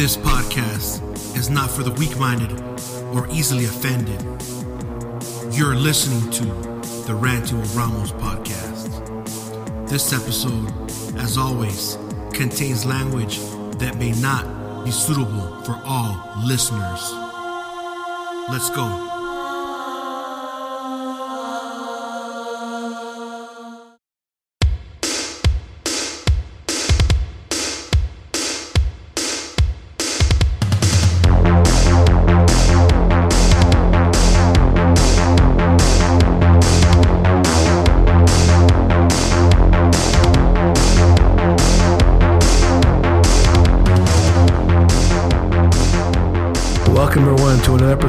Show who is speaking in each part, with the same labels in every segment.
Speaker 1: This podcast is not for the weak minded or easily offended. You're listening to the with Ramos podcast. This episode, as always, contains language that may not be suitable for all listeners. Let's go.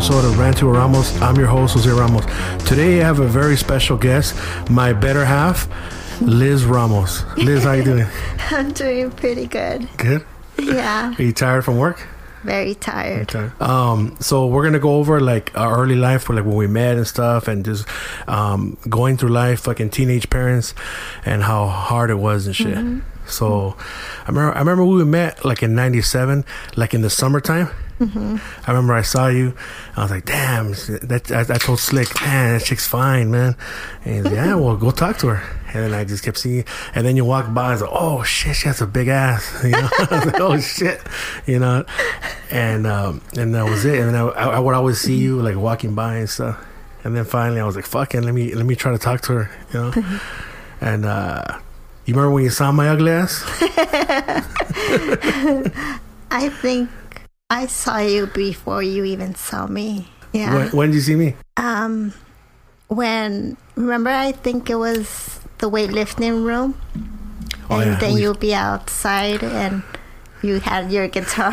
Speaker 1: Episode of Rantu Ramos. I'm your host Jose Ramos. Today I have a very special guest, my better half, Liz Ramos. Liz, how you doing?
Speaker 2: I'm doing pretty good.
Speaker 1: Good.
Speaker 2: Yeah,
Speaker 1: Are you tired from work?
Speaker 2: very tired.
Speaker 1: Um, so we're gonna go over like our early life, like when we met and stuff, and just um, going through life, fucking teenage parents, and how hard it was and shit. So I remember, I remember we met like in '97, like in the summertime. I remember I saw you. I was like, "Damn!" That I, I told Slick, "Man, that chick's fine, man." And he's like, "Yeah, well, go talk to her." And then I just kept seeing, and then you walk by, and like, "Oh shit, she has a big ass," you know. I was like, "Oh shit," you know. And um, and that was it. And then I, I would always see you like walking by and stuff. And then finally, I was like, "Fucking, let me let me try to talk to her," you know. and uh, you remember when you saw my ugly ass?
Speaker 2: I think I saw you before you even saw me. Yeah.
Speaker 1: When, when did you see me?
Speaker 2: Um, when remember, I think it was the weightlifting room,
Speaker 1: Oh,
Speaker 2: and
Speaker 1: yeah.
Speaker 2: then
Speaker 1: We-
Speaker 2: you'll be outside and you had your guitar.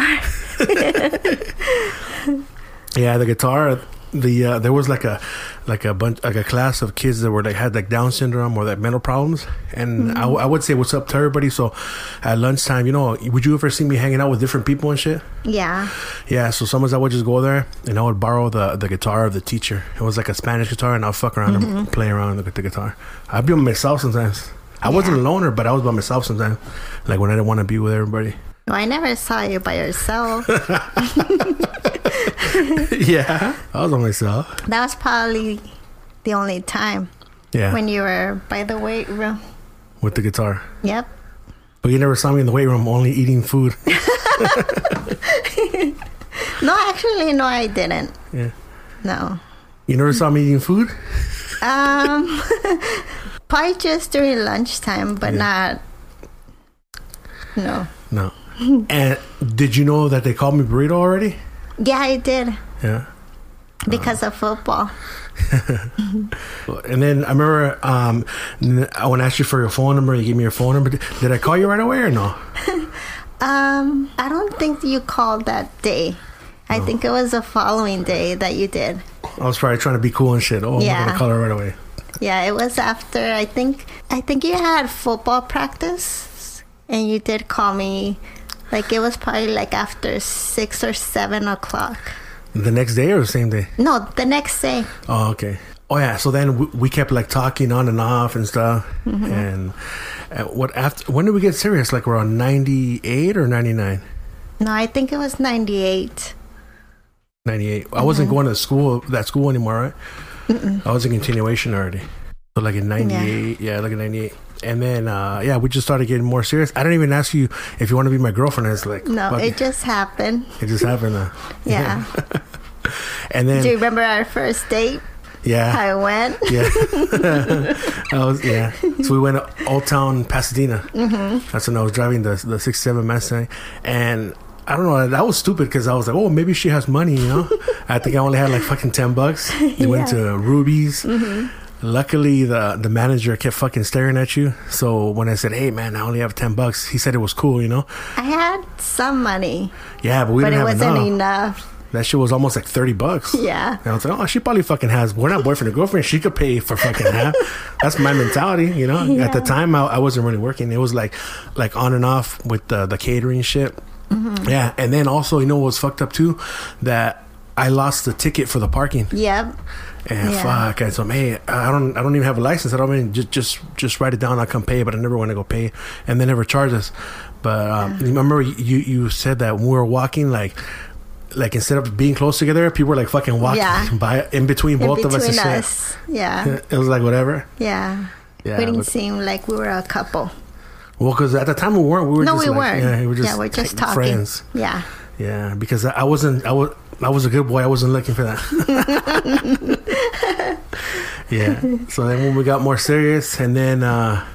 Speaker 1: Yeah, the guitar. The uh, there was like a like a bunch like a class of kids that were like had like Down syndrome or like mental problems, and I, I would say what's up to everybody. So at lunchtime, you know, would you ever see me hanging out with different people and shit?
Speaker 2: yeah.
Speaker 1: Yeah, so sometimes I would just go there and I would borrow the the guitar of the teacher. It was like a Spanish guitar, and I'll fuck around and play around with the guitar. I'd be by myself sometimes. I wasn't a loner, but I was by myself sometimes. Like when I didn't want to be with everybody.
Speaker 2: No, I never saw you by yourself.
Speaker 1: yeah, I was by myself.
Speaker 2: that was probably the only time
Speaker 1: Yeah,
Speaker 2: when you were by the weight room.
Speaker 1: with the guitar.
Speaker 2: Yep.
Speaker 1: But you never saw me in the weight room, only eating food.
Speaker 2: No, actually, no, I didn't.
Speaker 1: Yeah.
Speaker 2: No.
Speaker 1: You never saw me eating food?
Speaker 2: Um, probably just during lunchtime, but not. No.
Speaker 1: No. and did you know that they called me burrito already?
Speaker 2: Yeah, I did
Speaker 1: Yeah.
Speaker 2: because of football.
Speaker 1: And then I remember um, I want to ask you for your phone number. You gave me your phone number. Did I call you right away or no?
Speaker 2: Um, I don't think you called that day. I think it was the following day that you did.
Speaker 1: I was probably trying to be cool and shit. Oh, I'm gonna call her right away.
Speaker 2: Yeah, it was after I think I think you had football practice, and you did call me. Like it was probably like after six or seven o'clock.
Speaker 1: The next day or the same day?
Speaker 2: No, the next day.
Speaker 1: Oh, okay. Oh yeah. So then we, we kept like talking on and off and stuff. And uh, what after? When did we get serious? Like around ninety eight or ninety nine?
Speaker 2: No, I think it was ninety eight.
Speaker 1: 98. I wasn't going to school that school anymore, right? I was in continuation already. So like in 98, yeah, like in 98. And then uh yeah, we just started getting more serious. I didn't even ask you if you want to be my girlfriend. It's like
Speaker 2: No, it just happened.
Speaker 1: it just happened. Uh,
Speaker 2: Yeah.
Speaker 1: and then
Speaker 2: Do you remember our first date?
Speaker 1: yeah.
Speaker 2: How it went?
Speaker 1: Yeah, I was yeah. So we went to Old Town Pasadena. Mm-hmm. That's when I was driving the the six seven Mustang, and I don't know. That was stupid because I was like, oh, maybe she has money, you know. I think I only had like fucking ten bucks. We went to Ruby's. Luckily, the the manager kept fucking staring at you. So when I said, "Hey, man, I only have ten bucks," he said it was cool, you know.
Speaker 2: I had some money,
Speaker 1: Yeah, but we
Speaker 2: but it
Speaker 1: didn't have
Speaker 2: wasn't
Speaker 1: enough.
Speaker 2: enough.
Speaker 1: That shit was almost like thirty bucks.
Speaker 2: Yeah.
Speaker 1: And I was like, oh, she probably fucking has. We're not boyfriend or girlfriend. She could pay for fucking half. That's my mentality, you know. At the time, I, I wasn't really working. It was like, like on and off with the the catering shit.
Speaker 2: Mm-hmm.
Speaker 1: Yeah, and then also, you know, what was fucked up too, that I lost the ticket for the parking.
Speaker 2: Yep.
Speaker 1: And
Speaker 2: Yeah.
Speaker 1: fuck, I told him, hey, I don't, I don't even have a license. I don't mean just, just, just write it down. I'll come pay, but I never want to go pay, and they never charge us. But um, you remember you, you said that when we were walking, like, like instead of being close together, people were like fucking walking
Speaker 2: Yeah.
Speaker 1: by in between
Speaker 2: In
Speaker 1: both of us and
Speaker 2: between
Speaker 1: shit.
Speaker 2: us. Yeah.
Speaker 1: It was like whatever.
Speaker 2: Yeah.
Speaker 1: Yeah,
Speaker 2: we didn't seem like we were a couple.
Speaker 1: Well, because at the time we weren't. We were
Speaker 2: no,
Speaker 1: just
Speaker 2: we
Speaker 1: like,
Speaker 2: weren't.
Speaker 1: Yeah, we were just,
Speaker 2: yeah, we're just talking.
Speaker 1: friends.
Speaker 2: Yeah.
Speaker 1: Yeah, because I wasn't. I was. I was a good boy. I wasn't looking for that. yeah. So then when we got more serious, and then uh,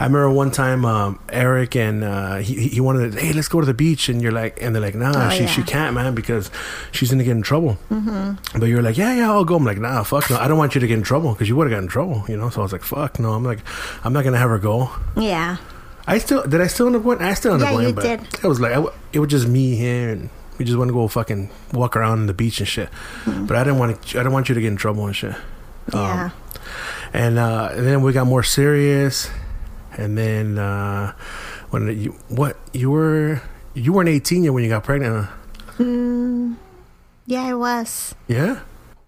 Speaker 1: I remember one time um, Eric and uh, he he wanted, to, hey, let's go to the beach, and you're like, and they're like, nah,
Speaker 2: Oh,
Speaker 1: she
Speaker 2: yeah.
Speaker 1: she can't, man, because she's gonna get in trouble. Mm-hmm. But you're like, yeah, yeah, I'll go. I'm like, nah, fuck no, I don't want you to get in trouble because you would have got in trouble, you know. So I was like, fuck no, I'm like, I'm not gonna have her go.
Speaker 2: Yeah.
Speaker 1: I still did. I still end up going. I still end up
Speaker 2: Yeah,
Speaker 1: going,
Speaker 2: you
Speaker 1: but
Speaker 2: did.
Speaker 1: it was like I it was just me here, and we just want to go fucking walk around the beach and shit.
Speaker 2: Hmm.
Speaker 1: But I didn't want to. I didn't want you to get in trouble and shit. Um,
Speaker 2: Yeah.
Speaker 1: And, uh, and then we got more serious, and then uh, when you what you were you weren't eighteen yet when you got pregnant. Huh?
Speaker 2: Mm, yeah, I was.
Speaker 1: Yeah,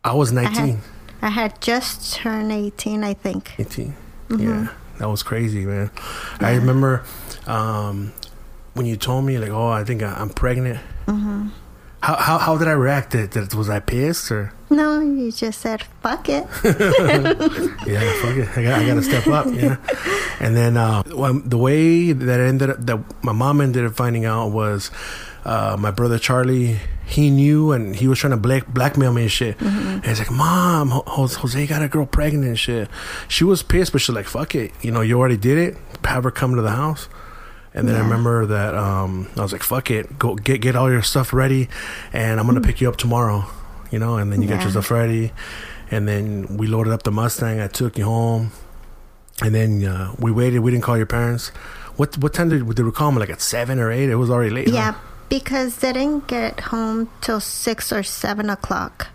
Speaker 1: I was
Speaker 2: I had,
Speaker 1: nineteen.
Speaker 2: I had just turned 18, I think.
Speaker 1: 18.
Speaker 2: Mm-hmm.
Speaker 1: Yeah, that was crazy, man. I remember um, when you told me like, "Oh, I think I, I'm pregnant."
Speaker 2: Mm-hmm.
Speaker 1: How, how how did I react? Did, did, was I pissed or?
Speaker 2: No, you just said, fuck it.
Speaker 1: Yeah, fuck it. I got I got to step up. Yeah, and then uh, the way that ended up that my mom ended up finding out was uh, my brother Charlie. He knew and he was trying to black, blackmail me and shit. And he's like, "Mom, Jose got a girl pregnant and shit." She was pissed, but she's like, "Fuck it, you know, you already did it. Have her come to the house." And then I remember that um, I was like, "Fuck it, go get get all your stuff ready, and I'm gonna pick you up tomorrow." You know, and then you get
Speaker 2: Yeah.
Speaker 1: your stuff ready, and then we loaded up the Mustang. I took you home, and then uh, we waited. We didn't call your parents. What what time did, did we call them? Like at seven or eight? It was already late. huh?
Speaker 2: Yeah, because they didn't get home till 6 or 7 o'clock.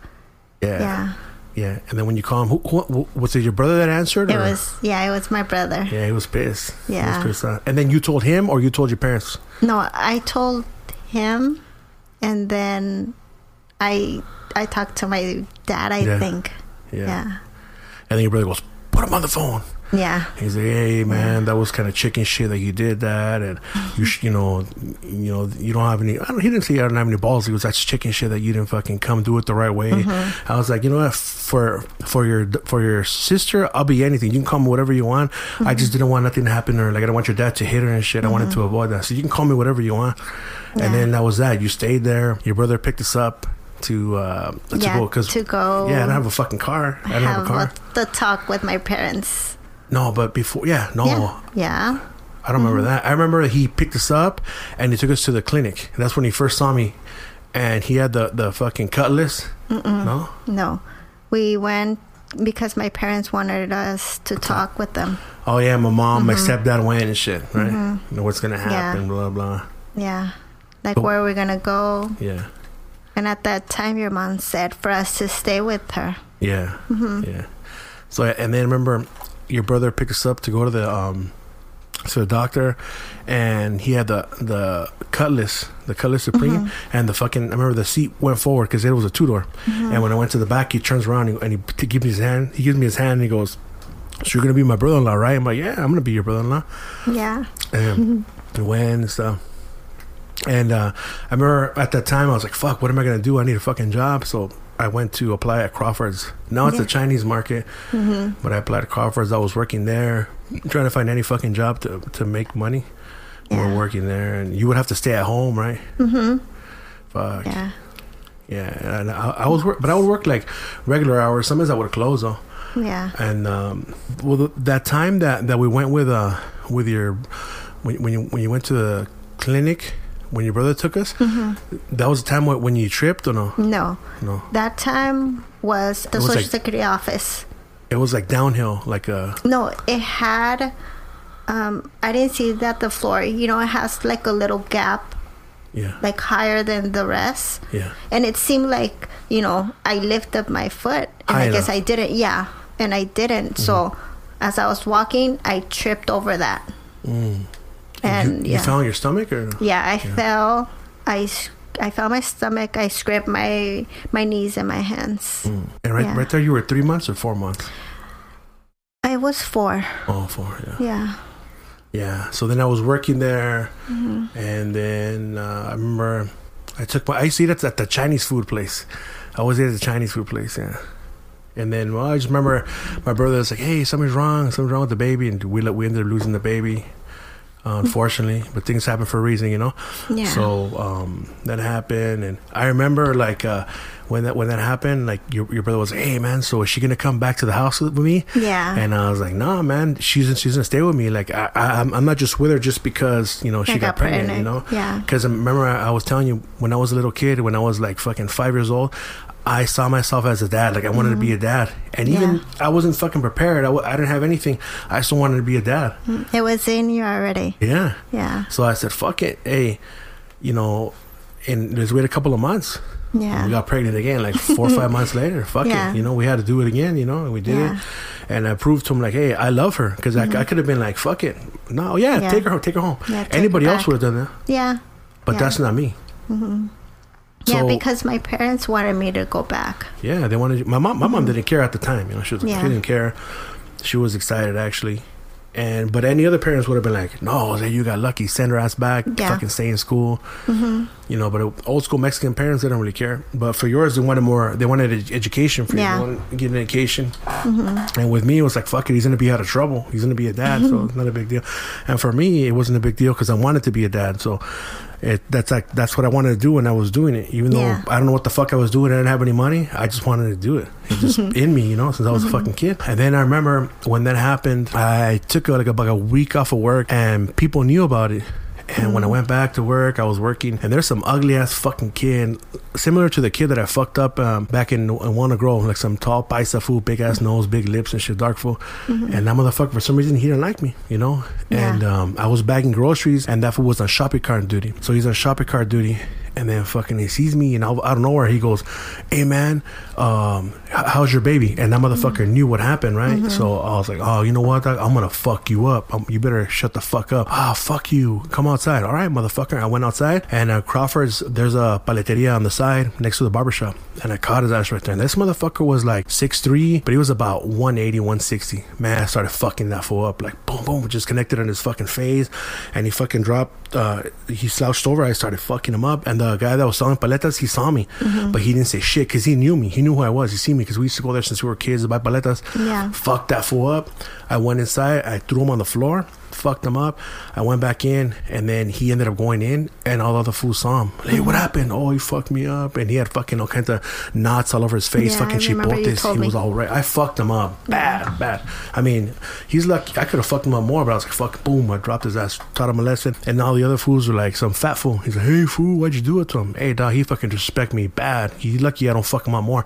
Speaker 1: yeah,
Speaker 2: Yeah.
Speaker 1: Yeah. And then when you call him, who, who, was it your brother that answered?
Speaker 2: It
Speaker 1: or-
Speaker 2: was, yeah, it was my brother.
Speaker 1: Yeah, he was pissed. He was
Speaker 2: Yeah.
Speaker 1: pissed off. And then you told him, or you told your parents?
Speaker 2: No, I told him, and then I I talked to my dad. I
Speaker 1: Yeah.
Speaker 2: think.
Speaker 1: Yeah.
Speaker 2: Yeah.
Speaker 1: And then your brother goes, "Put him on the phone."
Speaker 2: Yeah.
Speaker 1: He's like, "Hey, man, that was kind of chicken shit that you did that, and you, sh- you know, you know, you don't have any." I don't, he didn't say I don't have any balls. He was that's chicken shit that you didn't fucking come do it the right way.
Speaker 2: Mm-hmm.
Speaker 1: I was like, you know what? For for your for your sister, I'll be anything. You can call me whatever you want. I just didn't want nothing to happen, or like I don't want your dad to hit her and shit. I wanted to avoid that. So you can call me whatever you want.
Speaker 2: Mm-hmm. Yeah.
Speaker 1: And then that was that. You stayed there. Your brother picked us up to uh, to
Speaker 2: yeah.
Speaker 1: go because
Speaker 2: to go.
Speaker 1: yeah, I don't have a fucking car. I don't have, a car.
Speaker 2: the talk with my parents.
Speaker 1: No, but before, yeah, no,
Speaker 2: Yeah. Yeah.
Speaker 1: I don't remember that. I remember he picked us up and he took us to the clinic. That's when he first saw me, and he had the the fucking cutlass. No,
Speaker 2: No, we went because my parents wanted us to talk with them.
Speaker 1: oh yeah, my mom, my
Speaker 2: Mm-hmm.
Speaker 1: stepdad went and shit. Right, you know what's gonna happen? Blah blah.
Speaker 2: Yeah. Like
Speaker 1: But-
Speaker 2: where we're gonna go.
Speaker 1: Yeah,
Speaker 2: And at that time, your mom said for us to stay with her.
Speaker 1: yeah,
Speaker 2: Mm-hmm.
Speaker 1: yeah. So and then remember, your brother picked us up to go to the um to the doctor, and he had the the cutlass, the cutlass supreme,
Speaker 2: Mm-hmm.
Speaker 1: and the fucking. I remember the seat went forward because it was a two door,
Speaker 2: Mm-hmm.
Speaker 1: and when I went to the back, he turns around and, he t- gives me his hand. He gives me his hand and he goes, "So you're gonna be my brother-in-law, right?" I'm like, "Yeah, I'm gonna be your brother-in-law."
Speaker 2: Yeah.
Speaker 1: And we went and stuff. And uh, I remember at that time I was like, "Fuck, what am I gonna do? I need a fucking job." So I went to apply at Crawford's. Now it's a Chinese market,
Speaker 2: Mm-hmm.
Speaker 1: but I applied at Crawford's. I was working there, trying to find any fucking job to to make money. We're working there, and you would have to stay at home, right?
Speaker 2: Mm-hmm.
Speaker 1: Fuck.
Speaker 2: Yeah.
Speaker 1: Yeah, and I, I was work, but I would work like regular hours. Sometimes I would close though.
Speaker 2: Yeah.
Speaker 1: And um, well, th- that time that, that we went with uh with your when when you when you went to the clinic when your brother took us, that was the time when, you tripped or no?
Speaker 2: No.
Speaker 1: No,
Speaker 2: That time was the
Speaker 1: was
Speaker 2: Social
Speaker 1: like-
Speaker 2: Security office.
Speaker 1: it was like downhill, like uh
Speaker 2: No, it had. Um, I didn't see that the floor. You know, it has like a little gap,
Speaker 1: yeah,
Speaker 2: like higher than the rest.
Speaker 1: yeah,
Speaker 2: And it seemed like you know I lifted my foot, and
Speaker 1: High
Speaker 2: I guess. I didn't. Yeah, and I didn't. So as I was walking, I tripped over that. And
Speaker 1: you,
Speaker 2: yeah,
Speaker 1: you fell on your stomach or
Speaker 2: yeah, I fell. I I felt my stomach. I scraped my my knees and my hands.
Speaker 1: And right,
Speaker 2: Yeah.
Speaker 1: right there, you were three months or four months.
Speaker 2: I was four.
Speaker 1: Oh, four. Yeah.
Speaker 2: Yeah.
Speaker 1: Yeah. So then I was working there,
Speaker 2: Mm-hmm.
Speaker 1: and then uh, I remember I took my. I see that's at, at the Chinese food place. I was at the Chinese food place. Yeah. And then, well, I just remember my brother was like, "Hey, something's wrong. Something's wrong with the baby," and we we ended up losing the baby, unfortunately. but things happen for a reason, you know.
Speaker 2: Yeah.
Speaker 1: So um, that happened, and I remember like uh, when that when that happened, like your your brother was like, "Hey, man, so is she gonna come back to the house with me?"
Speaker 2: Yeah.
Speaker 1: And I was like, "Nah, man, she's she's gonna stay with me. Like, I, I I'm I'm not just with her just because you know she got,
Speaker 2: got
Speaker 1: pregnant, you know?
Speaker 2: Yeah.
Speaker 1: Because remember, I, I was telling you when I was a little kid, when I was like fucking five years old. I saw myself as a dad, like I wanted to be a mm-hmm. dad, and even
Speaker 2: Mm-hmm. Yeah.
Speaker 1: I wasn't fucking prepared. I, w- I didn't have anything. I still wanted to be a dad.
Speaker 2: Mm, it was in you already.
Speaker 1: Yeah.
Speaker 2: Yeah.
Speaker 1: So I said, "Fuck it, hey, you know." And just wait a couple of months.
Speaker 2: Yeah.
Speaker 1: We got pregnant again, like four or five months later. Fuck
Speaker 2: Yeah.
Speaker 1: it, you know. We had to do it again, you know, and we did
Speaker 2: Yeah.
Speaker 1: it. And I proved to him like, hey, I love her because I, I mm-hmm. could have been like, fuck it, no, yeah, take her home, take her home.
Speaker 2: Take
Speaker 1: Anybody
Speaker 2: her
Speaker 1: else would have done that,
Speaker 2: Yeah.
Speaker 1: but that's not me. Mm-hmm.
Speaker 2: Yeah,
Speaker 1: So-
Speaker 2: because my parents wanted me to go back.
Speaker 1: Yeah, they wanted my mom. My mom mm-hmm. didn't care at the time. You know, she was
Speaker 2: Yeah.
Speaker 1: she didn't care. She was excited actually, and but any other parents would have been like, "No, you got lucky. Send her ass back.
Speaker 2: Yeah.
Speaker 1: Fucking stay in school." Mm-hmm. You know, but old school Mexican parents they don't really care. But for yours, they wanted more. They wanted ed- education for you.
Speaker 2: Yeah.
Speaker 1: They wanted to get an education. Mm-hmm. And with me, it was like, "Fuck it, he's gonna be out of trouble. He's gonna be a dad, so it's not a big deal." And for me, it wasn't a big deal because I wanted to be a dad. So. It, that's like that's what I wanted to do when I was doing it. Even though
Speaker 2: Yeah.
Speaker 1: I don't know what the fuck I was doing I didn't have any money I just wanted to do it. It just in me you know since I was a fucking kid. And then I remember when that happened I took like about a week off of work and people knew about it and when I went back to work, I was working, and there's some ugly ass fucking kid, similar to the kid that I fucked up um, back in, in Wanna Grow, like some tall paisa fool, big ass nose, big lips, and shit, dark fool. And that motherfucker, for some reason, he didn't like me, you know.
Speaker 2: Yeah.
Speaker 1: And um, I was bagging groceries, and that fool was on shopping cart duty. So he's on shopping cart duty, and then fucking he sees me, and I don't know where he goes, "Hey man, um, how's your baby?" And that motherfucker knew what happened, right? So I was like, "Oh, you know what? I'm gonna fuck you up. Um, you better shut the fuck up. Ah, fuck you. Come outside. All right, motherfucker." I went outside, and uh, Crawford's there's a paleteria on the side next to the barbershop, and I caught his ass right there. And this motherfucker was like 6'3", but he was about 180, 160. Man, I started fucking that fool up, like boom, boom, just connected on his fucking face, and he fucking dropped. Uh, he slouched over. I started fucking him up, and the guy that was selling paletas, he saw me, mm-hmm. but he didn't say shit because he knew me. He knew who I was. He seen me because we used to go there since we were kids to buy paletas.
Speaker 2: Yeah.
Speaker 1: Fucked that fool up. I went inside. I threw him on the floor. Fucked him up. I went back in, and then he ended up going in, and all the other fools saw him. Hey, what happened? Oh, he fucked me up, and he had fucking all kinds of knots all over his face.
Speaker 2: Yeah,
Speaker 1: fucking
Speaker 2: I remember you
Speaker 1: chipotes. He
Speaker 2: me.
Speaker 1: was all right. I fucked him up bad, bad. I mean, he's lucky. I could have fucked him up more, but I was like, fuck, boom. I dropped his ass, taught him a lesson, and all the other fools were like, some fat fool. He's like, hey, fool, why'd you do it to him? Hey, dog, he fucking disrespect me bad. He's lucky I don't fuck him up more.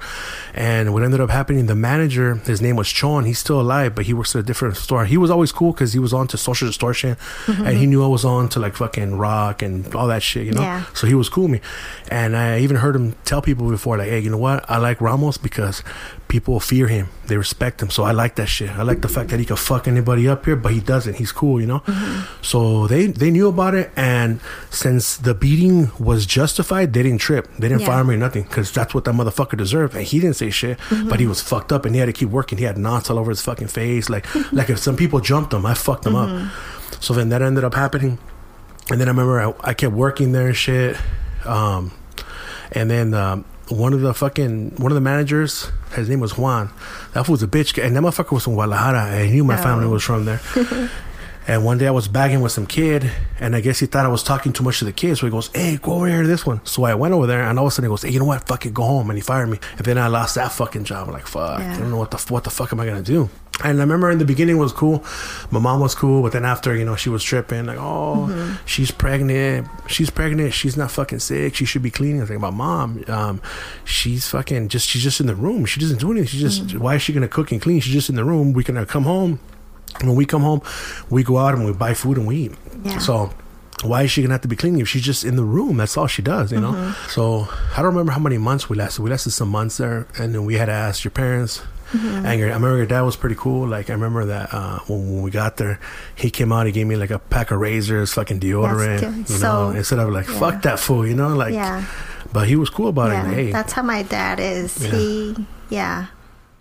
Speaker 1: And what ended up happening, the manager, his name was Chon. He's still alive, but he works at a different store. He was always cool because he was on to social distortion, mm-hmm. and he knew I was on to like fucking rock and all that shit, you know.
Speaker 2: Yeah.
Speaker 1: So he was cool with me. And I even heard him tell people before, like, hey, you know what? I like Ramos because people fear him. They respect him. So I like that shit. I like the fact that he can fuck anybody up here, but he doesn't. He's cool, you know? So they, they knew about it. And since the beating was justified, they didn't trip. They didn't
Speaker 2: Yeah.
Speaker 1: fire me or nothing because that's what that motherfucker deserved. And he didn't say shit, but he was fucked up and he had to keep working. He had knots all over his fucking face. Like, like if some people jumped him, I fucked him up. So then that ended up happening. And then I remember I, I kept working there and shit. Um, and then um, one of the fucking one of the managers, his name was Juan. That fool was a bitch, and that motherfucker was from Guadalajara, and he knew my family
Speaker 2: Oh.
Speaker 1: was from there. and one day I was bagging with some kid, and I guess he thought I was talking too much to the kid, so he goes, "Hey, go over here to this one." So I went over there, and all of a sudden he goes, "Hey, you know what? Fuck it, go home." And he fired me, and then I lost that fucking job. I'm like, "Fuck,
Speaker 2: Yeah.
Speaker 1: I don't know what the what the fuck am I gonna do." And I remember in the beginning it was cool. My mom was cool, but then after, you know, she was tripping, like, oh, she's pregnant. She's pregnant. She's not fucking sick. She should be cleaning. I like, my mom, um, she's fucking just, she's just in the room. She doesn't do anything. She just, why is she going to cook and clean? She's just in the room. We can uh, come home. When we come home, we go out and we buy food and we eat.
Speaker 2: Yeah.
Speaker 1: So, why is she gonna have to be cleaning if she's just in the room? That's all she does, you know.
Speaker 2: Mm-hmm.
Speaker 1: So I don't remember how many months we lasted. We lasted some months there, and then we had to ask your parents. And your, I remember your dad was pretty cool. Like I remember that uh, when, when we got there, he came out. He gave me like a pack of razors, fucking deodorant. You
Speaker 2: So-
Speaker 1: know, instead of like
Speaker 2: yeah.
Speaker 1: fuck that fool. You know, like.
Speaker 2: yeah,
Speaker 1: But he was cool about
Speaker 2: yeah.
Speaker 1: it. Hey,
Speaker 2: That's how my dad is.
Speaker 1: Yeah.
Speaker 2: He, yeah,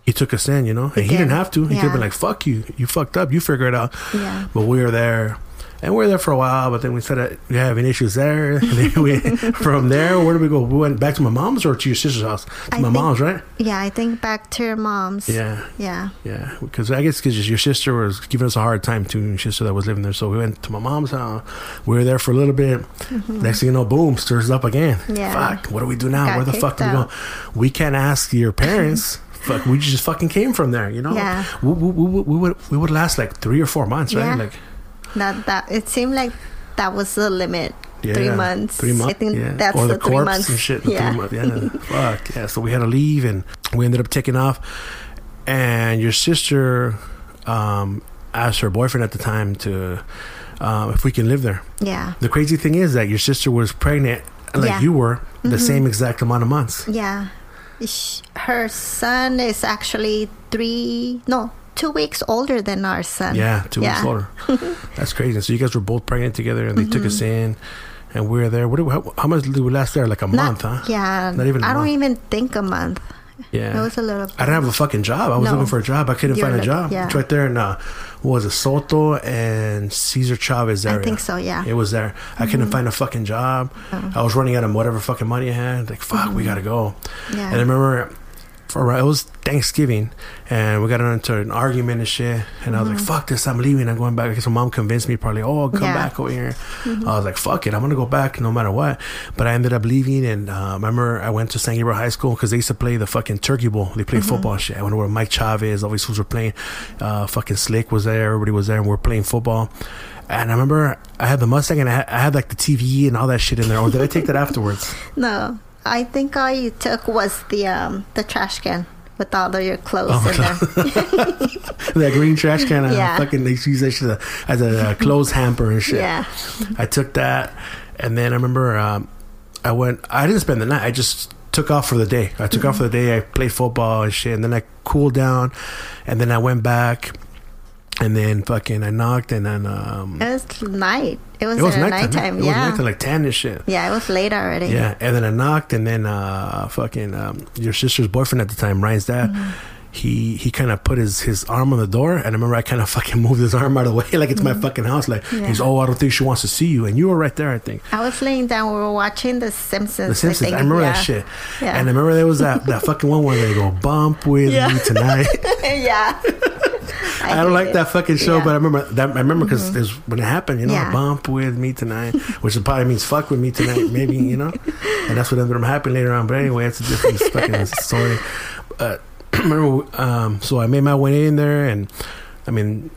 Speaker 1: he took us in. You know, and he,
Speaker 2: did.
Speaker 1: didn't have to. He could have been like, "Fuck you, you fucked up. You figure it out."
Speaker 2: yeah.
Speaker 1: But we were there, and we were there for a while. But then we started we having issues there. And then we, from there, where did we go? We went back to my mom's or to your sister's house? To
Speaker 2: I
Speaker 1: my
Speaker 2: think-
Speaker 1: mom's, right?
Speaker 2: Yeah, I think back to your mom's.
Speaker 1: Yeah,
Speaker 2: Yeah.
Speaker 1: yeah. Because I guess because your sister was giving us a hard time too. Your sister that was living there, so we went to my mom's house. We were there for a little bit. Next thing you know, boom, stirs up again.
Speaker 2: Mm-hmm. Yeah.
Speaker 1: Fuck. What do we do now?
Speaker 2: Got
Speaker 1: Where the fuck do we go? We can't ask your parents. Fuck, we just fucking came from there, you know.
Speaker 2: Yeah.
Speaker 1: We, we, we, we would we would last like three or four months, right?
Speaker 2: Yeah.
Speaker 1: Like
Speaker 2: That that it seemed like that was the limit.
Speaker 1: Yeah,
Speaker 2: three months.
Speaker 1: Three months.
Speaker 2: I think
Speaker 1: yeah.
Speaker 2: that's
Speaker 1: or the,
Speaker 2: the three months.
Speaker 1: and shit.
Speaker 2: Yeah.
Speaker 1: Months. Yeah. Fuck. Yeah. So we had to leave, and we ended up taking off. And your sister um, asked her boyfriend at the time to um, if we can live there.
Speaker 2: Yeah.
Speaker 1: The crazy thing is that your sister was pregnant, like
Speaker 2: Yeah. Mm-hmm.
Speaker 1: you were, the same exact amount of months.
Speaker 2: Yeah. Her son is actually three, no, two weeks older than our son.
Speaker 1: Yeah, two weeks older. That's crazy. So you guys were both pregnant together, and they took us in, and we were there. What? Do how, how much did we last there? Like a
Speaker 2: Not-
Speaker 1: month, huh?
Speaker 2: Yeah.
Speaker 1: Not even a
Speaker 2: I don't
Speaker 1: month.
Speaker 2: even think a month.
Speaker 1: Yeah.
Speaker 2: It was a little.
Speaker 1: I didn't have a fucking job. I was
Speaker 2: No.
Speaker 1: looking for a job. I couldn't
Speaker 2: You're
Speaker 1: find a job.
Speaker 2: yeah.
Speaker 1: It's right there in uh, what was it, Soto and Cesar Chavez area.
Speaker 2: I think so. Yeah.
Speaker 1: It was there. I
Speaker 2: Mm-hmm.
Speaker 1: couldn't find a fucking job.
Speaker 2: Oh.
Speaker 1: I was running out of whatever fucking money I had. Like fuck, we gotta go.
Speaker 2: Mm-hmm. Yeah.
Speaker 1: And I remember, for it was Thanksgiving, and we got into an argument and shit. And I was like, "Fuck this! I'm leaving. I'm going back." Because my mom convinced me, probably, "Oh, come
Speaker 2: Mm-hmm. Yeah. Mm-hmm.
Speaker 1: back over here." I was like, "Fuck it! I'm gonna go back no matter what." But I ended up leaving, and uh, remember, I went to San Gabriel High School because they used to play the fucking Turkey Bowl. They played
Speaker 2: Mm-hmm.
Speaker 1: football shit. I went where Mike Chavez, all these fools were playing. Uh, fucking Slick was there. Everybody was there, and we are playing football. And I remember I had the Mustang, and I had, I had like the TV and all that shit in there. Or did I take that afterwards?
Speaker 2: no, I think all you took was the um the trash can with all of your clothes
Speaker 1: Oh
Speaker 2: in there.
Speaker 1: that green trash can. I
Speaker 2: Yeah.
Speaker 1: fucking they use that shit as a clothes hamper and shit.
Speaker 2: Yeah.
Speaker 1: I took that, and then I remember um, I went. I didn't spend the night. I just took off for the day. I took off for the day. I played football and shit, and then I cooled down, and then I went back, and then fucking I knocked, and then um,
Speaker 2: It was night. It was,
Speaker 1: it was nighttime.
Speaker 2: nighttime.
Speaker 1: It was
Speaker 2: yeah.
Speaker 1: nighttime, like ten and shit.
Speaker 2: yeah, it was late already.
Speaker 1: Yeah, and then I knocked, and then uh, fucking um, your sister's boyfriend at the time, Ryan's dad.
Speaker 2: Mm-hmm.
Speaker 1: He he kind of put his, his arm on the door, and I remember I kind of fucking moved his arm out of the way, like it's my fucking house. Like
Speaker 2: Mm-hmm. Yeah.
Speaker 1: he's, oh, I don't think she wants to see you, and you were right there, I think.
Speaker 2: I was laying down. We were watching The Simpsons.
Speaker 1: The Simpsons. I,
Speaker 2: think.
Speaker 1: remember
Speaker 2: yeah.
Speaker 1: that shit,
Speaker 2: Yeah.
Speaker 1: and I remember there was that that fucking one where they go bump with
Speaker 2: Yeah.
Speaker 1: me tonight.
Speaker 2: yeah.
Speaker 1: I, don't like
Speaker 2: it.
Speaker 1: that fucking show,
Speaker 2: Yeah. Mm-hmm.
Speaker 1: but I remember that. I remember because when it happened, you know,
Speaker 2: Yeah.
Speaker 1: bump with me tonight, which probably means fuck with me tonight, maybe you know, and that's what ended up happening later on. But anyway, it's a different fucking story. Uh, remember, um, so I made my way in there, and I mean.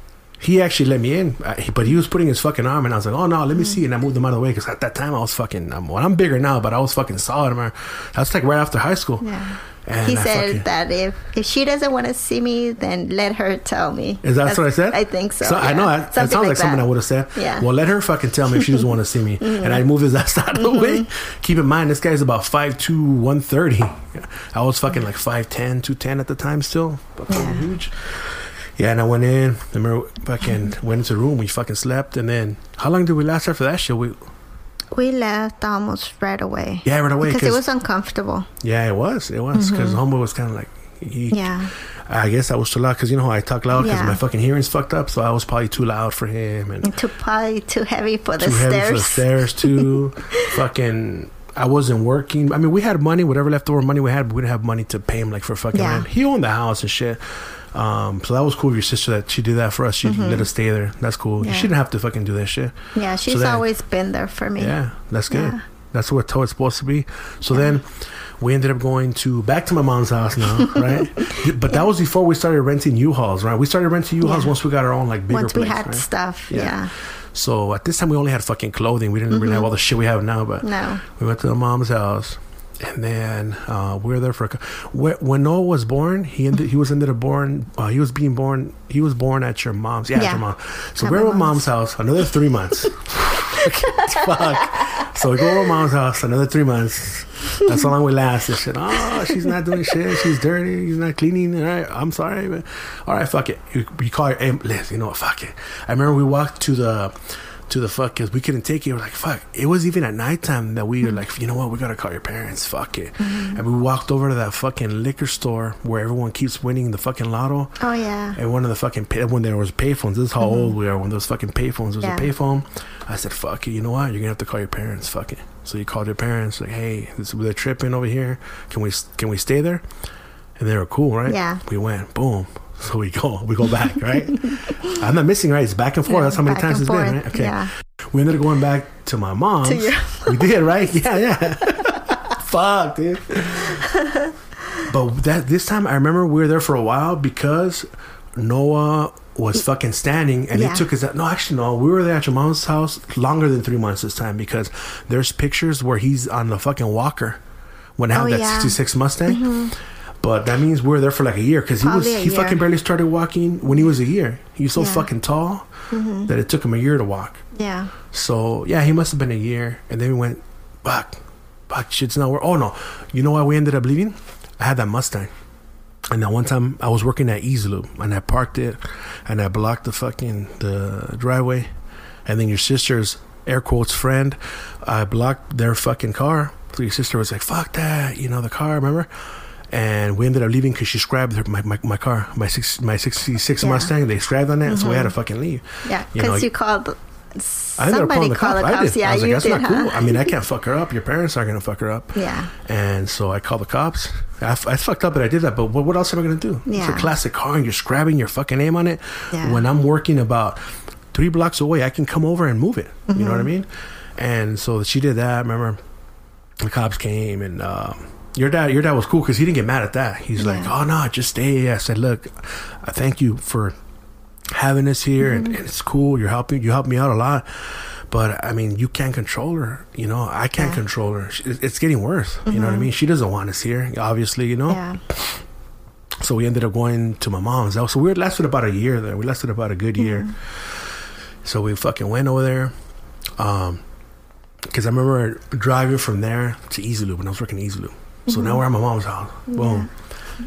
Speaker 1: He actually let me in, but he was putting his fucking arm, and I was like, "Oh no, let me
Speaker 2: Mm-hmm.
Speaker 1: see." And I moved him out of the way because at that time I was fucking. Um, well, I'm bigger now, but I was fucking solid. Man. That's like right after high school.
Speaker 2: Yeah.
Speaker 1: And
Speaker 2: he
Speaker 1: I
Speaker 2: said
Speaker 1: fucking-
Speaker 2: that if if she doesn't want to see me, then let her tell me.
Speaker 1: Is that
Speaker 2: That's-
Speaker 1: what I said?
Speaker 2: I think so.
Speaker 1: I know
Speaker 2: yeah.
Speaker 1: that, sounds like, something I would have said.
Speaker 2: Yeah. Mm-hmm.
Speaker 1: Well, let her fucking tell me if she doesn't want to see me, and I move his ass out of the way. Keep in mind, this guy's about 5'2", 130. I was fucking like 5'10", 210 at the time still. Fucking
Speaker 2: Yeah.
Speaker 1: huge. Yeah, and I went in. I remember fucking went into the room. We fucking slept, and then how long did we last after that shit? We
Speaker 2: We left almost right away.
Speaker 1: yeah, right away.
Speaker 2: because it was uncomfortable.
Speaker 1: yeah, it was. It was because mm-hmm. homeboy was kind of like he.
Speaker 2: Yeah.
Speaker 1: I guess I was too loud because you know how I talk loud because
Speaker 2: Yeah.
Speaker 1: my fucking hearing's fucked up. So I was probably too loud for him and
Speaker 2: And too probably too heavy for the
Speaker 1: too
Speaker 2: stairs.
Speaker 1: heavy for the stairs too. fucking, I wasn't working. I mean, we had money, whatever leftover money we had, but we didn't have money to pay him like for fucking
Speaker 2: Yeah.
Speaker 1: rent. He owned the house and shit. Um, so that was cool of your sister that she did that for us. She let us stay there. That's cool. You
Speaker 2: Mm-hmm. Yeah.
Speaker 1: shouldn't have to fucking do that shit.
Speaker 2: Yeah, she's
Speaker 1: then-
Speaker 2: always been there for me.
Speaker 1: Yeah, that's good.
Speaker 2: Yeah.
Speaker 1: That's what how it's supposed to be. So then we ended up going to back to my mom's house now, right? but that was before we started renting U-Hauls, right? We started renting U-Hauls
Speaker 2: Yeah.
Speaker 1: once we got our own like bigger
Speaker 2: Once we
Speaker 1: place,
Speaker 2: had
Speaker 1: right?
Speaker 2: stuff.
Speaker 1: Yeah.
Speaker 2: Yeah.
Speaker 1: So at this time we only had fucking clothing. We didn't really have all the shit we have now, but
Speaker 2: No.
Speaker 1: we went to my mom's house, and then uh, we were there for a. When, when Noah was born, he ended, he was ended up born. Uh, he was being born. He was born at your mom's. Yeah, at
Speaker 2: Yeah.
Speaker 1: your mom. So
Speaker 2: At
Speaker 1: we were at
Speaker 2: mom's.
Speaker 1: mom's house another three months. Fuck. So we go over mom's house another three months. That's how long we last. And shit. Oh, she's not doing shit. She's dirty. She's not cleaning. All right, I'm sorry, but all right, fuck it. You, you call her. Hey, Liz, you know what? Fuck it. I remember we walked to the to the fuck because we couldn't take it. We're like, fuck. It was even at nighttime that we were mm-hmm. like, you know what? We gotta call your parents. Fuck it. Mm-hmm. And we walked over to that fucking liquor store where everyone keeps winning the fucking lotto.
Speaker 2: Oh yeah.
Speaker 1: And one of the fucking pay, when there was payphones. This is how mm-hmm. old we are. When those fucking payphones, there was
Speaker 2: Yeah.
Speaker 1: a payphone. I said, "Fuck it, you know what? You're gonna have to call your parents. Fuck it." So you called your parents, like, "Hey, this, they're tripping over here. Can we can we stay there?" And they were cool, right?
Speaker 2: Yeah.
Speaker 1: We went, boom. So we go, we go back, right? I'm not missing, right? It's back and forth.
Speaker 2: Yeah,
Speaker 1: That's how many times it's been, right? Okay.
Speaker 2: Yeah.
Speaker 1: We ended up going back to my mom's.
Speaker 2: To your-
Speaker 1: we did, right? Yeah, yeah. Fuck, dude. But that this time, I remember we were there for a while because Noah was fucking standing, and
Speaker 2: Yeah.
Speaker 1: he took his. No, actually, no. We were there at your mom's house longer than three months this time because there's pictures where he's on the fucking walker when I had
Speaker 2: Oh,
Speaker 1: that
Speaker 2: yeah.
Speaker 1: '66 Mustang. But that means we were there for like a year because he was he fucking barely started walking when he was a year. He was so
Speaker 2: Yeah. Mm-hmm.
Speaker 1: fucking tall that it took him a year to walk.
Speaker 2: Yeah.
Speaker 1: So yeah, he must have been a year, and then we went, fuck, fuck, shit's not work. Oh no, you know why we ended up leaving? I had that Mustang, and that one time I was working at EZ Lube, and I parked it, and I blocked the fucking the driveway, and then your sister's air quotes friend, I blocked their fucking car. So your sister was like, fuck that, you know the car, remember? And we ended up leaving because she scrapped her, my, my, my car, my six my sixty six
Speaker 2: Yeah.
Speaker 1: Mustang. They scrapped on it, so we had to fucking leave.
Speaker 2: Yeah.
Speaker 1: You know,
Speaker 2: Because you, called.
Speaker 1: I ended up
Speaker 2: Somebody
Speaker 1: calling the
Speaker 2: called
Speaker 1: cops.
Speaker 2: the
Speaker 1: I did.
Speaker 2: Yeah,
Speaker 1: I was like, that's
Speaker 2: did.
Speaker 1: not cool. I mean, I can't fuck her up. Your parents aren't gonna fuck her up.
Speaker 2: Yeah.
Speaker 1: And so I called the cops. I, f- I fucked up that I did that, but what, what else am I gonna do? Yeah. It's a classic car, and you're scrabbing your fucking name on it.
Speaker 2: Yeah.
Speaker 1: When I'm working about three blocks away, I can come over and move it. You know what
Speaker 2: Mm-hmm.
Speaker 1: I mean? And so she did that. Remember, the cops came and. Um, your dad, your dad was cool because he didn't get mad at that. He's like, "Oh no, just stay." I said, "Look, I thank you for having us here, and, mm-hmm. and it's cool. You're helping. You helped me out a lot, but I mean, you can't control her. You know, I can't
Speaker 2: Yeah.
Speaker 1: control her. It's getting worse. You know what I mm-hmm. mean? She doesn't want us here, obviously. You know.
Speaker 2: Yeah.
Speaker 1: So we ended up going to my mom's. house So we lasted about a year there. We lasted about a good year. Mm-hmm. So we fucking went over there. Um, because I remember driving from there to EZ Lube when I was working EZ Lube. So now we're at my mom's house. Boom.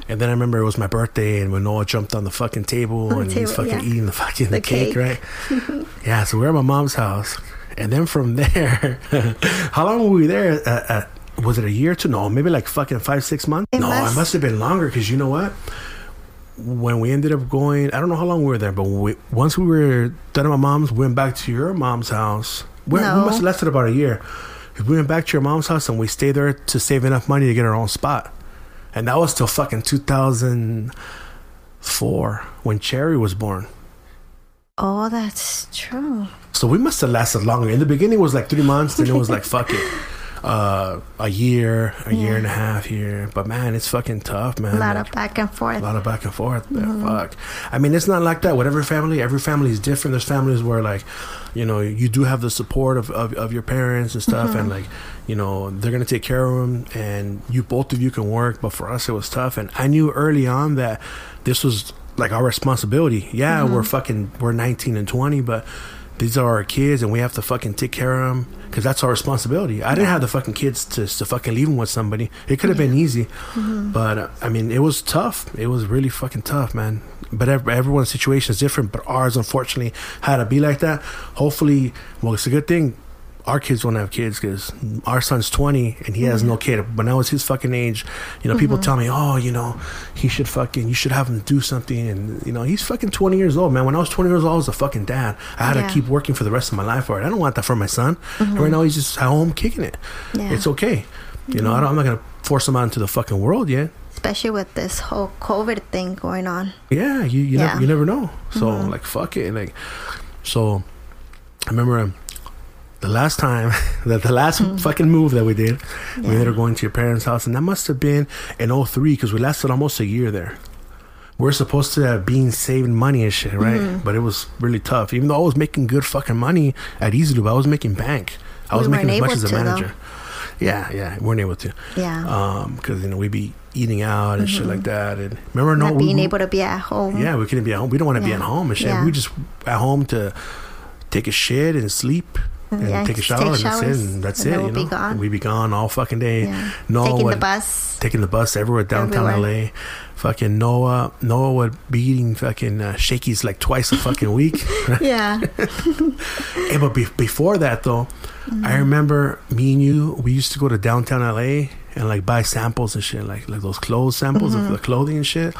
Speaker 1: And then I remember it was my birthday, and when Noah jumped on the fucking table
Speaker 2: the
Speaker 1: and he's
Speaker 2: table,
Speaker 1: fucking
Speaker 2: yeah.
Speaker 1: eating the fucking the, cake,
Speaker 2: cake.
Speaker 1: right? yeah. So we're at my mom's house, and then from there, how long were we there? Uh, uh, was it a year two? No, maybe like fucking five, six months.
Speaker 2: It
Speaker 1: no,
Speaker 2: must-
Speaker 1: it must have been longer. Because you know what? When we ended up going, I don't know how long we were there, but we, once we were done at my mom's, we went back to your mom's house. We, we must have lasted about a year. We went back to your mom's house and we stayed there to save enough money to get our own spot. And that was till fucking 2004 when Cherry was born.
Speaker 2: Oh, that's true.
Speaker 1: So we must have lasted longer. In the beginning, it was like three months, then it was like fuck it, uh, a year, a year and a half here. But man, it's fucking tough, man.
Speaker 2: A lot
Speaker 1: Like,
Speaker 2: of back and forth.
Speaker 1: a lot of back and forth. man. Mm-hmm. Fuck. I mean, it's not like that Whatever family. Every family is different. There's families where, like, you know, you do have the support of, of, of your parents and stuff, and mm-hmm. like, you know, they're gonna take care of them, and you both of you can work. But for us, it was tough, and I knew early on that this was like our responsibility. Yeah, we're mm-hmm. fucking we're 19 and 20, but these are our kids, and we have to fucking take care of them because that's our responsibility. I didn't have the fucking kids to to fucking leave them with somebody. It could have been easy, but uh, I mean, it was tough. It was really fucking tough, man. But ev- everyone's situation is different. But ours, unfortunately, had to be like that. Hopefully, well, it's a good thing. Our kids won't have kids because our son's 20 and he has no mm-hmm. kid. When I was his fucking age, you know, people mm-hmm. tell me, oh, you know, he should fucking, you should have him do something. And, you know, he's fucking 20 years old, man. When I was 20 years old, I was a fucking dad. I had
Speaker 2: Yeah.
Speaker 1: to keep working for the rest of my life for it. I don't want that for my son. And right mm-hmm. now, he's just at home kicking it.
Speaker 2: Yeah.
Speaker 1: It's okay. You know, I don't, I'm not going to force him out into the fucking world yet.
Speaker 2: Especially with this whole COVID thing going on.
Speaker 1: Yeah, you you,
Speaker 2: Yeah.
Speaker 1: Never, you never know. So like fuck it, like so. I remember um, the last time that the last mm. fucking move that we did, we ended up going to your parents' house, and that must have been in 03 because we lasted almost a year there. We're supposed to have been saving money and shit, right? Mm-hmm. But it was really tough. Even though I was making good fucking money at EZ Lube, I was making bank. I
Speaker 2: We
Speaker 1: was making as much as a
Speaker 2: to, though.
Speaker 1: manager. Yeah, yeah, we weren't able to.
Speaker 2: Yeah.
Speaker 1: Um, because you know we'd be eating out and shit like mm-hmm. that. And remember,
Speaker 2: Not
Speaker 1: we-
Speaker 2: being
Speaker 1: we-
Speaker 2: able to be at home.
Speaker 1: yeah, we couldn't be at home. We don't want to be at home and shit.
Speaker 2: Yeah.
Speaker 1: We just at home to take a shit and sleep and
Speaker 2: Yeah,
Speaker 1: take a shower,
Speaker 2: take
Speaker 1: and that's it. And that's
Speaker 2: and
Speaker 1: it. You know,
Speaker 2: be gone.
Speaker 1: we'd be gone all fucking day.
Speaker 2: Yeah.
Speaker 1: No
Speaker 2: Taking
Speaker 1: one-
Speaker 2: the bus.
Speaker 1: taking the bus everywhere downtown
Speaker 2: Everywhere.
Speaker 1: LA. Fucking Noah, Noah would be eating fucking uh, Shakey's like twice a fucking week.
Speaker 2: Yeah.
Speaker 1: hey, but be- before that though,
Speaker 2: Mm-hmm.
Speaker 1: I remember me and you. We used to go to downtown LA and like buy samples and shit, like like those clothes samples of the clothing and shit,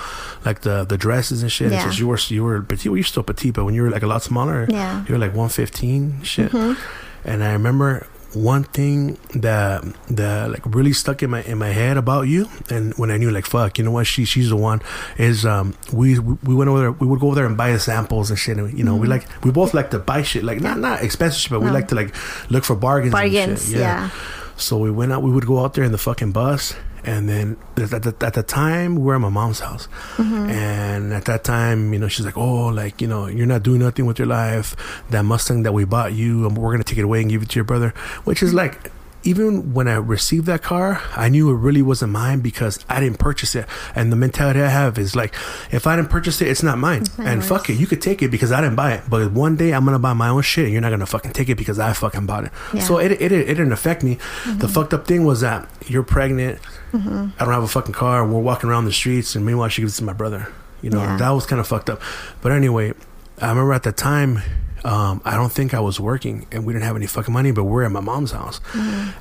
Speaker 1: like the the dresses and shit.
Speaker 2: Mm-hmm. Yeah.
Speaker 1: just you were you were petite. Well, you're still petite, but when you were like a lot smaller,
Speaker 2: Yeah.
Speaker 1: you were like 115 shit.
Speaker 2: Mhm.
Speaker 1: And I remember one thing that that like really stuck in my in my head about you and when I knew like fuck you know what she she's the one is um we we went over there we would go over there and buy the samples and shit and you know we like we both like to buy shit like not not expensive shit but we like to like look for bargains and
Speaker 2: Bargains.
Speaker 1: shit.
Speaker 2: Yeah.
Speaker 1: So we went out we would go out there in the fucking bus and then at the, at the time we were at my mom's house.
Speaker 2: Mm-hmm.
Speaker 1: and at that time you know she's like oh like you know you're not doing nothing with your life. That mustang that we bought you we're gonna take it away and give it to your brother which is like even when I received that car, I knew it really wasn't mine because I didn't purchase it. And the mentality I have is like, if I didn't purchase it, it's not mine.
Speaker 2: not
Speaker 1: and
Speaker 2: yours.
Speaker 1: fuck it, you could take it because I didn't buy it. But one day I'm gonna buy my own shit, and you're not gonna fucking take it because I fucking bought it.
Speaker 2: Yeah.
Speaker 1: So it, it it didn't affect me. Mm-hmm. The fucked up thing was that you're pregnant. Mm-hmm. I don't have a fucking car. And We're walking around the streets, and meanwhile she gives it to my brother. You know
Speaker 2: Yeah.
Speaker 1: that was kind of fucked up. But anyway, I remember at the time. Um, I don't think I was working, and we didn't have any fucking money. But we're at my mom's house,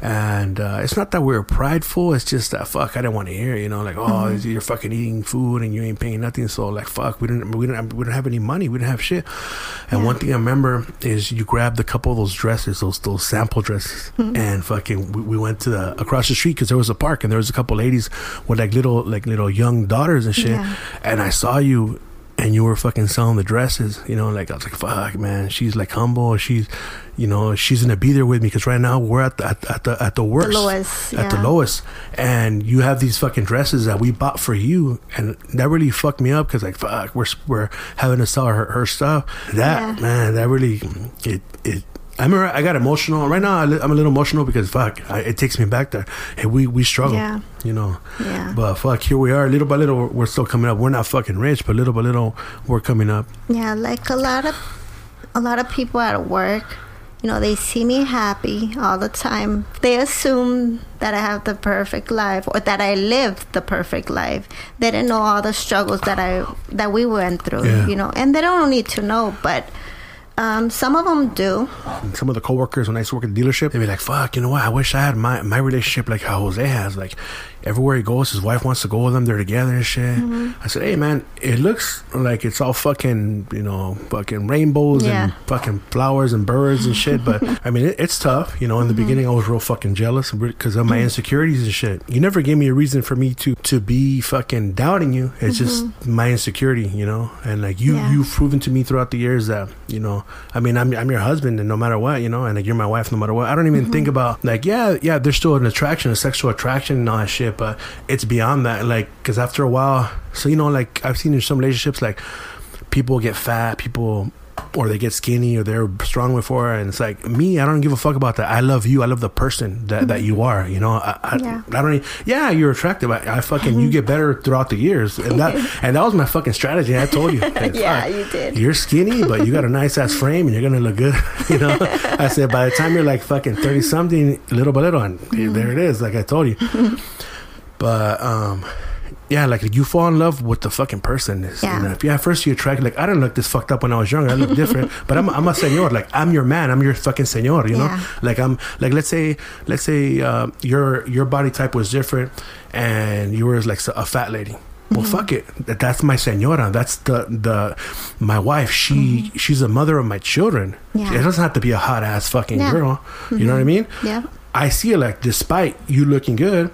Speaker 1: and uh, it's not that we were prideful. It's just that fuck, I didn't want to hear, you know, like oh, you're fucking eating food and you ain't paying nothing. So like fuck, we didn't, we didn't, we didn't have any money. We didn't have shit. And
Speaker 2: Yeah.
Speaker 1: one thing I remember is you grabbed a couple of those dresses, those those sample dresses, and fucking we, we went to the across the street because there was a park and there was a couple ladies with like little like little young daughters and shit.
Speaker 2: Yeah.
Speaker 1: And I saw you. And you were fucking selling the dresses, you know. Like I was like, "Fuck, man, she's like humble. She's, you know, she's gonna be there with me because right now we're at the at, at the at the worst,
Speaker 2: lowest,
Speaker 1: at the lowest. And you have these fucking dresses that we bought for you, and that really fucked me up because like, fuck, we're we're having to sell her her stuff. That
Speaker 2: Yeah.
Speaker 1: man, that really it it. I remember I got emotional. Right now, I'm a little emotional because fuck, I, it takes me back there. And we we struggle,
Speaker 2: Yeah.
Speaker 1: you know.
Speaker 2: Yeah.
Speaker 1: But fuck, here we are. Little by little, we're- we're still coming up. We're not fucking rich, but little by little, we're coming up.
Speaker 2: Yeah, like a lot of a lot of people at work, you know, they see me happy all the time. They assume that I have the perfect life or that I lived the perfect life. They didn't know all the struggles that I that we went through,
Speaker 1: Yeah.
Speaker 2: you know, and they don't need to know, but um, some of them do.
Speaker 1: Some of the coworkers when I used to work at the dealership, they'd be like, "Fuck, you know what? I wish I had my my relationship like how Jose has. Like everywhere he goes, his wife wants to go with him. They're together and shit."
Speaker 2: Mm-hmm.
Speaker 1: I said, "Hey, man, it looks like it's all fucking, you know, fucking rainbows and fucking flowers and birds and shit. But I mean, it, it's tough. You know, in the
Speaker 2: Mm-hmm.
Speaker 1: beginning, I was real fucking jealous because of my insecurities and shit. You never gave me a reason for me to to be fucking doubting you. It's just my insecurity, you know. And like you,
Speaker 2: Mm-hmm. Yeah.
Speaker 1: you've proven to me throughout the years that you know. I mean, I'm I'm your husband, and no matter what, you know, and like you're my wife, no matter what. I don't even
Speaker 2: Mm-hmm.
Speaker 1: think about like, yeah, yeah, there's still an attraction, a sexual attraction, and all that shit. But it's beyond that. Like, because after a while, so you know, like I've seen in some relationships, like people get fat, people or they get skinny or they're strong before and it's like me i don't give a fuck about that. I love you. I love the person that, that mm-hmm. you are you know? I, I,
Speaker 2: Yeah.
Speaker 1: I don't e- yeah you're attractive. I, I fucking you mm-hmm. get better throughout the years and that and that was my fucking strategy i told you.
Speaker 2: Yeah,
Speaker 1: fuck,
Speaker 2: you did.
Speaker 1: you're skinny but you got a nice ass frame and you're gonna look good you know? I said by the time you're like fucking 30 something little by little and there mm-hmm. it is like i told you but um yeah, like you fall in love with the fucking person. Is,
Speaker 2: Yeah.
Speaker 1: You know, if you at first you attract like I didn't look this fucked up when I was younger. I look different, but I'm I'm a senor. Like I'm your man. I'm your fucking senor. You know,
Speaker 2: Yeah.
Speaker 1: like I'm like let's say let's say uh, your your body type was different, and you were like a fat lady. Well, fuck it. That's my senora. That's the the my wife. She she's a mother of my children.
Speaker 2: Yeah.
Speaker 1: It doesn't have to be a hot ass fucking
Speaker 2: Yeah.
Speaker 1: girl. You know what I mean?
Speaker 2: Yeah.
Speaker 1: I see it like despite you looking good,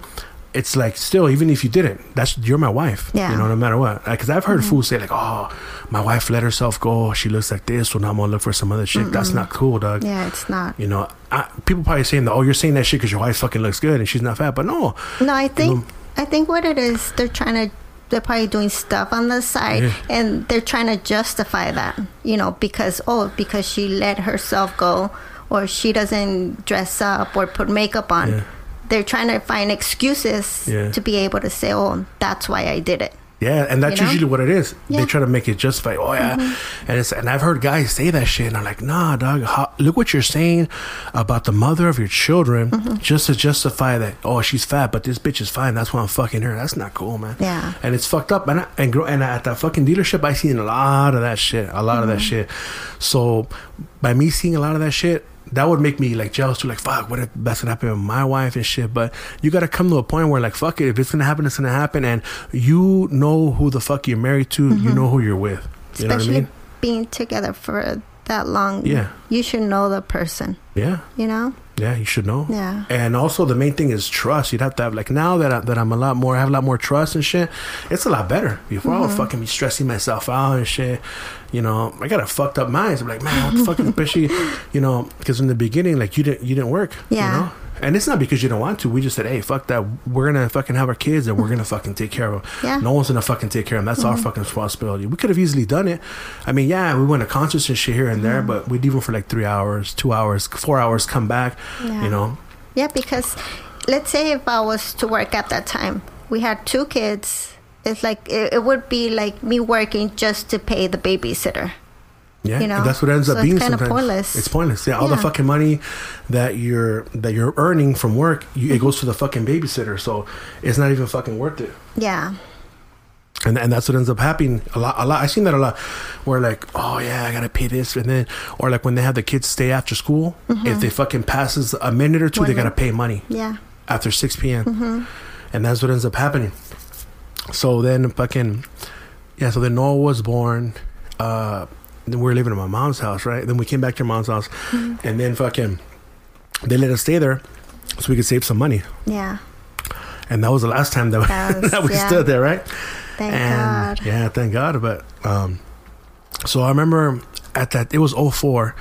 Speaker 1: it's like still even if you didn't, that's you're my wife.
Speaker 2: Yeah.
Speaker 1: You know, no matter what. Because I've heard mm-hmm. fools say like, "Oh, my wife let herself go. She looks like this, so now I'm gonna look for some other shit." That's not cool, dog.
Speaker 2: Yeah, it's not.
Speaker 1: You know, I, people probably saying that, "Oh, you're saying that shit because your wife fucking looks good and she's not fat," but no.
Speaker 2: No, I think
Speaker 1: know-
Speaker 2: I think what it is, they're trying to they're probably doing stuff on the side
Speaker 1: Yeah.
Speaker 2: and they're trying to justify that, you know, because oh, because she let herself go or she doesn't dress up or put makeup on.
Speaker 1: Yeah.
Speaker 2: They're trying to find excuses
Speaker 1: Yeah.
Speaker 2: to be able to say, "Oh, that's why I did it."
Speaker 1: Yeah, and that's
Speaker 2: You know?
Speaker 1: usually what it is. They try to make it justify. Oh yeah, mm-hmm. and it's and I've heard guys say that shit, and I'm like, nah, dog. How, look what you're saying about the mother of your children, mm-hmm. just to justify that. Oh, she's fat, but this bitch is fine. That's why I'm fucking her. That's not cool, man.
Speaker 2: Yeah.
Speaker 1: and it's fucked up. And I, and and at that fucking dealership, I seen a lot of that shit. A lot of that mm-hmm. shit. So by me seeing a lot of that shit. That would make me like jealous too, like fuck, what if that's gonna happen with my wife and shit. But you gotta come to a point where like fuck it, if it's gonna happen, it's gonna happen, and you know who the fuck you're married to, you mm-hmm. know who you're with. You know what I
Speaker 2: Especially
Speaker 1: mean?
Speaker 2: being together for that long.
Speaker 1: Yeah.
Speaker 2: You should know the person,
Speaker 1: Yeah,
Speaker 2: you know?
Speaker 1: Yeah, you should know.
Speaker 2: Yeah.
Speaker 1: And also the main thing is trust. You'd have to have like now that I, that I'm a lot more, I have a lot more trust and shit. It's a lot better. Before I would mm-hmm. fucking be stressing myself out and shit. You know, I got a fucked up mind. I'm like, man, what the fuck, especially, you know, because in the beginning, like you didn't you didn't work.
Speaker 2: Yeah.
Speaker 1: You know? And it's not because you don't want to. We just said, hey, fuck that. We're gonna fucking have our kids and we're gonna fucking take care of them.
Speaker 2: Yeah.
Speaker 1: No one's gonna fucking take care of them. That's our mm-hmm. fucking responsibility. We could have easily done it. I mean, yeah, we went to concerts and shit here and there, mm-hmm. but we'd leave them for like three hours, two hours, four hours, come back.
Speaker 2: Yeah.
Speaker 1: You know.
Speaker 2: Yeah, because let's say if I was to work at that time, we had two kids. It's like it, it would be like me working just to pay the babysitter.
Speaker 1: Yeah,
Speaker 2: You know?
Speaker 1: that's what it ends
Speaker 2: So
Speaker 1: up
Speaker 2: it's
Speaker 1: being.
Speaker 2: kinda
Speaker 1: sometimes
Speaker 2: pointless.
Speaker 1: It's pointless. Yeah, all the fucking money that you're that you're earning from work, you, it goes to the fucking babysitter. So it's not even fucking worth it.
Speaker 2: Yeah.
Speaker 1: And and that's what ends up happening a lot. A lot. I've seen that a lot. Where like, oh yeah, I gotta pay this, and then or like when they have the kids stay after school, if they fucking passes a minute or two,
Speaker 2: Mm-hmm. One
Speaker 1: they gotta pay money
Speaker 2: Yeah.
Speaker 1: after 6 p.m.
Speaker 2: Mm-hmm.
Speaker 1: And that's what ends up happening. So then fucking, yeah, so then Noah was born. Uh, then we were living at my mom's house, right? Then we came back to your mom's house.
Speaker 2: Mm-hmm.
Speaker 1: And then fucking, they let us stay there so we could save some money.
Speaker 2: Yeah.
Speaker 1: And that was the last time that,
Speaker 2: That was-
Speaker 1: that we
Speaker 2: yeah.
Speaker 1: stood there, right?
Speaker 2: Thank
Speaker 1: and
Speaker 2: God.
Speaker 1: yeah, thank God. But um, so I remember at that it was 04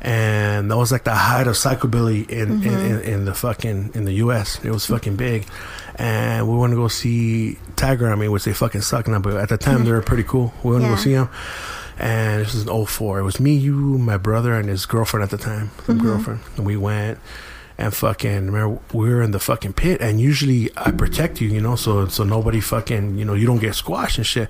Speaker 1: and that was like the height of psychobilly in, in, in, in the fucking in the U.S. It was fucking big, and we want to go see Tiger Army, which they fucking suck now, but at the time they were pretty cool. We want to
Speaker 2: Yeah.
Speaker 1: go see them. And this was in 04. It was me, you, my brother, and his girlfriend at the time. Some mm-hmm. girlfriend. And we went and fucking remember we were in the fucking pit and usually I protect you, you know, so so nobody fucking you know, you don't get squashed and shit.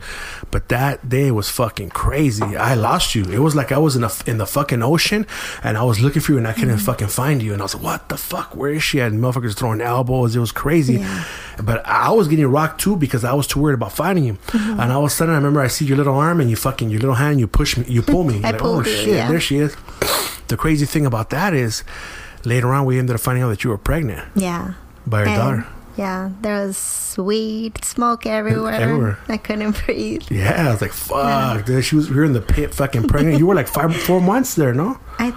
Speaker 1: But that day was fucking crazy. I lost you. It was like I was in a in the fucking ocean and I was looking for you and I couldn't fucking find you and I was like, What the fuck? Where is she? And motherfuckers throwing elbows. It was crazy.
Speaker 2: Yeah.
Speaker 1: But I was getting rocked too because I was too worried about finding you.
Speaker 2: Mm-hmm.
Speaker 1: And all of a sudden I remember I see your little arm and you fucking your little hand, you push me you pull me.
Speaker 2: I
Speaker 1: like,
Speaker 2: pulled
Speaker 1: oh shit,
Speaker 2: yeah.
Speaker 1: there she is. The crazy thing about that is later on we ended up finding out that you were pregnant
Speaker 2: Yeah.
Speaker 1: by your
Speaker 2: And,
Speaker 1: daughter.
Speaker 2: Yeah. There was weed, smoke everywhere.
Speaker 1: Everywhere.
Speaker 2: I couldn't breathe.
Speaker 1: Yeah, I was like, fuck. dude, She was we were in the pit fucking pregnant. You were like five four months there, no?
Speaker 2: I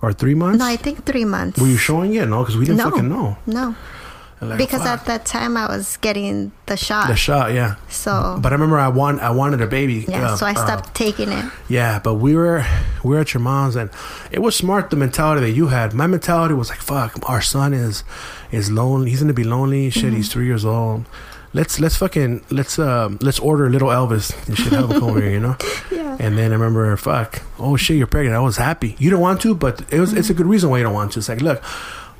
Speaker 1: Or three months?
Speaker 2: no, I think three months.
Speaker 1: were you showing it? No, because we didn't
Speaker 2: No.
Speaker 1: fucking know.
Speaker 2: No,
Speaker 1: like,
Speaker 2: because
Speaker 1: fuck.
Speaker 2: at that time I was getting the shot.
Speaker 1: the shot, yeah.
Speaker 2: so
Speaker 1: But I remember I want I wanted a baby.
Speaker 2: yeah,
Speaker 1: uh,
Speaker 2: so I
Speaker 1: uh,
Speaker 2: stopped taking it.
Speaker 1: Yeah, but we were we were at your mom's, and it was smart the mentality that you had. My mentality was like, "Fuck, our son is is lonely. He's gonna be lonely. Shit, he's three years old. Let's let's fucking let's um let's order little Elvis and shit have him come over here, you know."
Speaker 2: Yeah.
Speaker 1: And then I remember, fuck, oh shit, you're pregnant. I was happy. You don't want to, but it was it's a good reason why you don't want to. It's like, look,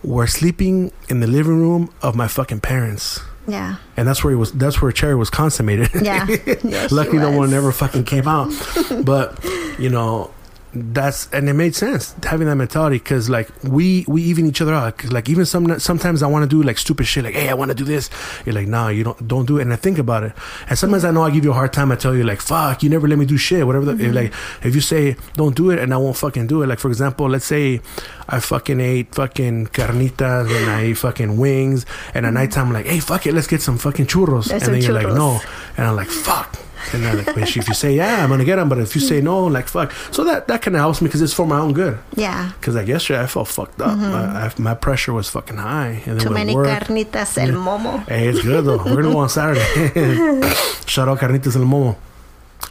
Speaker 1: we're sleeping in the living room of my fucking parents.
Speaker 2: Yeah,
Speaker 1: And that's where he was. That's where Cherry was consummated.
Speaker 2: yeah. yeah
Speaker 1: Luckily, no one ever fucking came out. but you know, that's and it made sense having that mentality because like we we even each other out. 'Cause, like even some sometimes I want to do like stupid shit. Like hey, I want to do this. You're like nah, you don't don't do it. And I think about it. And sometimes I know I give you a hard time. I tell you like fuck, you never let me do shit. Whatever. The, if, like if you say don't do it and I won't fucking do it. Like for example, let's say I fucking ate fucking carnitas and I ate fucking wings. And at nighttime I'm like hey fuck it, let's get some fucking churros.
Speaker 2: There's
Speaker 1: and then
Speaker 2: some
Speaker 1: you're like no. And I'm like, fuck. And then like, if you say yeah, I'm gonna get them. But if you say no, like fuck. So that that kind of helps me because it's for my own good.
Speaker 2: Yeah,
Speaker 1: Because like yesterday, I felt fucked up. I, I, my pressure was fucking high. And then
Speaker 2: too many
Speaker 1: work,
Speaker 2: carnitas el momo.
Speaker 1: Hey, it's good though. We're gonna go on Saturday. Shout out Carnitas El Momo.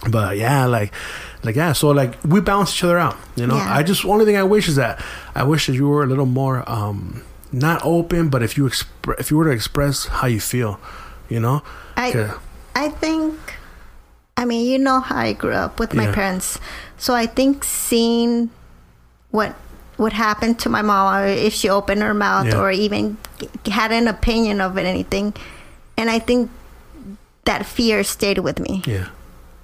Speaker 1: But yeah, like, like yeah. So like we balance each other out. You know,
Speaker 2: Yeah.
Speaker 1: I just only thing I wish is that I wish that you were a little more um not open, but if you expre- if you were to express how you feel, you know.
Speaker 2: I I think, I mean, you know how I grew up with my
Speaker 1: Yeah.
Speaker 2: parents, so I think seeing what would happen to my mom, if she opened her mouth,
Speaker 1: Yeah.
Speaker 2: or even had an opinion of it, anything, and I think that fear stayed with me.
Speaker 1: Yeah.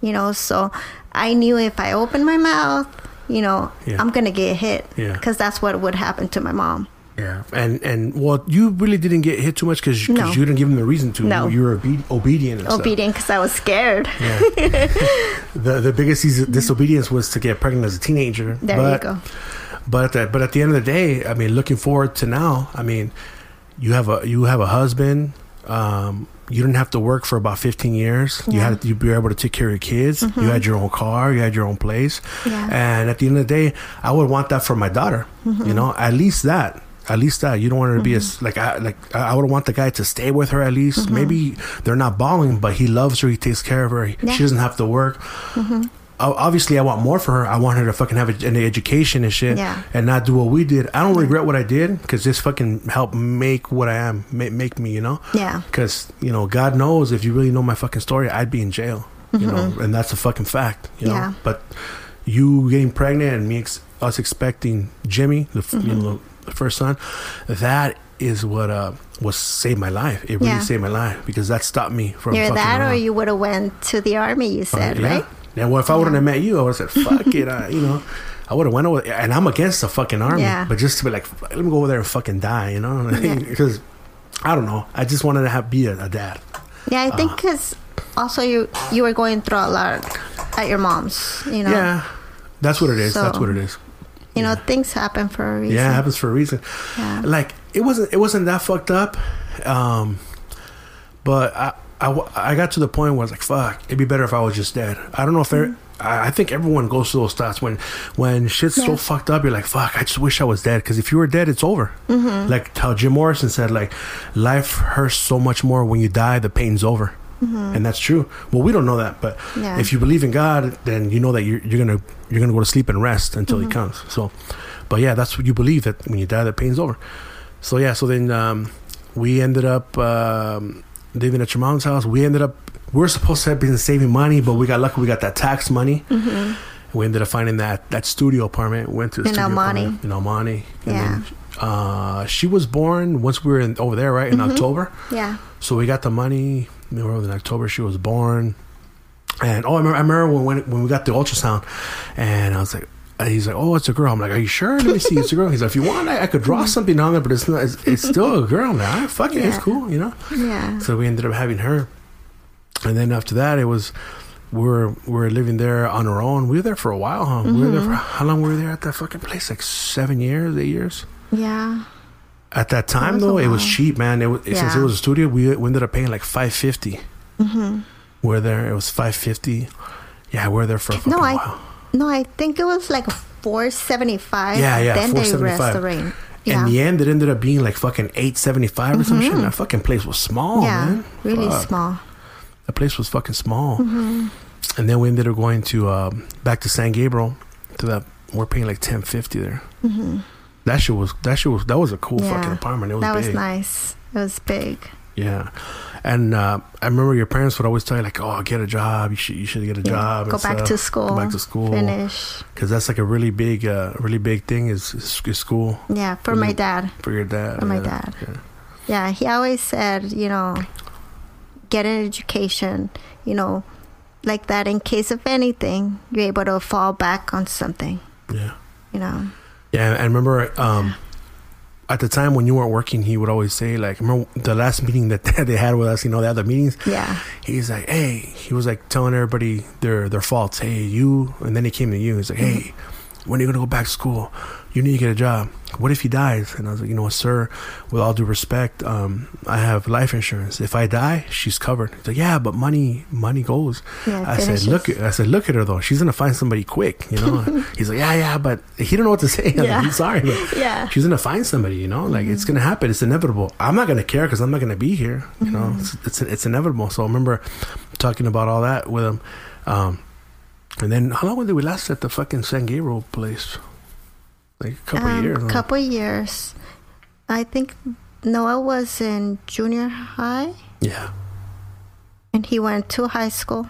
Speaker 2: You know, so I knew if I opened my mouth, you know,
Speaker 1: Yeah.
Speaker 2: I'm gonna get hit.
Speaker 1: Yeah.
Speaker 2: Because that's what would happen to my mom.
Speaker 1: Yeah, and and well, you really didn't get hit too much because
Speaker 2: No.
Speaker 1: you didn't give them the reason to.
Speaker 2: No.
Speaker 1: you were obe- obedient. And.
Speaker 2: Obedient because I was scared.
Speaker 1: Yeah. the the biggest disobedience was to get pregnant as a teenager.
Speaker 2: There
Speaker 1: but,
Speaker 2: you go.
Speaker 1: But at the, but at the end of the day, I mean, looking forward to now. I mean, you have a you have a husband. Um, you didn't have to work for about 15 years. You had you were able to take care of your kids. You mm-hmm. had your own car. You had your own place.
Speaker 2: Yeah.
Speaker 1: And at the end of the day, I would want that for my daughter. Mm-hmm. You know, at least that. At least that you don't want her to be as mm-hmm. like I like I would want the guy to stay with her at least. Mm-hmm. Maybe they're not balling, but he loves her. He takes care of her.
Speaker 2: Yeah.
Speaker 1: She doesn't have to work. Mm-hmm. O- Obviously, I want more for her. I want her to fucking have an education and shit,
Speaker 2: Yeah.
Speaker 1: and not do what we did. I don't regret what I did because this fucking helped make what I am, make, make me, you know.
Speaker 2: Yeah.
Speaker 1: Because you know, God knows if you really know my fucking story, I'd be in jail. You know, and that's a fucking fact. You know,
Speaker 2: Yeah.
Speaker 1: but you getting pregnant and me ex- us expecting Jimmy, the you
Speaker 2: Mm-hmm.
Speaker 1: know the first son, that is what uh was saved my life. It really
Speaker 2: Yeah.
Speaker 1: saved my life because that stopped me from fucking
Speaker 2: that or you would have went to the army, you said,
Speaker 1: Uh, yeah.
Speaker 2: right?
Speaker 1: Yeah. Well, if I wouldn't have met you, I would have said, "Fuck it," I, you know. I would have went over, and I'm against the fucking army,
Speaker 2: Yeah.
Speaker 1: but just to be like, let me go over there and fucking die, you know, because I don't know. I just wanted to have be a, a dad.
Speaker 2: Yeah, I think because also you you were going through a lot at your mom's, you know.
Speaker 1: Yeah, that's what it is. that's what it is.
Speaker 2: You know, things happen for a reason.
Speaker 1: Yeah, it happens for a reason.
Speaker 2: Yeah.
Speaker 1: Like it wasn't it wasn't that fucked up, um, but I, I I got to the point where I was like, fuck, it'd be better if I was just dead. I don't know if there. I I think everyone goes through those thoughts when when shit's so
Speaker 2: Mm-hmm.
Speaker 1: Fucked up. You're like, fuck, I just wish I was dead. Because if you were dead, it's over.
Speaker 2: Mm-hmm.
Speaker 1: Like how Jim Morrison said, like life hurts so much more when you die. The pain's over. And that's true. Well, we don't know that, but
Speaker 2: Mm-hmm. Yeah.
Speaker 1: if you believe in God, then you know that you're, you're gonna you're gonna go to sleep and rest until
Speaker 2: Mm-hmm.
Speaker 1: He comes. So, but yeah, that's what you believe that when you die, that pain's over. So yeah, so then um, we ended up um, living at your mom's house. We ended up we were supposed to have been saving money, but we got lucky. We got that tax money. We ended up finding that that studio apartment. Went to the
Speaker 2: In
Speaker 1: studio
Speaker 2: El Monte.
Speaker 1: apartment in El Monte. And
Speaker 2: Yeah.
Speaker 1: then, uh, she was born once we were in, over there, right in October.
Speaker 2: Yeah.
Speaker 1: So we got the money. Were in October. She was born, and oh, I remember, I remember when, when when we got the ultrasound, and I was like, he's like, oh, it's a girl. I'm like, are you sure? Let me see. It's a girl. He's like, if you want, I, I could draw something on there, but it's not. It's, it's still a girl. Now, right, fuck it, it's cool, you know.
Speaker 2: Yeah.
Speaker 1: So we ended up having her, and then after that, it was we were we were living there on our own. We were there for a while, huh? We were there mm-hmm. for how long were we there at that fucking place? Like seven years, eight years.
Speaker 2: Yeah.
Speaker 1: At that time,
Speaker 2: a
Speaker 1: though, it was cheap, man. It was, Since it was a studio, we, we ended up paying like five fifty.
Speaker 2: Mm-hmm.
Speaker 1: We're there. It was five fifty. Yeah, we're there for
Speaker 2: No, I
Speaker 1: while.
Speaker 2: no, I think it was like four seventy five.
Speaker 1: Yeah, yeah,
Speaker 2: Then they
Speaker 1: $4.75.
Speaker 2: restaurate.
Speaker 1: In the end, it ended up being like fucking eight seventy five or some shit. That fucking place was small,
Speaker 2: yeah,
Speaker 1: man.
Speaker 2: really
Speaker 1: Fuck.
Speaker 2: small.
Speaker 1: The place was fucking small.
Speaker 2: Mm-hmm.
Speaker 1: And then we ended up going to um, back to San Gabriel to that. We're paying like ten fifty there.
Speaker 2: hmm
Speaker 1: That shit was that shit was that was a cool
Speaker 2: Yeah,
Speaker 1: fucking apartment. It was
Speaker 2: That
Speaker 1: big.
Speaker 2: was nice. It was big.
Speaker 1: Yeah, and uh, I remember your parents would always tell you like, "Oh, get a job. You should you should get a
Speaker 2: Yeah.
Speaker 1: job.
Speaker 2: Go
Speaker 1: and
Speaker 2: back
Speaker 1: stuff.
Speaker 2: to school.
Speaker 1: Go back to school.
Speaker 2: Finish.
Speaker 1: because that's like a really big, uh, really big thing is, is, is school
Speaker 2: Yeah, for my dad.
Speaker 1: for your dad.
Speaker 2: For my dad.
Speaker 1: Yeah.
Speaker 2: Yeah, he always said, you know, get an education, you know, like that in case of anything, you're able to fall back on something,
Speaker 1: Yeah.
Speaker 2: you know.
Speaker 1: Yeah, and I remember um, at the time when you weren't working, he would always say like, remember the last meeting that they had with us, you know, the other meetings.
Speaker 2: Yeah.
Speaker 1: He's like, hey, he was like telling everybody their their faults. Hey, you, and then he came to you. He's like, hey, when are you gonna go back to school? You need to get a job. What if he dies? And I was like, you know, sir, with all due respect, um, I have life insurance. If I die, she's covered. He's like, yeah, but money, money goes.
Speaker 2: Yeah.
Speaker 1: I said, look, I said, look at her though. She's gonna find somebody quick, you know. He's like, yeah, yeah, but he don't know what to say. I'm,
Speaker 2: Yeah.
Speaker 1: like, I'm sorry, but
Speaker 2: Yeah.
Speaker 1: she's gonna find somebody, you know. Like it's gonna happen. It's inevitable. I'm not gonna care because I'm not gonna be here. You know, it's, it's it's inevitable. So I remember talking about all that with him. Um, and then how long did we last at the fucking San Gabriel place? Like a couple
Speaker 2: Um,
Speaker 1: years. huh?
Speaker 2: Couple years. I think Noah was in junior high
Speaker 1: Yeah.
Speaker 2: and he went to high school.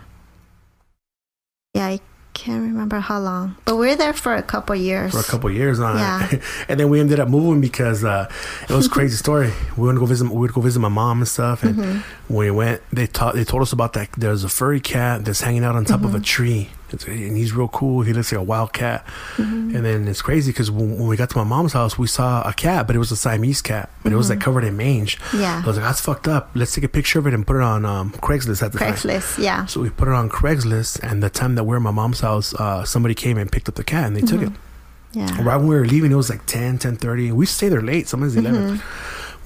Speaker 2: Yeah, I can't remember how long, but we were there for a couple years.
Speaker 1: for a couple years on
Speaker 2: Yeah.
Speaker 1: and then we ended up moving because uh it was a crazy story we went to go visit we would go visit my mom and stuff and
Speaker 2: Mm-hmm.
Speaker 1: when we went they taught they told us about that there's a furry cat that's hanging out on top of a
Speaker 2: Mm-hmm.
Speaker 1: tree It's- and he's real cool he looks like a wild cat
Speaker 2: Mm-hmm.
Speaker 1: and then it's crazy because when, when we got to my mom's house we saw a cat but it was a siamese cat but it was like covered in mange
Speaker 2: Mm-hmm. Yeah.
Speaker 1: i was like that's fucked up let's take a picture of it and put it on um craigslist at the time
Speaker 2: Craigslist, yeah.
Speaker 1: so we put it on Craigslist, and the time that we are at my mom's house, uh, somebody came and picked up the cat, and they took it.
Speaker 2: Yeah.
Speaker 1: Right when we were leaving, it was like 10, 10.30. We stayed there late. Sometimes 11.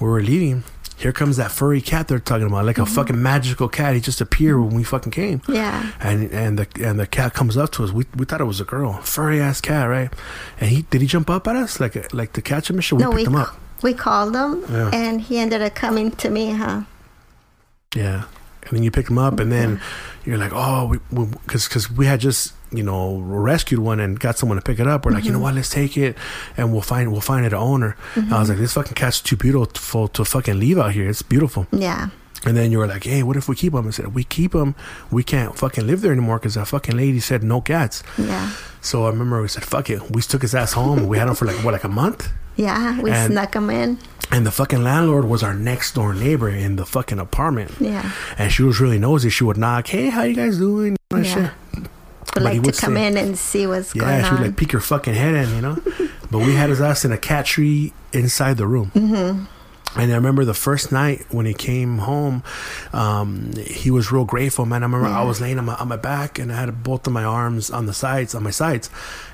Speaker 1: We were leaving. Here comes that furry cat they're talking about, like a mm-hmm. fucking magical cat. He just appeared when we fucking came.
Speaker 2: Yeah.
Speaker 1: And and the and the cat comes up to us. We, we thought it was a girl, furry ass cat, right? And he did he jump up at us like like to catch him shit? We
Speaker 2: no,
Speaker 1: picked
Speaker 2: we
Speaker 1: him up.
Speaker 2: we called him,
Speaker 1: Yeah.
Speaker 2: and he ended up coming to me, huh?
Speaker 1: Yeah. And then you pick him up, and then you're like, oh, we because because we had just you know rescued one and got someone to pick it up. We're like, you know mm-hmm. what, let's take it, and we'll find we'll find it an owner. I was mm-hmm. like, this fucking cat's too beautiful to fucking leave out here. It's beautiful.
Speaker 2: Yeah.
Speaker 1: And then you were like, hey, what if we keep them? I said, we keep them, we can't fucking live there anymore because that fucking lady said no cats.
Speaker 2: Yeah.
Speaker 1: So I remember we said, fuck it. We took his ass home. We had him for like what, like a month.
Speaker 2: Yeah. We
Speaker 1: And-
Speaker 2: snuck him in.
Speaker 1: And the fucking landlord was our next door neighbor in the fucking apartment.
Speaker 2: Yeah.
Speaker 1: And she was really nosy. She would knock, hey, how you guys doing? And
Speaker 2: Yeah.
Speaker 1: shit.
Speaker 2: Would
Speaker 1: But he
Speaker 2: like to come
Speaker 1: say-
Speaker 2: in and see what's
Speaker 1: Yeah,
Speaker 2: going on.
Speaker 1: Yeah, she would like peek her fucking head in, you know. but we had his ass in a cat tree inside the room. Mm-hmm. And I remember the first night when he came home, um, he was real grateful, man. I remember I was laying on my, on my back and I had both of my arms on the sides, on my sides,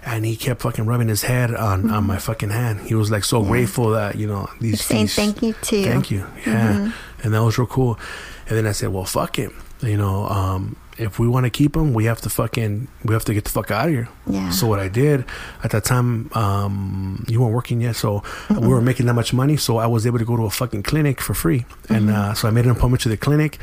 Speaker 1: and he kept fucking rubbing his head on, on my fucking hand. He was like so grateful that you know these
Speaker 2: saying
Speaker 1: these-
Speaker 2: thank you to you.
Speaker 1: Thank you. Yeah. And that was real cool. And then I said, well, fuck it. You know, um, if we want to keep him, we have to fucking, we have to get the fuck out of here.
Speaker 2: Yeah.
Speaker 1: So what I did at that time, um, you weren't working yet, so we weren't making that much money. So I was able to go to a fucking clinic for free, and uh, so I made an appointment to the clinic.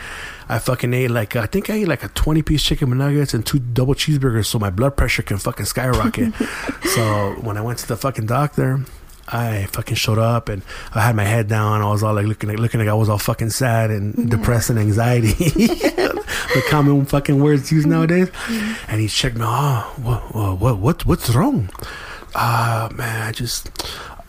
Speaker 1: I fucking ate like I think I ate like a twenty piece chicken McNuggets and two double cheeseburgers, so my blood pressure can fucking skyrocket. so when I went to the fucking doctor. I fucking showed up and I had my head down. I was all like looking like looking like I was all fucking sad and depressed and anxiety. the common fucking words used nowadays. And he checked me. Oh, what, what, what, what's wrong? Uh, man, I just.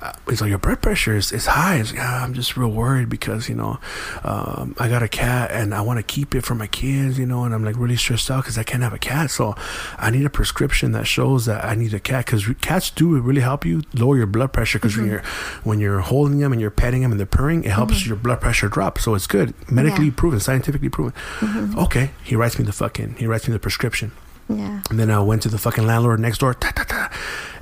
Speaker 1: Uh, he's like, your blood pressure is, is high. Like, "Ah, I'm just real worried because, you know, um, I got a cat and I want to keep it for my kids, you know, and I'm like really stressed out because I can't have a cat. So I need a prescription that shows that I need a cat because cats do really help you lower your blood pressure because when you're when you're holding them and you're petting them and they're purring, it helps your blood pressure drop. So it's good, medically
Speaker 2: Yeah.
Speaker 1: proven, scientifically proven. Okay, he writes me the fucking he writes me the prescription.
Speaker 2: Yeah.
Speaker 1: And then I went to the fucking landlord next door. Ta, ta, ta.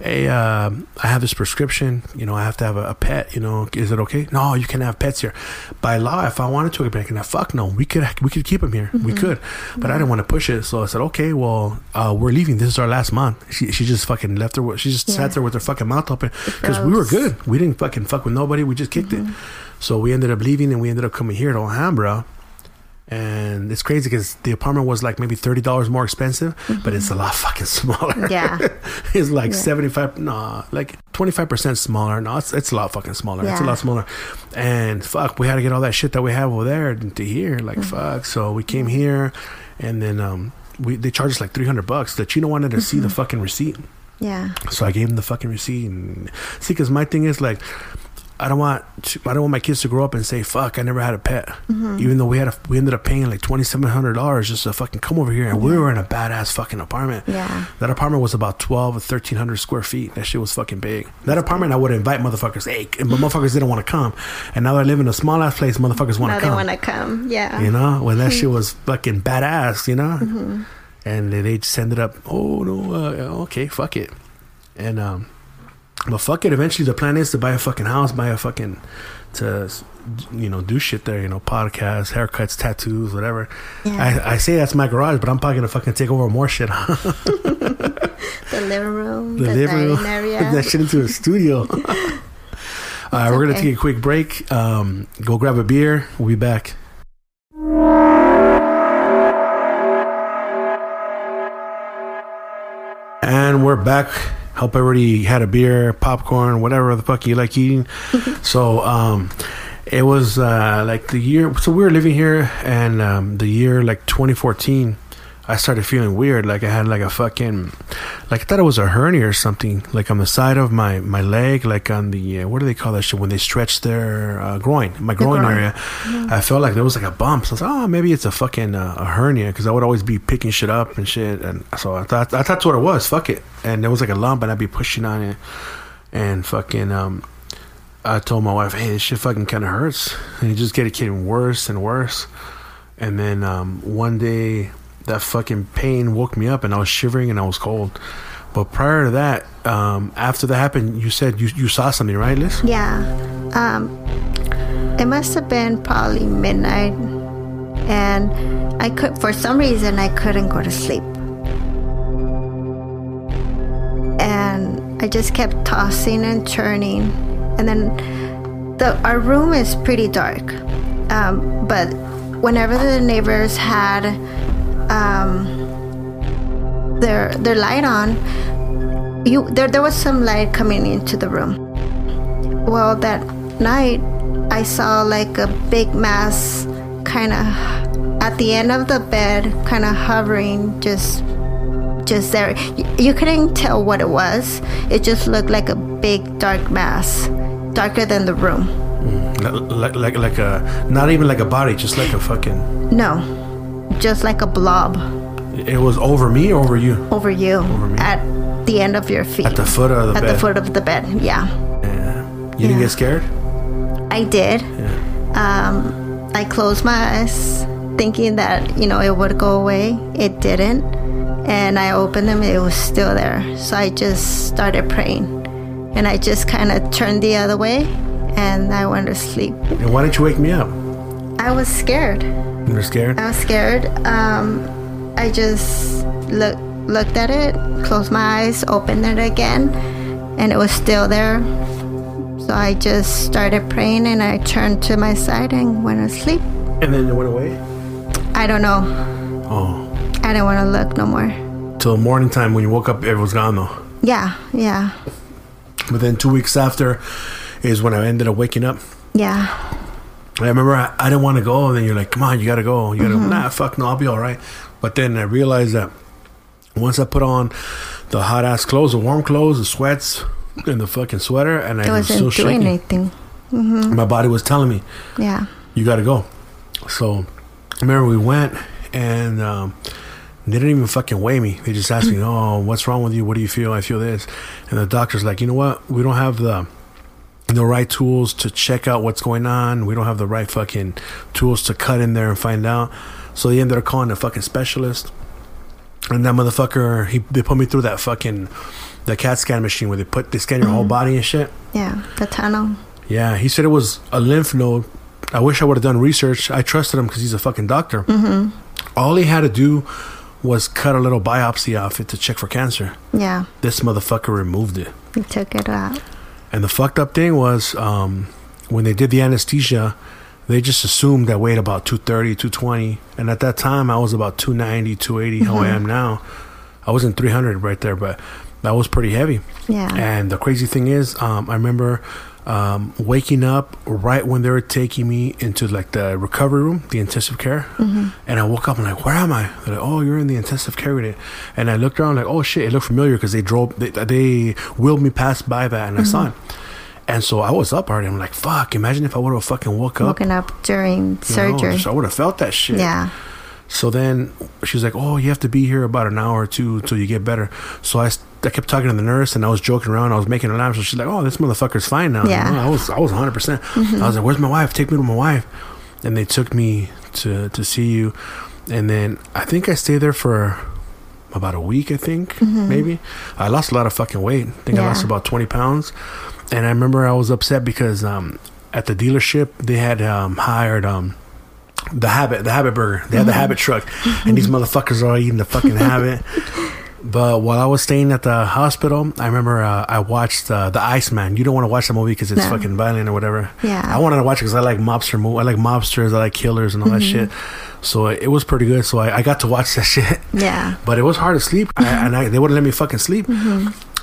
Speaker 1: Hey, um, I have this prescription. You know, I have to have a, a pet. You know, is it okay? No, you can have pets here. By law, if I wanted to, be like, "No, fuck no. We could we could keep him here. We could, but I didn't want to push it. So I said, okay, well, uh, we're leaving. This is our last month. She she just fucking left her. She just
Speaker 2: Yeah.
Speaker 1: sat there with her fucking mouth open because we were good. We didn't fucking fuck with nobody. We just kicked it. So we ended up leaving and we ended up coming here to Alhambra. And it's crazy because the apartment was like maybe thirty dollars more expensive, but it's a lot fucking smaller.
Speaker 2: Yeah.
Speaker 1: it's like
Speaker 2: Yeah.
Speaker 1: seventy five, no, like twenty five percent smaller. No, it's it's a lot fucking smaller. Yeah. It's a lot smaller. And fuck, we had to get all that shit that we have over there to here. Like
Speaker 2: Mm-hmm.
Speaker 1: fuck. So we came here, and then um, we they charged us like three hundred bucks. The Chino wanted to see
Speaker 2: Mm-hmm.
Speaker 1: the fucking receipt.
Speaker 2: Yeah.
Speaker 1: So I gave him the fucking receipt and see, because my thing is like, I don't want to, I don't want my kids to grow up and say, "Fuck, I never had a pet."
Speaker 2: Mm-hmm.
Speaker 1: Even though we had a, we ended up paying like twenty seven hundred dollars just to fucking come over here, and we were in a badass fucking apartment.
Speaker 2: Yeah.
Speaker 1: That apartment was about twelve or thirteen hundred square feet. That shit was fucking big. That apartment, I would invite motherfuckers. Hey, but motherfuckers didn't want to come, and now I live in a small ass place. Motherfuckers want to
Speaker 2: they
Speaker 1: come.
Speaker 2: want to come. Yeah.
Speaker 1: You know, when that shit was fucking badass, you know?
Speaker 2: Mm-hmm.
Speaker 1: And they they just ended up, oh no, uh, okay, fuck it. And, um, but fuck it. Eventually, the plan is to buy a fucking house, buy a fucking, to, you know, do shit there, you know, podcasts, haircuts, tattoos, whatever.
Speaker 2: Yeah.
Speaker 1: I, I say that's my garage, but I'm probably gonna fucking take over more shit.
Speaker 2: the living room,
Speaker 1: the
Speaker 2: the,
Speaker 1: living room,
Speaker 2: area.
Speaker 1: that shit into a studio. All right, we're gonna take a quick break. Um, go grab a beer. We'll be back. And we're back. Hope everybody had a beer, popcorn, whatever the fuck you like eating. so, um, it was uh, like the year. So we were living here, and um, the year like 2014. I started feeling weird. Like I had like a fucking, like I thought it was a hernia or something. Like on the side of my my leg, like on the uh, what do they call that shit when they stretch their uh, groin, my groin,
Speaker 2: groin.
Speaker 1: area. I felt like there was like a bump. So I was like, oh, maybe it's a fucking uh, a hernia because I would always be picking shit up and shit. And so I thought I thought that's what it was. Fuck it. And there was like a lump, and I'd be pushing on it, and fucking um. I told my wife, "Hey, this shit fucking kind of hurts," and it just get it getting worse and worse. And then um, one day, that fucking pain woke me up, and I was shivering and I was cold. But prior to that, um, after that happened, you said you you saw something, right, Liz?
Speaker 2: Yeah. Um, it must have been probably midnight, and I could, for some reason, I couldn't go to sleep. And I just kept tossing and turning, and then the our room is pretty dark, um, but whenever the neighbors had um, their their light on, you there there was some light coming into the room. Well, that night I saw like a big mass kind of at the end of the bed, kind of hovering, just just there. You couldn't tell what it was. It just looked like a big dark mass, darker than the room.
Speaker 1: Like like like a not even like a body, just like a fucking.
Speaker 2: No, just like a blob
Speaker 1: It was over me, or over you,
Speaker 2: over you Over
Speaker 1: me.
Speaker 2: at the end of your feet.
Speaker 1: at the foot of the
Speaker 2: At
Speaker 1: bed.
Speaker 2: the foot of the bed, yeah.
Speaker 1: Yeah. You didn't get scared?
Speaker 2: I did.
Speaker 1: Yeah.
Speaker 2: Um, I closed my eyes thinking that, you know, it would go away. It didn't. And I opened them, it was still there. So I just started praying. And I just kind of turned the other way and I went to sleep.
Speaker 1: And why didn't you wake me up?
Speaker 2: I was scared.
Speaker 1: You were scared.
Speaker 2: I was scared. Um, I just look, looked at it, closed my eyes, opened it again, and it was still there. So I just started praying and I turned to my side and went to sleep.
Speaker 1: And then it went away.
Speaker 2: I don't know.
Speaker 1: Oh,
Speaker 2: I didn't want to look no more.
Speaker 1: till morning time when you woke up, it was gone though.
Speaker 2: Yeah, yeah,
Speaker 1: But then two weeks after is when I ended up waking up.
Speaker 2: yeah,
Speaker 1: I remember I, I didn't want to go, and then you're like, "Come on, you gotta go." You gotta, nah, fuck no, I'll be all right. But then I realized that once I put on the hot ass clothes, the warm clothes, the sweats, and the fucking sweater, and I
Speaker 2: it
Speaker 1: was
Speaker 2: wasn't
Speaker 1: still
Speaker 2: doing
Speaker 1: shaking,
Speaker 2: anything.
Speaker 1: my body was telling me,
Speaker 2: Yeah,
Speaker 1: "You gotta go." So I remember we went, and um, they didn't even fucking weigh me. They just asked me, "Oh, what's wrong with you? What do you feel?" I feel this, and the doctor's like, "You know what? We don't have the." The right tools to check out what's going on. We don't have the right fucking tools to cut in there and find out. So they ended up calling a fucking specialist. And that motherfucker, he they put me through that fucking the CAT scan machine where they put they scan your whole body and shit.
Speaker 2: yeah, the tunnel.
Speaker 1: Yeah, he said it was a lymph node. I wish I would have done research. I trusted him because he's a fucking doctor. Mm-hmm. All he had to do was cut a little biopsy off it to check for cancer.
Speaker 2: Yeah,
Speaker 1: This motherfucker removed it.
Speaker 2: he took it out.
Speaker 1: And the fucked up thing was um, when they did the anesthesia, they just assumed I weighed about 230, 220. And at that time, I was about 290, 280, how I am now. I wasn't 300 right there, but that was pretty heavy.
Speaker 2: Yeah,
Speaker 1: And the crazy thing is, um, I remember um, waking up right when they were taking me into like the recovery room, the intensive care. And I woke up and like, where am I? They're like, oh, you're in the intensive care unit. And I looked around like, oh shit, it looked familiar because they drove, they, they wheeled me past by that and I saw it. And so I was up already. I'm like, fuck, imagine if I would have fucking woke up.
Speaker 2: woken up during
Speaker 1: know,
Speaker 2: surgery.
Speaker 1: so I would have felt that shit.
Speaker 2: Yeah,
Speaker 1: So then she's like, "Oh, you have to be here about an hour or two till you get better." So I, I kept talking to the nurse and I was joking around. I was making a laugh. So she's like, "Oh, this motherfucker's fine now."
Speaker 2: Yeah.
Speaker 1: I was I was 100. percent I was like, "Where's my wife? Take me to my wife." And they took me to to see you, and then I think I stayed there for about a week. I think maybe I lost a lot of fucking weight. I think I lost about 20 pounds, and I remember I was upset because um, at the dealership they had um, hired um, the habit, the habit burger. They had the habit truck, and these motherfuckers are all eating the fucking habit. But while I was staying at the hospital, I remember uh, I watched uh, the Iceman. You don't want to watch the movie because it's
Speaker 2: No.
Speaker 1: fucking violent or whatever.
Speaker 2: Yeah.
Speaker 1: I wanted to watch it because I like mobster mo- I like mobsters. I like killers and all that shit. So it was pretty good. So I, I got to watch that shit.
Speaker 2: yeah,
Speaker 1: But it was hard to sleep, I, and I, they wouldn't let me fucking sleep.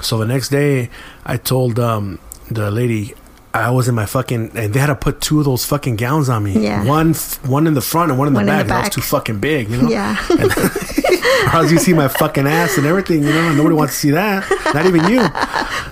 Speaker 1: So the next day, I told um, the lady, I was in my fucking, and they had to put two of those fucking gowns on me.
Speaker 2: Yeah.
Speaker 1: One, one in the front and one in the
Speaker 2: One in
Speaker 1: back.
Speaker 2: the
Speaker 1: and I was
Speaker 2: back.
Speaker 1: too fucking big, you know.
Speaker 2: Yeah.
Speaker 1: or else you see my fucking ass and everything, you know. Nobody wants to see that. Not even you.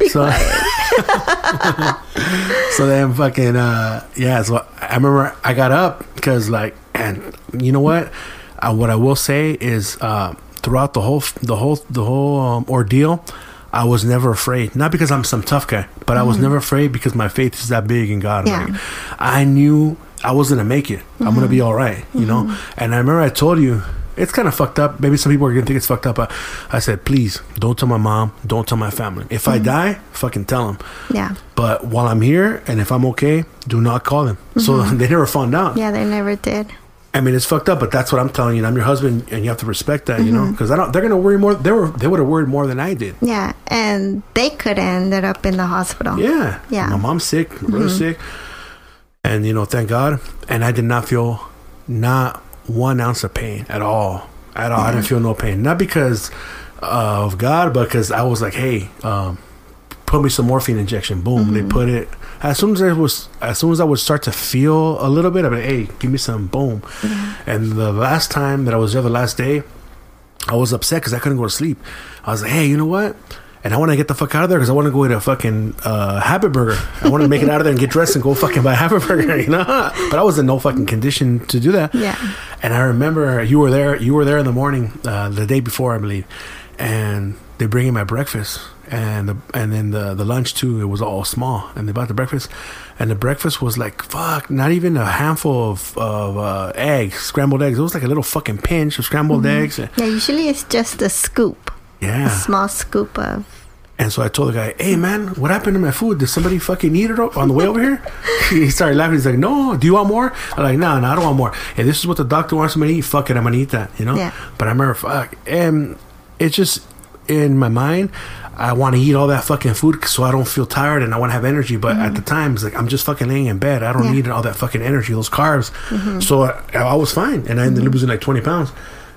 Speaker 1: so, so then fucking uh yeah. So I remember I got up because like, and you know what? Uh, what I will say is uh throughout the whole the whole the whole um, ordeal. I was never afraid, not because I'm some tough guy, but I was mm-hmm. never afraid because my faith is that big in God.
Speaker 2: Yeah.
Speaker 1: Like, I knew I was gonna make it. I'm gonna be mm-hmm. all right, you know. Mm-hmm. And I remember I told you it's kind of fucked up. Maybe some people are gonna think it's fucked up. But I said, please don't tell my mom, don't tell my family. If I die, fucking tell them.
Speaker 2: Yeah.
Speaker 1: But while I'm here and if I'm okay, do not call them. So they never found out.
Speaker 2: Yeah, they never did.
Speaker 1: I mean, it's fucked up, but that's what I'm telling you. I'm your husband, and you have to respect that, you know, because I don't. They're gonna worry more. They were. They would have worried more than I did.
Speaker 2: Yeah, and they could have ended up in the hospital.
Speaker 1: Yeah.
Speaker 2: Yeah.
Speaker 1: My mom's sick, my brother's sick. And, you know, thank God. And I did not feel not one ounce of pain at all. At all. I didn't feel no pain. Not because of God, but because I was like, hey, um, put me some morphine injection. Boom. They put it. As soon as I was, as soon as I would start to feel a little bit, I'd be like, hey, give me some. Boom. And the last time that I was there, the last day, I was upset because I couldn't go to sleep. I was like, hey, you know what? And I want to get the fuck out of there because I want to go eat a fucking uh, Habit Burger. I want to make it out of there and get dressed and go fucking buy a Habit Burger, you know? But I was in no fucking condition to do that.
Speaker 2: Yeah.
Speaker 1: And I remember you were there. You were there in the morning, uh, the day before, I believe, and they bring in my breakfast and the and then the the lunch too. It was all small, and they bought the breakfast, and the breakfast was like fuck, not even a handful of of uh, eggs, scrambled eggs. It was like a little fucking pinch of scrambled eggs.
Speaker 2: Yeah, usually it's just a scoop,
Speaker 1: Yeah, a
Speaker 2: small scoop of.
Speaker 1: And so I told the guy, "Hey man, what happened to my food? Did somebody fucking eat it on the way over here?" he started laughing. He's like, "No, do you want more?" I'm like, "No, no, I don't want more. And this is what the doctor wants me to eat. Fuck it, I'm gonna eat that." You know.
Speaker 2: Yeah.
Speaker 1: But I remember, fuck, and it's just in my mind. I want to eat all that fucking food so I don't feel tired and I want to have energy. But at the mm-hmm. time, it's like I'm just fucking laying in bed. I don't
Speaker 2: Yeah.
Speaker 1: need all that fucking energy, those carbs. Mm-hmm. So I, I was fine, and I ended up mm-hmm. losing like 20 pounds.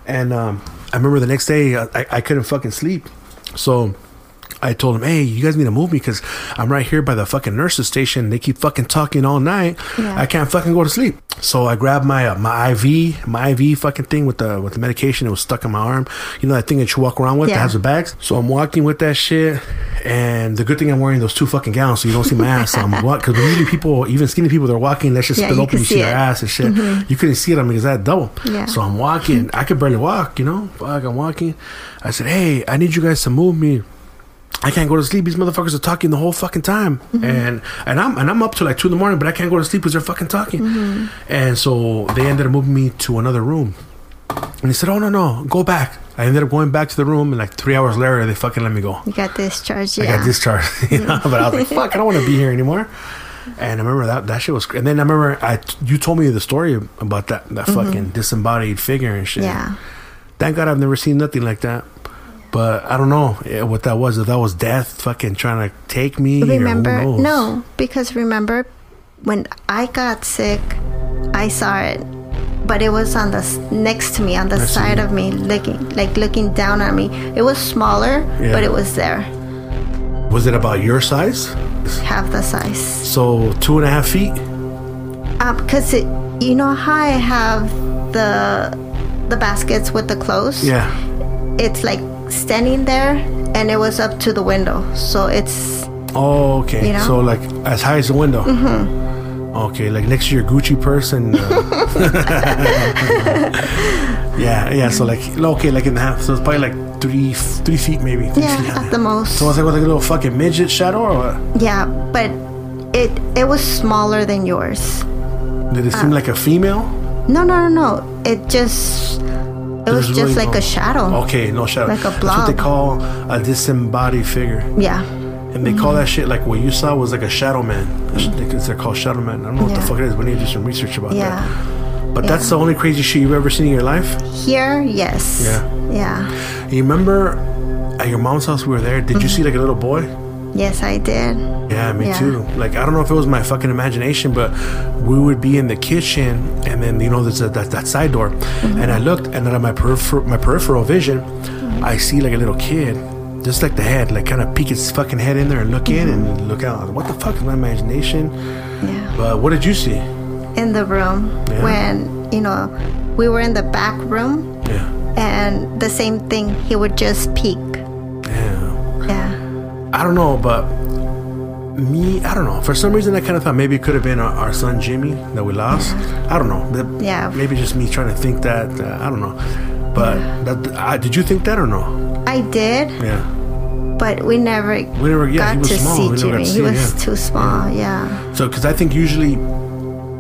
Speaker 1: And um, I remember the next day, I, I couldn't fucking sleep. So I told him, "Hey, you guys need to move me because I'm right here by the fucking nurses station. They keep fucking talking all night.
Speaker 2: Yeah.
Speaker 1: I can't fucking go to sleep." So I grabbed my uh, my IV, my IV fucking thing with the with the medication. It was stuck in my arm. You know that thing that you walk around with that has the bags. So I'm walking with that shit, and the good thing I'm wearing those two fucking gowns so you don't see my ass. So I'm because usually people, even skinny people, they're walking. Let's just
Speaker 2: Yeah,
Speaker 1: spill open. You see their.
Speaker 2: Mm-hmm.
Speaker 1: ass and shit. You couldn't see it on me because I had double.
Speaker 2: Yeah.
Speaker 1: So I'm walking. I could barely walk. You know, fuck. I'm walking. I said, "Hey, I need you guys to move me." I can't go to sleep. These motherfuckers are talking the whole fucking time, mm-hmm. and and I'm and I'm up to like two in the morning, but I can't go to sleep because they're fucking talking. Mm-hmm. And so they ended up moving me to another room, and he said, "Oh no, no, go back." I ended up going back to the room, and like three hours later, they fucking let me go.
Speaker 2: You got discharged. Yeah.
Speaker 1: I got discharged, you know. But I was like, "Fuck, I don't want to be here anymore." And I remember that that shit was. And then I remember I you told me the story about that that mm-hmm. fucking disembodied figure and shit.
Speaker 2: Yeah.
Speaker 1: Thank God I've never seen nothing like that. But I don't know what that was. If that was death fucking trying to take me.
Speaker 2: Remember?
Speaker 1: Or who knows.
Speaker 2: No, because remember when I got sick, I saw it, but it was on the next to me, on the
Speaker 1: to
Speaker 2: side of me, looking like looking down on me. It was smaller,
Speaker 1: Yeah.
Speaker 2: but it was there,
Speaker 1: Was it about your size?
Speaker 2: half the size.
Speaker 1: So two and a half feet?
Speaker 2: Um, because it, you know how I have the the baskets with the clothes.
Speaker 1: Yeah.
Speaker 2: It's like standing there, and it was up to the window, so it's
Speaker 1: Oh, okay.
Speaker 2: You know?
Speaker 1: So like as high as the window. Mm-hmm. Okay, like next to your Gucci purse and. Uh, yeah, yeah. So like okay, like in the half. So it's probably like three, three feet maybe. Three feet
Speaker 2: yeah
Speaker 1: high.
Speaker 2: at the most.
Speaker 1: So it's like with like a little fucking midget shadow or what?
Speaker 2: Yeah, but it it was smaller than yours.
Speaker 1: Did it
Speaker 2: Uh.
Speaker 1: seem like a female?
Speaker 2: No, no, no, no. It just it was just
Speaker 1: really
Speaker 2: like
Speaker 1: no-
Speaker 2: a shadow.
Speaker 1: Okay, no shadow.
Speaker 2: Like a
Speaker 1: That's what they call a disembodied figure.
Speaker 2: Yeah.
Speaker 1: And they call that shit like what you saw was like a shadow man. They're called shadow man. I don't know what the
Speaker 2: Yeah.
Speaker 1: fuck it is. We need to do some research about
Speaker 2: Yeah.
Speaker 1: that. But that's the only crazy shit you've ever seen in your life.
Speaker 2: Here, yes.
Speaker 1: Yeah.
Speaker 2: Yeah.
Speaker 1: You remember at your mom's house we were there? Did you mm-hmm. see like a little boy?
Speaker 2: Yes, I did.
Speaker 1: Yeah, me
Speaker 2: Yeah.
Speaker 1: too. Like I don't know if it was my fucking imagination, but we would be in the kitchen, and then you know there's a, that that side door,
Speaker 2: Mm-hmm.
Speaker 1: and I looked, and out of my peripheral my peripheral vision, I see like a little kid, just like the head, like kind of peek its fucking head in there and look in and look out. What the fuck is my imagination?
Speaker 2: Yeah.
Speaker 1: But what did you see?
Speaker 2: In the room
Speaker 1: Yeah.
Speaker 2: when, you know, we were in the back room
Speaker 1: Yeah,
Speaker 2: and the same thing, he would just peek.
Speaker 1: Yeah.
Speaker 2: Yeah.
Speaker 1: I don't know, but me, I don't know. For some reason, I kind of thought maybe it could have been our, our son Jimmy that we lost. I don't know. That-
Speaker 2: Yeah.
Speaker 1: Maybe just me trying to think that. Uh, I don't know. But that, uh, did you think that or no?
Speaker 2: I did,
Speaker 1: Yeah.
Speaker 2: but we never
Speaker 1: We never. Yeah,
Speaker 2: got
Speaker 1: he was
Speaker 2: to
Speaker 1: small.
Speaker 2: see
Speaker 1: we never got
Speaker 2: Jimmy.
Speaker 1: to
Speaker 2: He was
Speaker 1: yeah.
Speaker 2: too small. Yeah.
Speaker 1: So, because I think usually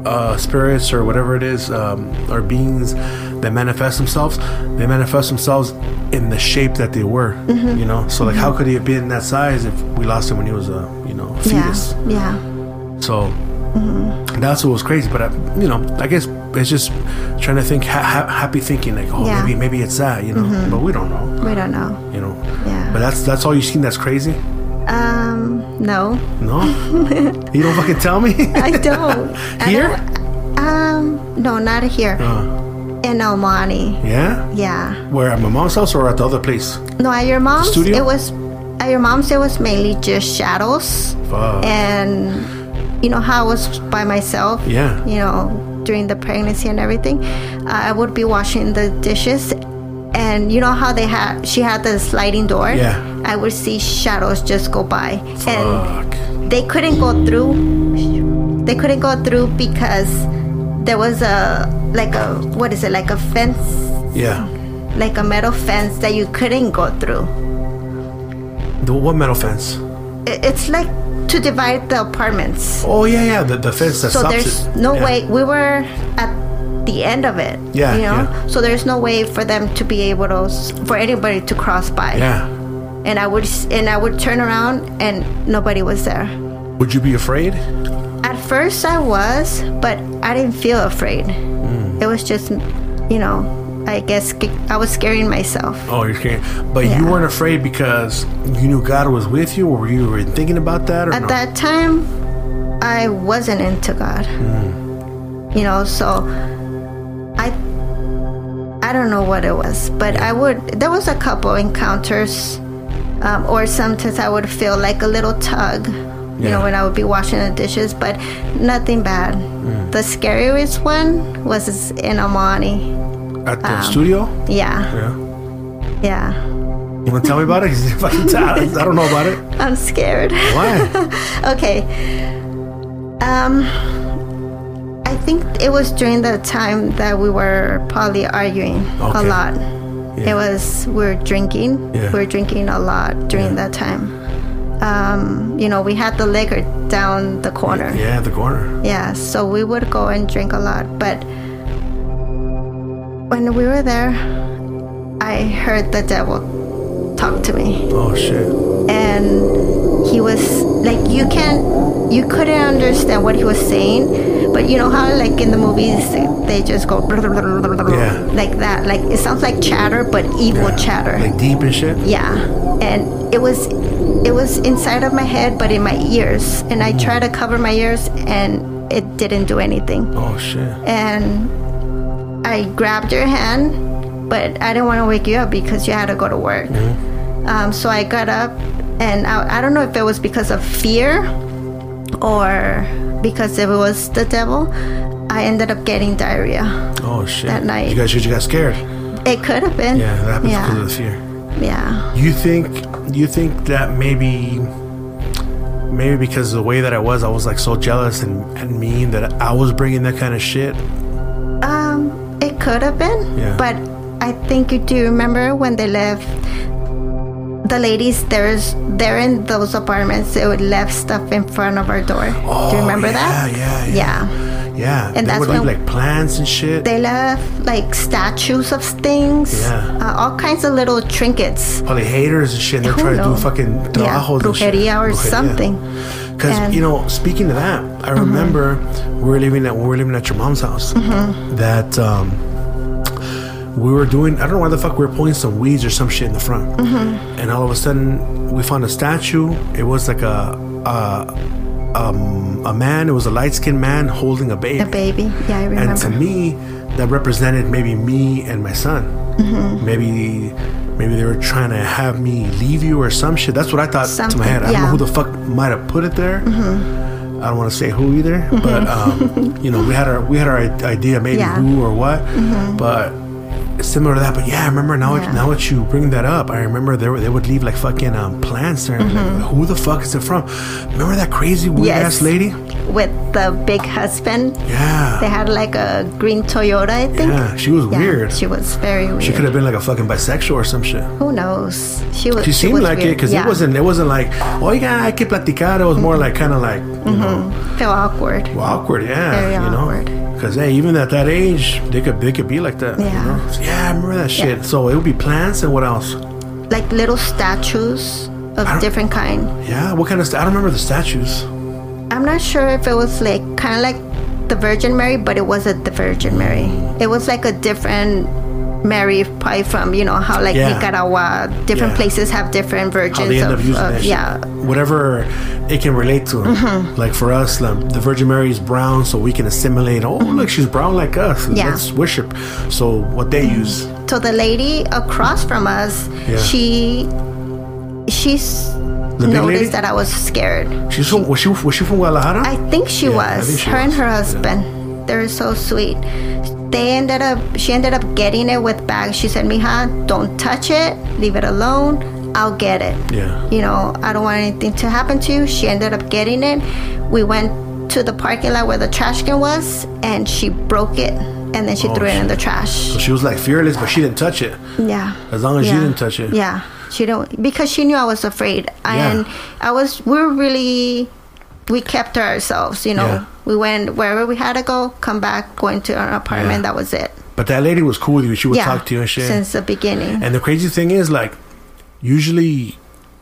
Speaker 1: uh, spirits or whatever it is, um, or beings that manifest themselves, they manifest themselves in the shape that they were.
Speaker 2: Mm-hmm.
Speaker 1: You know, so like, how could he have been that size if we lost him when he was a you know a fetus?
Speaker 2: Yeah. Yeah.
Speaker 1: So that's what was crazy. But I, you know, I guess it's just trying to think, ha- ha- happy thinking, like, oh,
Speaker 2: Yeah.
Speaker 1: maybe maybe it's that, you know. But we don't know,
Speaker 2: We don't know.
Speaker 1: you know.
Speaker 2: Yeah.
Speaker 1: But that's that's all you've seen. That's crazy.
Speaker 2: Um, no,
Speaker 1: No, you don't fucking tell me.
Speaker 2: I don't. I
Speaker 1: Here?
Speaker 2: don't- Um, no, not here.
Speaker 1: Uh,
Speaker 2: In El Monte.
Speaker 1: yeah.
Speaker 2: Yeah.
Speaker 1: Where at my mom's house or at the other place?
Speaker 2: No, at your mom's,
Speaker 1: studio?
Speaker 2: it was. At your mom's, it was mainly just shadows,
Speaker 1: Fuck.
Speaker 2: and you know how I was by myself.
Speaker 1: Yeah.
Speaker 2: You know, during the pregnancy and everything, I would be washing the dishes, and you know how they had. She had the sliding door.
Speaker 1: Yeah.
Speaker 2: I would see shadows just go by, and they couldn't go through they couldn't go through because there was a like a what is it like a fence
Speaker 1: Yeah.
Speaker 2: like a metal fence that you couldn't go through
Speaker 1: The what metal fence?
Speaker 2: I- it's like to divide the apartments
Speaker 1: Oh yeah, yeah. The, the fence that
Speaker 2: so
Speaker 1: stops
Speaker 2: there's
Speaker 1: it.
Speaker 2: no
Speaker 1: Yeah.
Speaker 2: way we were at the end of it
Speaker 1: Yeah,
Speaker 2: you know
Speaker 1: yeah.
Speaker 2: so there's no way for them to be able to for anybody to cross by
Speaker 1: Yeah.
Speaker 2: and i would and i would turn around and nobody was there
Speaker 1: Would you be afraid?
Speaker 2: At first, I was, but I didn't feel afraid.
Speaker 1: Mm.
Speaker 2: It was just, you know, I guess I was scaring myself.
Speaker 1: Oh, you're scared. But you weren't afraid because you knew God was with you, or were you were thinking about that, or
Speaker 2: At
Speaker 1: no?
Speaker 2: that time, I wasn't into God.
Speaker 1: Mm.
Speaker 2: You know, so I don't know what it was, but I would. There was a couple encounters, um, or sometimes I would feel like a little tug. You know, when I would be washing the dishes, but nothing bad.
Speaker 1: Mm.
Speaker 2: The scariest one was in El Monte.
Speaker 1: At the
Speaker 2: um,
Speaker 1: studio?
Speaker 2: Yeah,
Speaker 1: Yeah.
Speaker 2: yeah.
Speaker 1: You want to tell me about it? if I, can tell, I don't know about it.
Speaker 2: I'm scared.
Speaker 1: Why?
Speaker 2: okay. Um, I think it was during the time that we were probably arguing a lot.
Speaker 1: Yeah.
Speaker 2: It was we were drinking.
Speaker 1: Yeah.
Speaker 2: We were drinking a lot during that time. Um, you know, we had the liquor down the corner.
Speaker 1: Yeah, the corner.
Speaker 2: Yeah, so we would go and drink a lot. But when we were there, I heard the devil talk to me.
Speaker 1: Oh shit.
Speaker 2: And he was like, you can't, you couldn't understand what he was saying. But you know how, like in the movies, they, just go
Speaker 1: Yeah.
Speaker 2: like that. Like it sounds like chatter, but evil
Speaker 1: Yeah.
Speaker 2: chatter.
Speaker 1: Like deep and shit.
Speaker 2: Yeah, and it was it was inside of my head, but in my ears. And I tried to cover my ears, and it didn't do anything.
Speaker 1: Oh shit.
Speaker 2: And I grabbed your hand, but I didn't want to wake you up because you had to go to work. Um, so I got up, and I, I don't know if it was because of fear or because if it was the devil. I ended up getting diarrhea.
Speaker 1: Oh shit.
Speaker 2: That night.
Speaker 1: You guys, you got scared.
Speaker 2: It could have been.
Speaker 1: Yeah, that happens
Speaker 2: Yeah.
Speaker 1: because of the fear.
Speaker 2: yeah.
Speaker 1: You think? You think that maybe? Maybe because of the way that I was, I was like so jealous and, and mean that I was bringing that kind of shit.
Speaker 2: Um, it could have been,
Speaker 1: Yeah.
Speaker 2: but I think you do remember when they left. The ladies, there's they're in those apartments. They would left stuff in front of our door. do you remember
Speaker 1: Oh, yeah,
Speaker 2: that?
Speaker 1: Yeah, yeah,
Speaker 2: Yeah.
Speaker 1: yeah.
Speaker 2: And
Speaker 1: they
Speaker 2: that's
Speaker 1: would leave like plants and shit.
Speaker 2: They left like statues of things.
Speaker 1: Yeah.
Speaker 2: Uh, all kinds of little trinkets.
Speaker 1: Probably haters and shit. And they're trying to do fucking
Speaker 2: Yeah,
Speaker 1: trabajos and shit.
Speaker 2: or
Speaker 1: Brujeria.
Speaker 2: something.
Speaker 1: Because
Speaker 2: Mm-hmm.
Speaker 1: you know, speaking of that, I remember we were living at we were living at your mom's house.
Speaker 2: Mm-hmm.
Speaker 1: That um, we were doing. I don't know why the fuck we were pulling some weeds or some shit in the front,
Speaker 2: Mm-hmm.
Speaker 1: and all of a sudden we found a statue. It was like a. a um, a man, it was a light skinned man holding a baby.
Speaker 2: A baby. Yeah, I remember.
Speaker 1: And to me, that represented maybe me and my son.
Speaker 2: Mm-hmm.
Speaker 1: Maybe maybe they were trying to have me leave you or some shit. That's what I thought to my head. I don't know.
Speaker 2: Mm-hmm.
Speaker 1: who the fuck might have put it there. I don't want to say who either, but um, you know, we had our we had our idea maybe
Speaker 2: Yeah. Mm-hmm.
Speaker 1: who or what, but similar to that. But yeah, I remember now.
Speaker 2: Yeah.
Speaker 1: Now that you bring that up, I remember they were, they would leave like fucking um, plants there. Like, who the fuck is it from? Remember that crazy weird
Speaker 2: Mm-hmm. Yes.
Speaker 1: ass lady?
Speaker 2: with the big husband.
Speaker 1: Yeah,
Speaker 2: They had like a green Toyota, I think.
Speaker 1: yeah. She was
Speaker 2: Yeah,
Speaker 1: weird.
Speaker 2: She was very weird.
Speaker 1: She could have been like a fucking bisexual or some shit.
Speaker 2: Who knows? She was.
Speaker 1: She seemed
Speaker 2: was
Speaker 1: like it because
Speaker 2: Yeah.
Speaker 1: it wasn't. It wasn't like, oh oiga, hay que platicar. It was more like kind of like, you know,
Speaker 2: feel awkward.
Speaker 1: well, awkward. Yeah,
Speaker 2: Very
Speaker 1: you know,
Speaker 2: awkward.
Speaker 1: Because hey, even at that age, they could they could be like that. You
Speaker 2: Yeah.
Speaker 1: know? Yeah, I remember that shit.
Speaker 2: Yeah.
Speaker 1: So it would be plants and what else?
Speaker 2: Like little statues of different kind.
Speaker 1: Yeah, what kind of? St- I don't remember the statues.
Speaker 2: I'm not sure if it was like kind of like the Virgin Mary, but it wasn't the Virgin Mary. It was like a different Mary, probably from you know how like
Speaker 1: Yeah.
Speaker 2: Nicaragua, different
Speaker 1: Yeah.
Speaker 2: places have different
Speaker 1: How
Speaker 2: virgins
Speaker 1: they end up
Speaker 2: of,
Speaker 1: using
Speaker 2: of- yeah.
Speaker 1: Whatever it can relate to.
Speaker 2: Mm-hmm.
Speaker 1: Like for us, the, the Virgin Mary is brown, so we can assimilate. Oh, look, she's brown like us.
Speaker 2: Yeah.
Speaker 1: Let's worship. So what they use.
Speaker 2: So the lady across from us,
Speaker 1: Yeah.
Speaker 2: she she's noticed that I was scared.
Speaker 1: She's from. Was she? Was she from Guadalajara?
Speaker 2: I think she
Speaker 1: Yeah,
Speaker 2: was.
Speaker 1: think she
Speaker 2: her and
Speaker 1: was.
Speaker 2: her
Speaker 1: Yeah.
Speaker 2: husband. They're so sweet. They ended up. She ended up getting it with bags. She said, "Mija, don't touch it. Leave it alone. I'll get it.
Speaker 1: Yeah.
Speaker 2: You know, I don't want anything to happen to you." She ended up getting it. We went to the parking lot where the trash can was, and she broke it, and then she
Speaker 1: Oh,
Speaker 2: threw it in the trash.
Speaker 1: So she was like fearless, but she didn't touch it.
Speaker 2: Yeah.
Speaker 1: As long as you didn't touch it.
Speaker 2: Yeah. She don't because she knew I was afraid. And I was we were really we kept to ourselves, you know.
Speaker 1: Yeah.
Speaker 2: We went wherever we had to go, come back, go into our apartment,
Speaker 1: Yeah.
Speaker 2: that was it.
Speaker 1: But that lady was cool with you. She would
Speaker 2: yeah.
Speaker 1: talk to you and shit.
Speaker 2: Since the beginning.
Speaker 1: and the crazy thing is, like, usually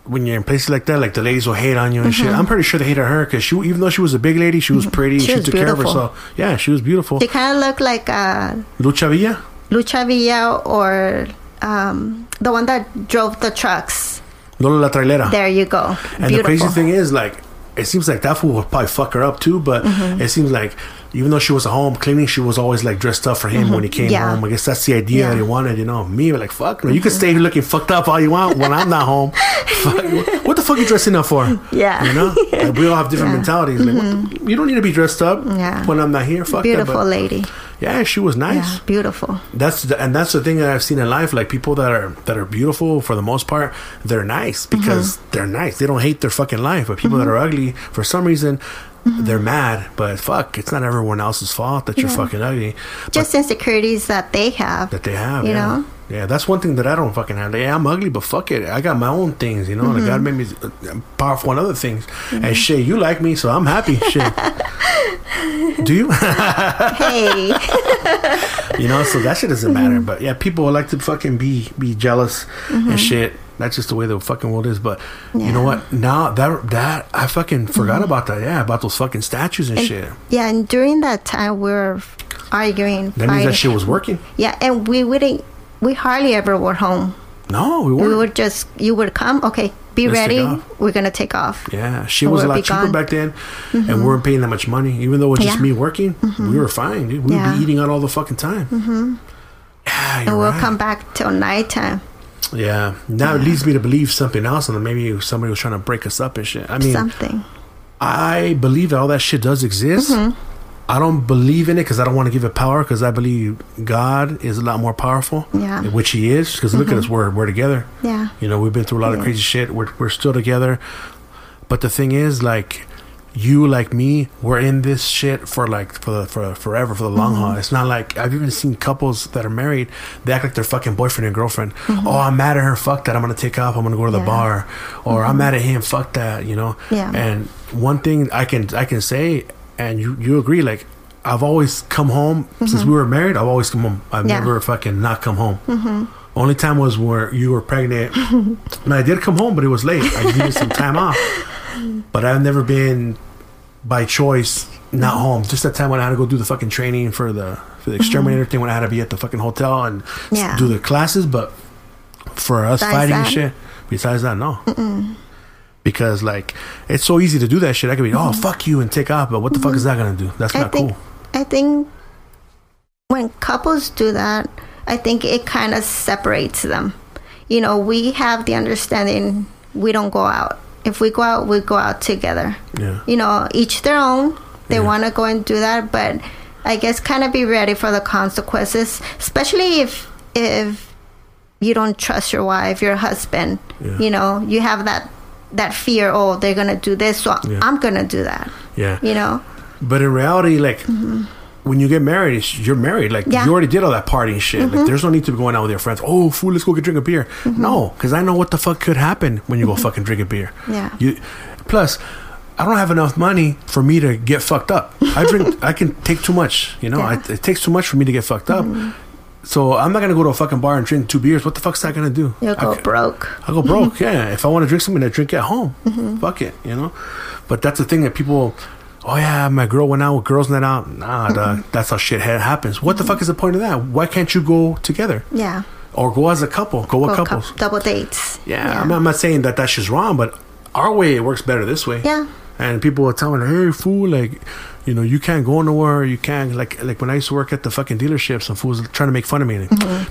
Speaker 1: when you're in places like that, like the ladies will hate on you and shit. I'm pretty sure they hated her because she, even though she was a big lady, she was pretty.
Speaker 2: Mm-hmm. She was
Speaker 1: took care of
Speaker 2: beautiful.
Speaker 1: herself. Yeah, she was beautiful.
Speaker 2: she kinda looked like uh
Speaker 1: Lucha Villa.
Speaker 2: Lucha Villa or um the one that drove the trucks.
Speaker 1: Lola La Trailera.
Speaker 2: There you go.
Speaker 1: And
Speaker 2: Beautiful.
Speaker 1: the crazy thing is, like, it seems like that fool would probably fuck her up too. But
Speaker 2: Mm-hmm.
Speaker 1: it seems like even though she was at home cleaning, she was always like dressed up for him when he came
Speaker 2: Mm-hmm. Yeah.
Speaker 1: home. I guess that's the idea
Speaker 2: Yeah. Mm-hmm.
Speaker 1: that he wanted. You know, me like fuck. No, you can stay looking fucked up all you want when I'm not home. Fuck, what the fuck are you dressing up for?
Speaker 2: Yeah.
Speaker 1: you know, like, we all have different
Speaker 2: Yeah. Mm-hmm.
Speaker 1: mentalities. Like, what the, you don't need to be dressed up when I'm not here. Fuck
Speaker 2: Beautiful
Speaker 1: that.
Speaker 2: lady.
Speaker 1: But yeah, she was nice
Speaker 2: Yeah, beautiful.
Speaker 1: that's the, and that's the thing that I've seen in life. Like people that are that are beautiful for the most part, they're nice because
Speaker 2: Mm-hmm.
Speaker 1: they're nice. They don't hate their fucking life. But people that are ugly, for some reason,
Speaker 2: Mm-hmm.
Speaker 1: they're mad. But fuck, it's not everyone else's fault that you're fucking ugly.
Speaker 2: Just insecurities that they have.
Speaker 1: That they have,
Speaker 2: You
Speaker 1: yeah.
Speaker 2: know?
Speaker 1: Yeah, that's one thing that I don't fucking have. Yeah, I'm ugly, but fuck it. I got my own things, you know. Like
Speaker 2: Mm-hmm.
Speaker 1: God made me uh, powerful in other things. And shit, you like me, so I'm happy. Shit. Do you?
Speaker 2: hey.
Speaker 1: you know, so that shit doesn't matter. Mm-hmm. But yeah, people like to fucking be be jealous and mm-hmm. shit. That's just the way the fucking world is. But you know what? Now that that I fucking forgot mm-hmm. about that. Yeah, about those fucking statues and, shit.
Speaker 2: Yeah, and during that time we were arguing,
Speaker 1: That means that shit was working.
Speaker 2: Yeah, and we wouldn't. We hardly ever were home.
Speaker 1: No, we
Speaker 2: We
Speaker 1: weren't.
Speaker 2: would just. You would come. Okay, be
Speaker 1: Let's
Speaker 2: ready. We're gonna take off.
Speaker 1: yeah, she was a
Speaker 2: we'll
Speaker 1: lot cheaper
Speaker 2: gone.
Speaker 1: back then, and we weren't paying that much money. Even though it was just
Speaker 2: Yeah.
Speaker 1: me working, we were fine. Dude. We would
Speaker 2: Yeah.
Speaker 1: be eating out all the fucking time. Mm-hmm. Yeah,
Speaker 2: And we'll
Speaker 1: right.
Speaker 2: come back till nighttime.
Speaker 1: Yeah, now it leads me to believe something else, and then maybe somebody was trying to break us up and shit. I mean,
Speaker 2: Something.
Speaker 1: I believe that all that shit does exist.
Speaker 2: Mm-hmm.
Speaker 1: I don't believe in it because I don't want to give it power because I believe God is a lot more powerful.
Speaker 2: Yeah. Mm-hmm.
Speaker 1: Which He is. Because look at us, we're, we're together.
Speaker 2: Yeah.
Speaker 1: You know, we've been through a lot of crazy shit. We're, we're still together. But the thing is, like, you, like me, we're in this shit for like, for, the, for forever, for the long
Speaker 2: Mm-hmm.
Speaker 1: haul. It's not like, I've even seen couples that are married, they act like they're fucking boyfriend and girlfriend. Oh, I'm mad at her. Fuck that. I'm going to take off. I'm going to go to the
Speaker 2: Mm-hmm. Yeah.
Speaker 1: bar.
Speaker 2: Mm-hmm.
Speaker 1: Or I'm mad at him. Fuck that, you know?
Speaker 2: Yeah.
Speaker 1: And one thing I can I can say, and you you agree, like I've always come home since we were married. I've always come home. I've
Speaker 2: Mm-hmm. Yeah.
Speaker 1: never fucking not come home. Mm-hmm. Only time was where you were pregnant, and I did come home, but it was late. I needed some time off. But I've never been by choice not
Speaker 2: Mm-hmm.
Speaker 1: home. Just that time when I had to go do the fucking training for the for the exterminator thing when I had to be at the fucking hotel and
Speaker 2: Mm-hmm. Yeah.
Speaker 1: do the classes. But for us
Speaker 2: Besides
Speaker 1: fighting and shit, besides that, no because like it's so easy to do that shit. I could be, oh fuck you and take off, but what the fuck is that gonna do? That's.
Speaker 2: I
Speaker 1: not
Speaker 2: think.
Speaker 1: cool.
Speaker 2: I think when couples do that, I think it kind of separates them. you know, we have the understanding we don't go out. If we go out, we go out together.
Speaker 1: Yeah.
Speaker 2: You know, each their own. They
Speaker 1: Yeah.
Speaker 2: want to go and do that, but I guess kind of be ready for the consequences, especially if if you don't trust your wife, your husband.
Speaker 1: Yeah.
Speaker 2: You know, you have that that fear. Oh, they're gonna do this, so
Speaker 1: Yeah.
Speaker 2: I'm gonna do that.
Speaker 1: Yeah.
Speaker 2: You know.
Speaker 1: But in reality, like mm-hmm. when you get married, it's, you're married. Like
Speaker 2: Yeah.
Speaker 1: you already did all that party and shit. Like mm-hmm. there's no need to be going out with your friends. Oh, fool, let's go get drink a beer. Mm-hmm. No, because I know what the fuck could happen when you go fucking drink a beer.
Speaker 2: Yeah.
Speaker 1: You, plus, I don't have enough money for me to get fucked up. I drink. I can take too much. You know,
Speaker 2: Yeah. Mm-hmm.
Speaker 1: I, it takes too much for me to get fucked up. So I'm not gonna go to a fucking bar and drink two beers. What the fuck's that gonna do?
Speaker 2: You'll
Speaker 1: I
Speaker 2: go
Speaker 1: ca-
Speaker 2: broke.
Speaker 1: I'll go broke. yeah, if I want to drink something, I drink at home. Mm-hmm. Fuck it, you know. But that's the thing that people. Oh yeah, my girl went out with girls night out. Nah, mm-hmm. dog, that's how shit happens. What the mm-hmm. fuck is the point of that? Why can't you go together
Speaker 2: Yeah.
Speaker 1: or go as a couple? Go with
Speaker 2: Go
Speaker 1: couples.
Speaker 2: cou- double dates.
Speaker 1: yeah, I'm, not, I'm not saying that that's just wrong, but our way it works better this way.
Speaker 2: Yeah.
Speaker 1: And people will tell me, "Hey, fool, like, you know, you can't go nowhere. You can't like, like when I used to work at the fucking dealership, some fools trying to make fun of me. Like,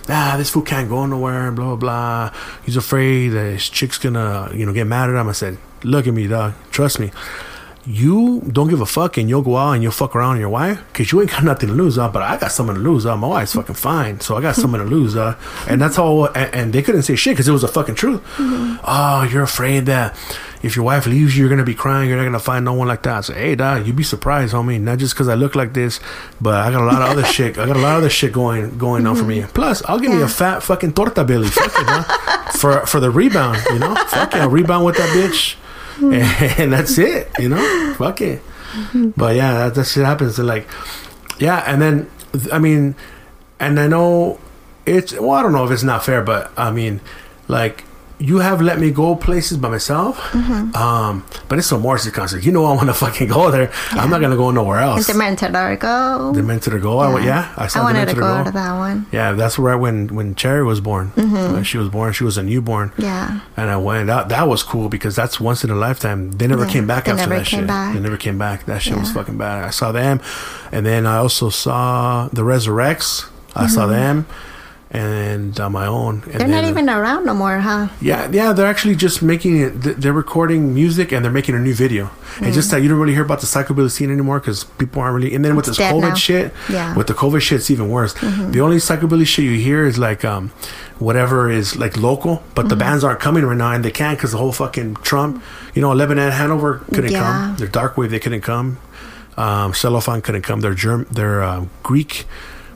Speaker 1: Ah, this fool can't go nowhere. Blah blah blah. He's afraid that his chick's gonna, you know, get mad at him. I said, look at me, dog. Trust me. You don't give a fuck, and you'll go out and you'll fuck around your wife because you ain't got nothing to lose, uh, but I got something to lose. Uh, my wife's fucking fine, so I got something to lose. Uh, and that's all. And, and they couldn't say shit because it was the fucking truth. Oh, you're afraid that if your wife leaves you, you're gonna be crying. You're not gonna find no one like that. So, hey, dog, you'd be surprised, homie. Not just because I look like this, but I got a lot of other shit. I got a lot of other shit going going on for me. Plus, I'll give me
Speaker 2: Yeah.
Speaker 1: a fat fucking torta belly. Fuck it, huh? for for the rebound. You know, fuck I'll rebound with that bitch, and, that's it. You know, fuck it. But yeah, that, that shit happens. And like, yeah, and then I mean, and I know it's well, I don't know if it's not fair, but I mean, like you have let me go places by myself,
Speaker 2: Mm-hmm.
Speaker 1: um, but it's a Morrissey concert. You know, I want to fucking go there. I'm not gonna go nowhere
Speaker 2: And
Speaker 1: else.
Speaker 2: Demented Are Go.
Speaker 1: Demented Are Go. I went, yeah, I saw
Speaker 2: wanted to
Speaker 1: Demented
Speaker 2: go
Speaker 1: to
Speaker 2: that one.
Speaker 1: Yeah, that's right when when Cherry was born.
Speaker 2: Mm-hmm.
Speaker 1: When she was born, she was a newborn.
Speaker 2: Yeah.
Speaker 1: And I went. That that was cool because that's once in a lifetime. They never
Speaker 2: Yeah,
Speaker 1: came back
Speaker 2: they
Speaker 1: after that shit.
Speaker 2: back.
Speaker 1: They never came back. That shit was fucking bad. I saw them, and then I also saw the Resurrects. I saw them, and on my own. And
Speaker 2: Mm-hmm. They're not
Speaker 1: then-
Speaker 2: even around no more, huh?
Speaker 1: Yeah, yeah. They're actually just making it. They're recording music and they're making a new video. And just that you don't really hear about the psychobilly scene anymore because people aren't really. And then with this COVID
Speaker 2: now.
Speaker 1: shit,
Speaker 2: Yeah.
Speaker 1: with the COVID shit, it's even worse. The only psychobilly shit you hear is like um, whatever is like local, but the bands aren't coming right now, and they can't because the whole fucking Trump. You know, Lebanon, Hanover couldn't
Speaker 2: Yeah.
Speaker 1: come. Their dark wave, they couldn't come. Um, Selofan couldn't come. They're Germ. They're uh, Greek,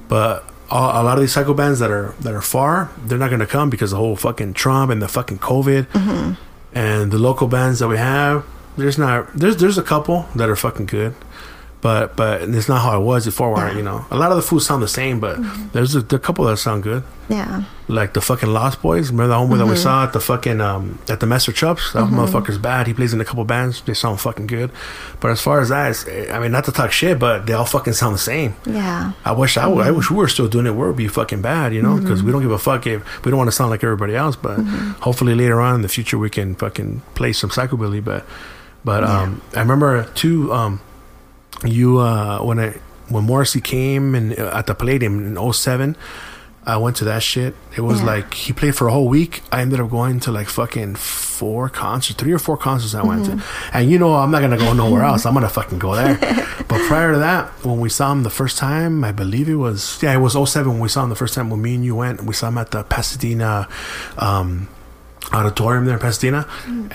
Speaker 1: but. A a lot of these psycho bands that are that are far, they're not gonna come because the whole fucking Trump and the fucking COVID, mm-hmm. and the local bands that we have, there's not there's there's a couple that are fucking good, but but it's not how it was before. Where
Speaker 2: Yeah.
Speaker 1: you know a lot of the foods sound the same, but there's a, there a couple that sound good,
Speaker 2: Yeah.
Speaker 1: like the fucking Lost Boys. Remember the homeboy that we saw at the fucking um at the Master Chops? That motherfucker's bad. He plays in a couple bands. They sound fucking good, but as far as that, I mean, not to talk shit, but they all fucking sound the same.
Speaker 2: Yeah.
Speaker 1: I wish I, I wish we were still doing it. We'd be fucking bad, you know, because we don't give a fuck if we don't want to sound like everybody else. But hopefully later on in the future we can fucking play some psychobilly. But but um, I remember too um, you uh, when I when Morrissey came and uh, at the Palladium in 07, I went to that shit. It was
Speaker 2: Yeah.
Speaker 1: like he played for a whole week. I ended up going to like fucking four concerts, three or four concerts I went to. And you know, I'm not gonna go nowhere else. I'm gonna fucking go there. but prior to that, when we saw him the first time, I believe it was yeah, it was 07 when we saw him the first time when me and you went. We saw him at the Pasadena. Um, auditorium there in Pasadena,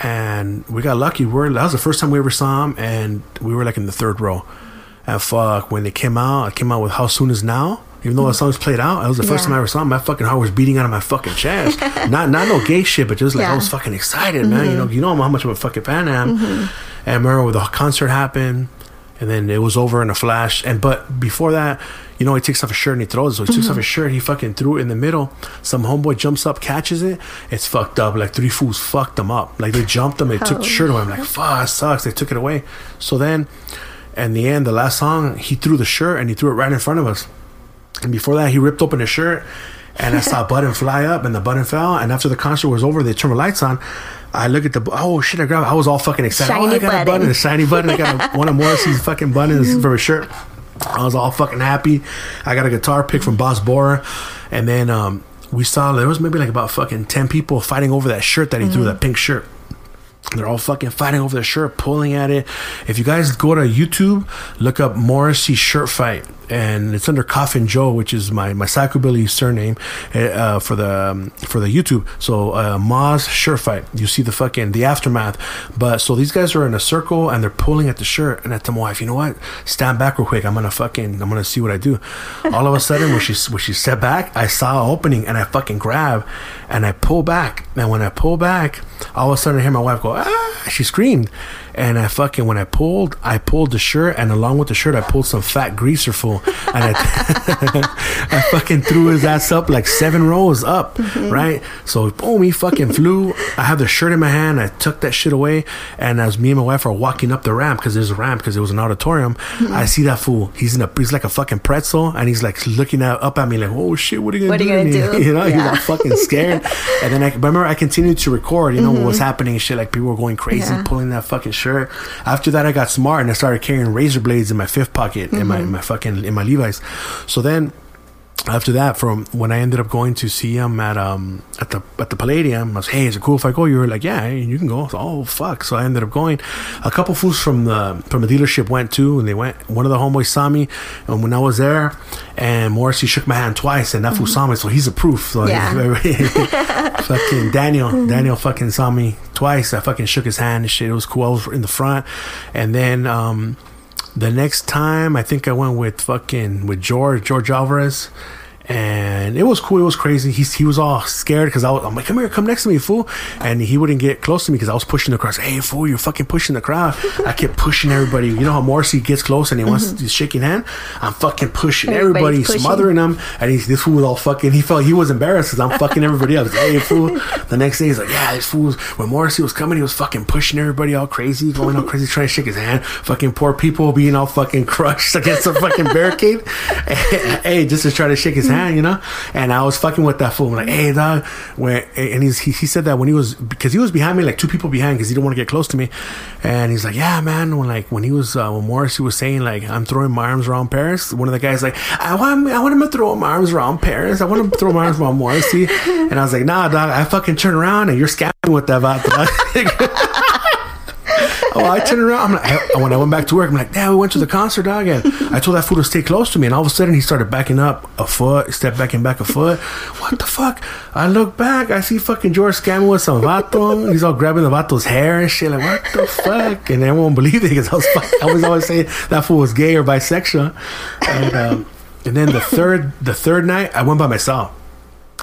Speaker 1: and we got lucky. We're that was the first time we ever saw him, and we were like in the third row. And fuck, when they came out, I came out with "How Soon Is Now." Even though the songs played out, that was the first
Speaker 2: Yeah.
Speaker 1: time I ever saw him. My fucking heart was beating out of my fucking chest. not not no gay shit, but just like I was fucking excited, man. You mm-hmm. know, you know how much of a fucking fan I am. Mm-hmm. And I remember when the concert happened, and then it was over in a flash. And but before that, you know, he takes off his shirt and he throws it. So he takes mm-hmm. off his shirt, he fucking threw it in the middle. Some homeboy jumps up, catches it. It's fucked up. Like three fools fucked them up. Like they jumped them, they took the
Speaker 2: Oh.
Speaker 1: shirt away. I'm like, fuck, it sucks. They took it away. So then, in the end, the last song, he threw the shirt and he threw it right in front of us. And before that, he ripped open his shirt, and I saw a button fly up, and the button fell. And after the concert was over, they turned the lights on. I look at the oh shit! I grabbed. I was all fucking excited. oh,
Speaker 2: Shiny
Speaker 1: I got a
Speaker 2: button.
Speaker 1: button, a shiny button. I got a, one of Morrissey's fucking buttons for his shirt. I was all fucking happy. I got a guitar pick from Boz Boorer, and then um, we saw there was maybe like about fucking 10 people fighting over that shirt that he threw, that pink shirt. They're all fucking fighting over their shirt, pulling at it. If you guys go to YouTube, look up Morrissey shirt fight, and it's under Coffin Joe, which is my my psychobilly surname uh, for the um, for the YouTube. So uh, Moz shirt fight. You see the fucking the aftermath. But so these guys are in a circle and they're pulling at the shirt, and I tell my wife, you know what? Stand back real quick. I'm gonna fucking I'm gonna see what I do. All of a sudden, when she when she stepped back, I saw an opening, and I fucking grab, and I pull back. And when I pull back, all of a sudden I hear my wife go, ah! She screamed, and I fucking when I pulled, I pulled the shirt, and along with the shirt, I pulled some fat greaser full, and I, I fucking threw his ass up like seven rows up, mm-hmm. right? So boom, he fucking flew. I have the shirt in my hand. I took that shit away, and as me and my wife are walking up the ramp because there's a ramp because it was an auditorium, mm-hmm. I see that fool. He's in a he's like a fucking pretzel, and he's like looking at, up at me like, oh shit, what are you gonna
Speaker 2: What are
Speaker 1: do?
Speaker 2: you gonna do?
Speaker 1: You know, he's
Speaker 2: Yeah.
Speaker 1: all fucking scared. and then I remember I continued to record. You know what was mm-hmm. happening shit. Like people were going crazy,
Speaker 2: Yeah.
Speaker 1: pulling that fucking shirt. After that, I got smart and I started carrying razor blades in my fifth pocket in my in my fucking in my Levi's. So then. After that, from when I ended up going to see him at um at the at the Palladium, I was hey, is it cool if I go? You were like, yeah, you can go. Oh fuck! So I ended up going. A couple fools from the from the dealership went too, and they went. One of the homeboys saw me, and when I was there, and Morrissey shook my hand twice, and that fool saw me, so he's a proof. So
Speaker 2: Yeah.
Speaker 1: fucking Daniel, Daniel fucking saw me twice. I fucking shook his hand and shit. It was cool. I was in the front, and then um, the next time I think I went with fucking with George George Alvarez. And it was cool. It was crazy. He, he was all scared because I was, I'm like, come here, come next to me, fool. And he wouldn't get close to me because I was pushing the crowd. Hey, fool, you're fucking pushing the crowd. I kept pushing everybody. You know how Morrissey gets close and he wants mm-hmm. to shake shaking hand? I'm fucking pushing everybody,
Speaker 2: pushing.
Speaker 1: smothering them. And he's, this fool was all fucking, he felt he was embarrassed because I'm fucking everybody up. Hey, fool. The next day he's like, yeah, this fool's, when Morrissey was coming, he was fucking pushing everybody all crazy, going all crazy, trying to shake his hand. Fucking poor people being all fucking crushed against a fucking barricade. hey, just to try to shake his hand, you know? And I was fucking with that fool. I'm like, hey, dog. When, and he's, he, he said that when he was, because he was behind me, like two people behind, because he didn't want to get close to me. And he's like, yeah, man. When like, when he was, uh, when Morrissey was saying, like, I'm throwing my arms around Paris, one of the guys, like, I want, I want him to throw my arms around Paris. I want him to throw my arms around Morrissey. And I was like, nah, dog, I fucking turn around and you're scamming with that vato. Oh, I turned around. I'm like, I, when I went back to work, I'm like, Dad, we went to the concert, dog, and I told that fool to stay close to me, and all of a sudden he started backing up a foot, step back and back a foot. What the fuck? I look back, I see fucking George scamming with some vato. He's all grabbing the vato's hair and shit. Like, what the fuck? And everyone believed it because I was, I was always saying that fool was gay or bisexual. And, um, and then the third, the third night, I went by myself.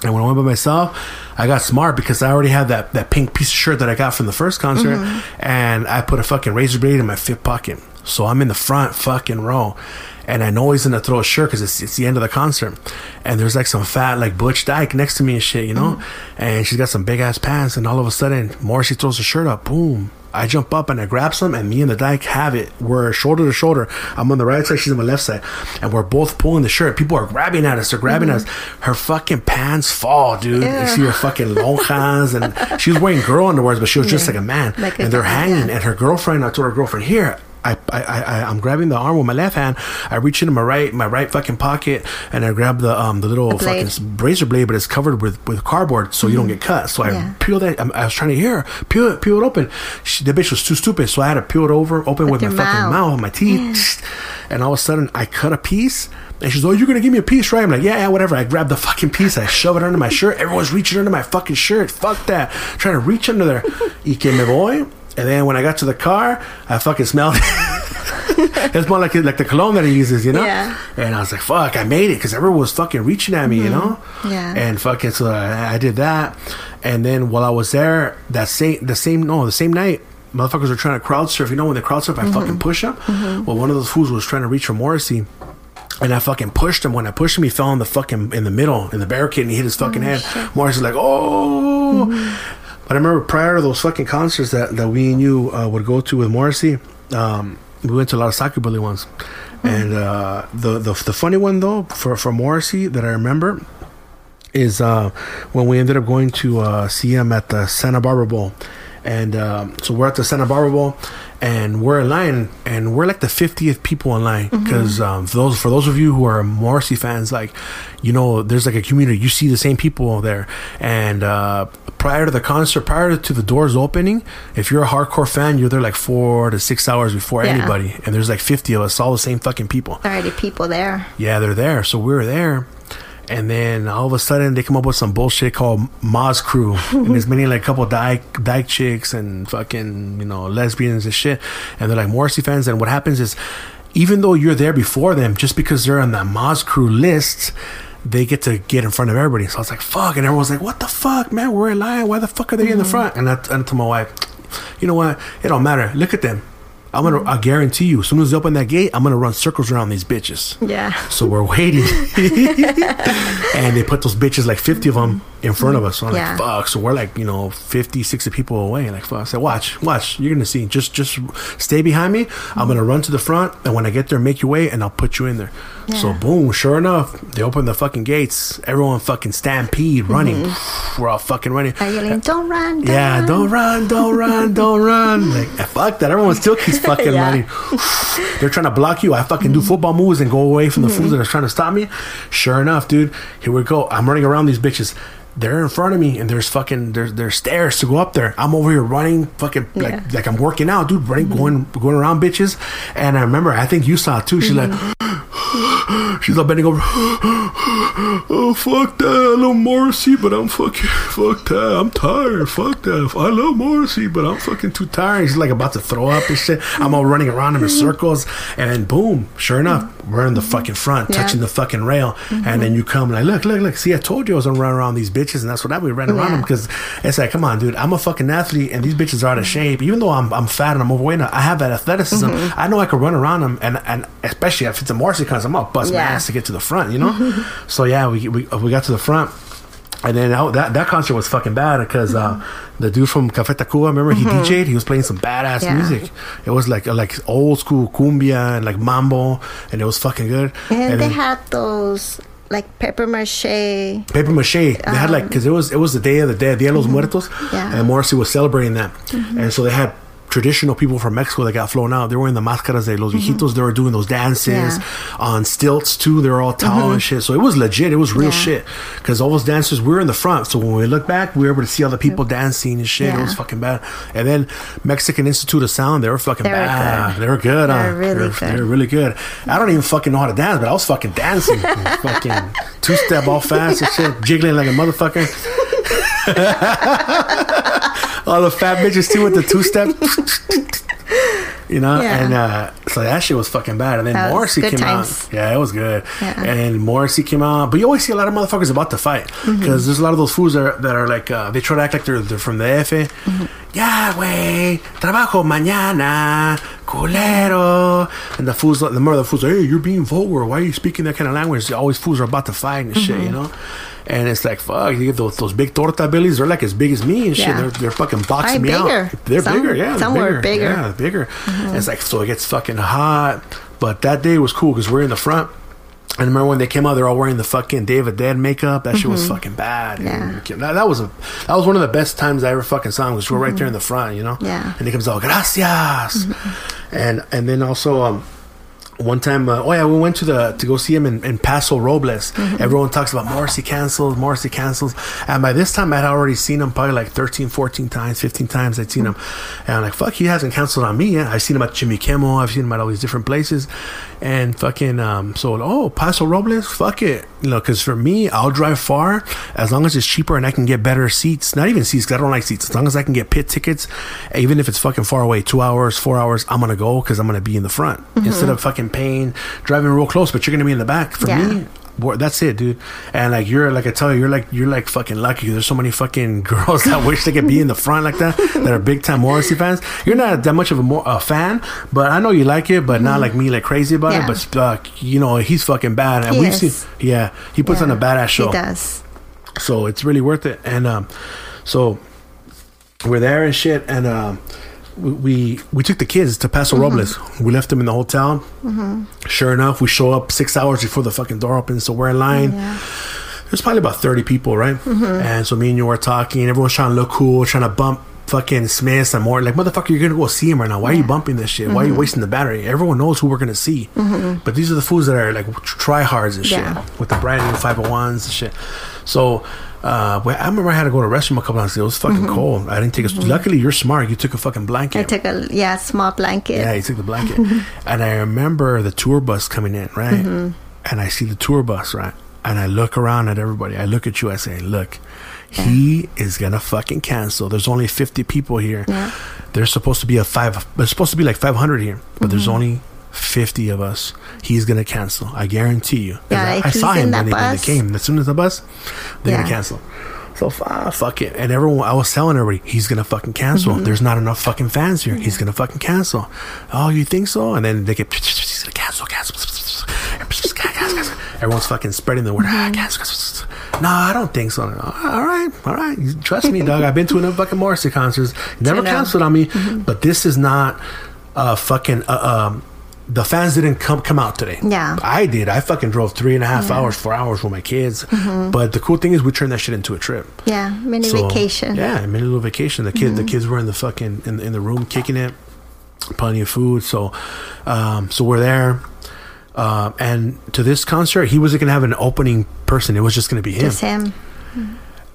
Speaker 1: And when I went by myself, I got smart because I already had that, that pink piece of shirt that I got from the first concert, mm-hmm. and I put a fucking razor blade in my fifth pocket. So I'm in the front fucking row, and I know he's gonna throw a shirt because it's, it's the end of the concert, and there's like some fat like Butch Dyke next to me and shit, you know, mm-hmm. and she's got some big ass pants, and all of a sudden Morrissey throws a shirt up, boom. I jump up and I grab some, and me and the dyke have it. We're shoulder to shoulder. I'm on the right side, she's on the left side, and we're both pulling the shirt. People are grabbing at us. They're grabbing mm-hmm. us. Her fucking pants fall, dude. You see her fucking lonjas, and she was wearing girl underwears, but she was just like a man.
Speaker 2: Like a
Speaker 1: and they're hanging.
Speaker 2: yeah.
Speaker 1: And her girlfriend, I told her girlfriend, here. I, I, I, I- I'm grabbing the arm with my left hand. I reach into my right, my right fucking pocket, and I grab the um the little fucking razor blade, but it's covered with, with cardboard, so you don't get cut. So I
Speaker 2: Yeah.
Speaker 1: peel that. I, I was trying to hear her peel it, peel it open. She, the bitch was too stupid, so I had to peel it over, open with,
Speaker 2: With
Speaker 1: my
Speaker 2: your
Speaker 1: fucking
Speaker 2: mouth.
Speaker 1: mouth, my teeth, and all of a sudden I cut a piece. And she's, oh, you're gonna give me a piece, right? I'm like, yeah, yeah, whatever. I grab the fucking piece, I shove it under my shirt. Everyone's reaching under my fucking shirt. Fuck that. trying to reach under there. Y que me voy. And then when I got to the car, I fucking smelled it. it's more like like the cologne that he uses, you know.
Speaker 2: Yeah.
Speaker 1: And I was like, "Fuck, I made it," because everyone was fucking reaching at me, you mm-hmm. know.
Speaker 2: Yeah.
Speaker 1: And fucking, so I, I did that, and then while I was there, that same the same no the same night. Motherfuckers were trying to crowd surf. You know when they crowd surf, I mm-hmm. fucking push them. Mm-hmm. Well, one of those fools was trying to reach for Morrissey, and I fucking pushed him. When I pushed him, he fell in the fucking in the middle in the barricade, and he hit his fucking oh, head. Morrissey's like, "Oh!" But I remember prior to those fucking concerts that, that we and you uh, would go to with Morrissey, um, we went to a lot of psychobilly ones. And uh, the, the the funny one though for for Morrissey that I remember is uh, when we ended up going to uh, see him at the Santa Barbara Bowl, and um, so we're at the Santa Barbara Bowl, and we're in line, and we're like the fiftieth people in line because um, for those for those of you who are Morrissey fans, like you know, there's like a community. You see the same people there, and uh, prior to the concert, prior to the doors opening, if you're a hardcore fan, you're there like four to six hours before
Speaker 2: Yeah.
Speaker 1: anybody, and there's like fifty of us, all the same fucking people.
Speaker 2: Already people there.
Speaker 1: Yeah, they're there. So we were there. And then all of a sudden they come up with some bullshit called Moz Crew. and there's many like a couple dyke dyke chicks and fucking, you know, lesbians and shit. And they're like Morrissey fans. And what happens is even though you're there before them, just because they're on the Moz Crew list, they get to get in front of everybody. So I was like, fuck. And everyone's like, what the fuck, man? We're in line. Why the fuck are they in the mm-hmm. front? And I, and I told my wife, you know what? It don't matter. Look at them. I'm gonna. I guarantee you. As soon as they open that gate, I'm gonna run circles around these bitches.
Speaker 2: Yeah.
Speaker 1: So we're waiting, and they put those bitches like 50 of them in front of us. So I'm
Speaker 2: Yeah.
Speaker 1: like, fuck. So we're like, you know, 50, 60 people away. Like, fuck. I said, watch, watch. You're gonna see. Just, just stay behind me. I'm gonna run to the front, and when I get there, make your way, and I'll put you in there. So boom. Sure enough, they open the fucking gates. Everyone fucking stampede, running. Mm-hmm. We're all fucking running.
Speaker 2: Yelling, don't run, don't
Speaker 1: Yeah,
Speaker 2: run."
Speaker 1: don't run, don't run, don't run. Like, fuck that. Everyone still keeps fucking
Speaker 2: Yeah.
Speaker 1: running. They're trying to block you. I fucking do mm-hmm. football moves and go away from the fools mm-hmm. that are trying to stop me. Sure enough, dude, here we go. I'm running around these bitches. They're in front of me, and there's fucking there's there's stairs to go up there. I'm over here running, fucking like
Speaker 2: Yeah.
Speaker 1: like I'm working out, dude. Running, going going around bitches. And I remember, I think you saw it too. She's like, mm-hmm. she's like bending over. oh fuck that, I love Morrissey, but I'm fucking fuck that. I'm tired. Fuck that. I love Morrissey, but I'm fucking too tired. She's like about to throw up and shit. I'm all running around him in mm-hmm. circles, and then boom, sure enough, mm-hmm. we're in the fucking front,
Speaker 2: Yeah.
Speaker 1: touching the fucking rail, and then mm-hmm. you come like, look, look, look. See, I told you I was gonna run around these bitches, and that's what I ran around
Speaker 2: Yeah.
Speaker 1: them because it's like, come on, dude, I'm a fucking athlete, and these bitches are out of shape. Even though I'm I'm fat and I'm overweight, I have that athleticism. I know I could run around them, and and especially if it's a Morrissey concert, I'm gonna bust my ass to get to the front, you know. so yeah, we we we got to the front. And then that, that that concert was fucking bad because uh, mm-hmm. the dude from Café Tacuba, remember he mm-hmm. DJ'd, he was playing some badass
Speaker 2: Yeah.
Speaker 1: music. It was like like old school cumbia and like mambo, and it was fucking good.
Speaker 2: And
Speaker 1: And
Speaker 2: they
Speaker 1: then
Speaker 2: had those like paper mache.
Speaker 1: paper mache, they had like um, because it was it was the day of the dead, Dia de los mm-hmm. Muertos,
Speaker 2: Yeah.
Speaker 1: and Morrissey was celebrating that, and so they had traditional people from Mexico that got flown out. They were in the máscaras de los mm-hmm. viejitos. They were doing those dances
Speaker 2: Yeah.
Speaker 1: on stilts too. They're all tall and mm-hmm. shit. So it was legit. It was real
Speaker 2: Yeah.
Speaker 1: shit. Because all those dancers, we were in the front. So when we look back, we were able to see all the people dancing and shit. It was fucking bad. And then Mexican Institute of Sound, they were fucking
Speaker 2: They
Speaker 1: bad. They were good.
Speaker 2: They
Speaker 1: huh?
Speaker 2: were really
Speaker 1: they were,
Speaker 2: good.
Speaker 1: They were really good. I don't even fucking know how to dance, but I was fucking dancing. fucking two step all fast and shit, jiggling like a motherfucker. all the fat bitches too with the two step. You know,
Speaker 2: Yeah.
Speaker 1: and uh, so that shit was fucking bad. And then
Speaker 2: That
Speaker 1: Morrissey came
Speaker 2: times.
Speaker 1: out. Yeah, it was good.
Speaker 2: Yeah.
Speaker 1: And Morrissey came out, but you always see a lot of motherfuckers about to fight because
Speaker 2: Mm-hmm.
Speaker 1: there's a lot of those fools that are, that are like uh, they try to act like they're, they're from the F.
Speaker 2: Mm-hmm.
Speaker 1: Yeah, güey, trabajo mañana, culero. And the fools, the more the fools, hey, you're being vulgar. Why are you speaking that kind of language? Always fools are about to fight and shit,
Speaker 2: Mm-hmm.
Speaker 1: you know. And it's like fuck, you get those those big torta bellies. They're like as big as me and shit.
Speaker 2: Yeah.
Speaker 1: They're, they're fucking boxing me
Speaker 2: Probably
Speaker 1: out.
Speaker 2: bigger.
Speaker 1: They're
Speaker 2: Some-
Speaker 1: bigger, yeah. they're
Speaker 2: were bigger.
Speaker 1: Yeah, bigger. And it's like so it gets fucking hot. But that day was cool because we're in the front. And remember when they came out, they're all wearing the fucking Day of the Dead makeup. That shit was mm-hmm. fucking bad.
Speaker 2: Yeah.
Speaker 1: That, that was a that was one of the best times I ever fucking saw him. Was we're right mm-hmm. there in the front, you know.
Speaker 2: Yeah.
Speaker 1: And he comes out, gracias. And and then also um. One time, uh, oh yeah, we went to the to go see him in, in Paso Robles. Everyone talks about Morrissey cancels, Morrissey cancels, and by this time I'd already seen him probably like 13, 14 times, 15 times I'd seen him, and I'm like, fuck, he hasn't canceled on me yet. I've seen him at Jimmy Kimmel, I've seen him at all these different places, and fucking um, so oh Paso Robles, fuck it, you know, because for me I'll drive far as long as it's cheaper and I can get better seats, not even seats, 'cause I don't like seats, as long as I can get pit tickets, even if it's fucking far away, two hours, four hours, I'm gonna go because I'm gonna be in the front instead of fucking paying driving real close, but you're gonna be in the back. For
Speaker 2: Yeah.
Speaker 1: me, boy, that's it, dude. And like you're like I tell you, you're like you're like fucking lucky. There's so many fucking girls that wish they could be in the front like that that are big time Morrissey fans. You're not that much of a more a fan, but I know you like it, but not like me, like crazy about
Speaker 2: Yeah.
Speaker 1: it. But uh, you know he's fucking bad, and
Speaker 2: He
Speaker 1: we've
Speaker 2: is.
Speaker 1: seen yeah he puts on a badass show
Speaker 2: He does.
Speaker 1: so it's really worth it and um so we're there and shit and um we we, we took the kids to Paso mm-hmm. Robles. We left them in the hotel. Mm-hmm. Sure enough, we show up six hours before the fucking door opens, so we're in line.
Speaker 2: Yeah.
Speaker 1: There's probably about thirty people, right? Mm-hmm. And so me and you were talking. Everyone's trying to look cool, trying to bump fucking Smiths and more. Like, motherfucker, you're gonna go see him right now. Why are you bumping this shit? Why are you wasting the battery? Everyone knows who we're gonna see. But these are the fools that are like tryhards and shit
Speaker 2: Yeah.
Speaker 1: with the brand new 501s and shit. So, uh, well, I remember I had to go to the restroom a couple times. It was fucking cold. I didn't take a. Luckily, you're smart. You took a fucking blanket.
Speaker 2: I took a yeah small blanket.
Speaker 1: Yeah, he took the blanket. and I remember the tour bus coming in, right?
Speaker 2: Mm-hmm.
Speaker 1: And I see the tour bus, right? And I look around at everybody. I look at you. I say, look, he is gonna fucking cancel. There's only 50 people here.
Speaker 2: Yeah.
Speaker 1: There's supposed to be a five. There's supposed to be like 500 here, but there's
Speaker 2: Mm-hmm.
Speaker 1: only 50 of us. He's gonna cancel. I guarantee you.
Speaker 2: Yeah,
Speaker 1: I, I saw him
Speaker 2: that
Speaker 1: when they, when they came. As soon as the bus, they're
Speaker 2: Yeah.
Speaker 1: gonna cancel. So ah, fuck it. And everyone, I was telling everybody, he's gonna fucking cancel.
Speaker 2: Mm-hmm.
Speaker 1: There's not enough fucking fans here. He's gonna fucking cancel. Oh, you think so? And then they get he's gonna cancel, cancel. Everyone's fucking spreading the word. Ah, cancel, cancel. No, I don't think so. All right, all right. Trust me, dog. I've been to enough fucking Morrissey concerts. Never canceled on me. But this is not uh fucking uh, um. The fans didn't come come out today.
Speaker 2: Yeah.
Speaker 1: I did. I fucking drove three and a half hours, four hours with my kids. But the cool thing is, we turned that shit into a trip.
Speaker 2: Yeah, mini
Speaker 1: So,
Speaker 2: vacation.
Speaker 1: Yeah, a mini little vacation. The kid, the kids were in the fucking in, in the room kicking it, plenty of food. So, um, so we're there. Um, and to this concert, he wasn't gonna have an opening person. It was just gonna be him.
Speaker 2: Just him.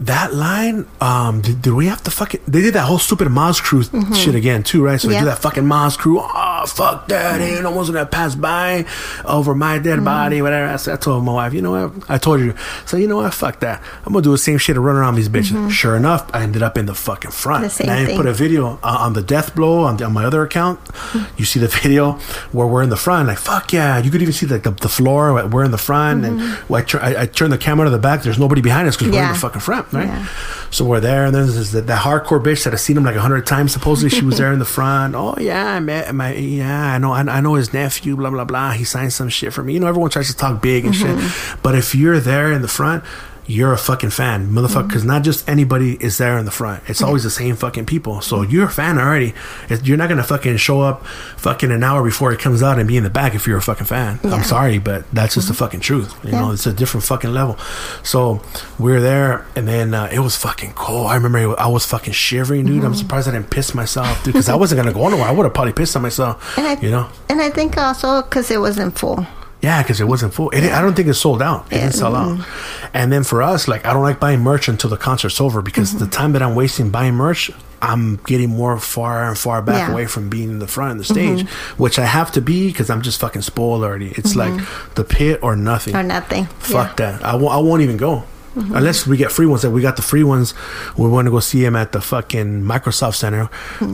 Speaker 1: That line, um, did, did we have to fucking? They did that whole stupid Moz Crew shit again too, right? So they
Speaker 2: Mm-hmm.
Speaker 1: Do that fucking Moz Crew. Oh fuck that! Ain't no one's gonna pass by over my dead
Speaker 2: Mm-hmm.
Speaker 1: body, whatever. I, said, I told my wife, you know what? I told you. So you know what? Fuck that. I'm gonna do the same shit and run around these bitches. Sure enough, I ended up in the fucking front.
Speaker 2: Mm-hmm. The
Speaker 1: and I put a video uh, on the Death Blow on, the, on my other account. You see the video where we're in the front, like fuck yeah. You could even see like the, the floor. We're in the front, and I, tur- I, I turn the camera to the back. There's nobody behind us because we're in
Speaker 2: Mm-hmm.
Speaker 1: The fucking front, right?
Speaker 2: Yeah.
Speaker 1: So we're there, and then there's that, that hardcore bitch that I've seen him like a hundred times. Supposedly she was there in the front. Oh yeah, I met my yeah, I know, I, I know his nephew. Blah blah blah. He signed some shit for me. You know, everyone tries to talk big and shit, mm-hmm. but if you're there in the front. You're a fucking fan, motherfucker. Because not just anybody is there in the front. It's always the same fucking people. So you're a fan already. You're not gonna fucking show up fucking an hour before it comes out and be in the back if you're a fucking fan. I'm sorry, but that's just the fucking truth. You know, it's a different fucking level. So we are there, and then uh, it was fucking cold. I remember I was fucking shivering, dude.
Speaker 2: Mm-hmm.
Speaker 1: I'm surprised I didn't piss myself, dude, because I wasn't gonna go nowhere. I would have probably pissed on myself.
Speaker 2: And I,
Speaker 1: you know,
Speaker 2: and I think also because it wasn't full.
Speaker 1: Yeah, because it wasn't full. It, I don't think it sold out. It didn't sell out. And then for us, like I don't like buying merch until the concert's over because
Speaker 2: Mm-hmm.
Speaker 1: the time that I'm wasting buying merch, I'm getting more far and far back
Speaker 2: Yeah. Mm-hmm.
Speaker 1: away from being in the front of the stage, which I have to be because I'm just fucking spoiled already. It's like the pit or nothing.
Speaker 2: Or nothing.
Speaker 1: Fuck that. I won't, I won't even go. Unless we get free ones. That we got the free ones. We want to go see him at the fucking Microsoft Center,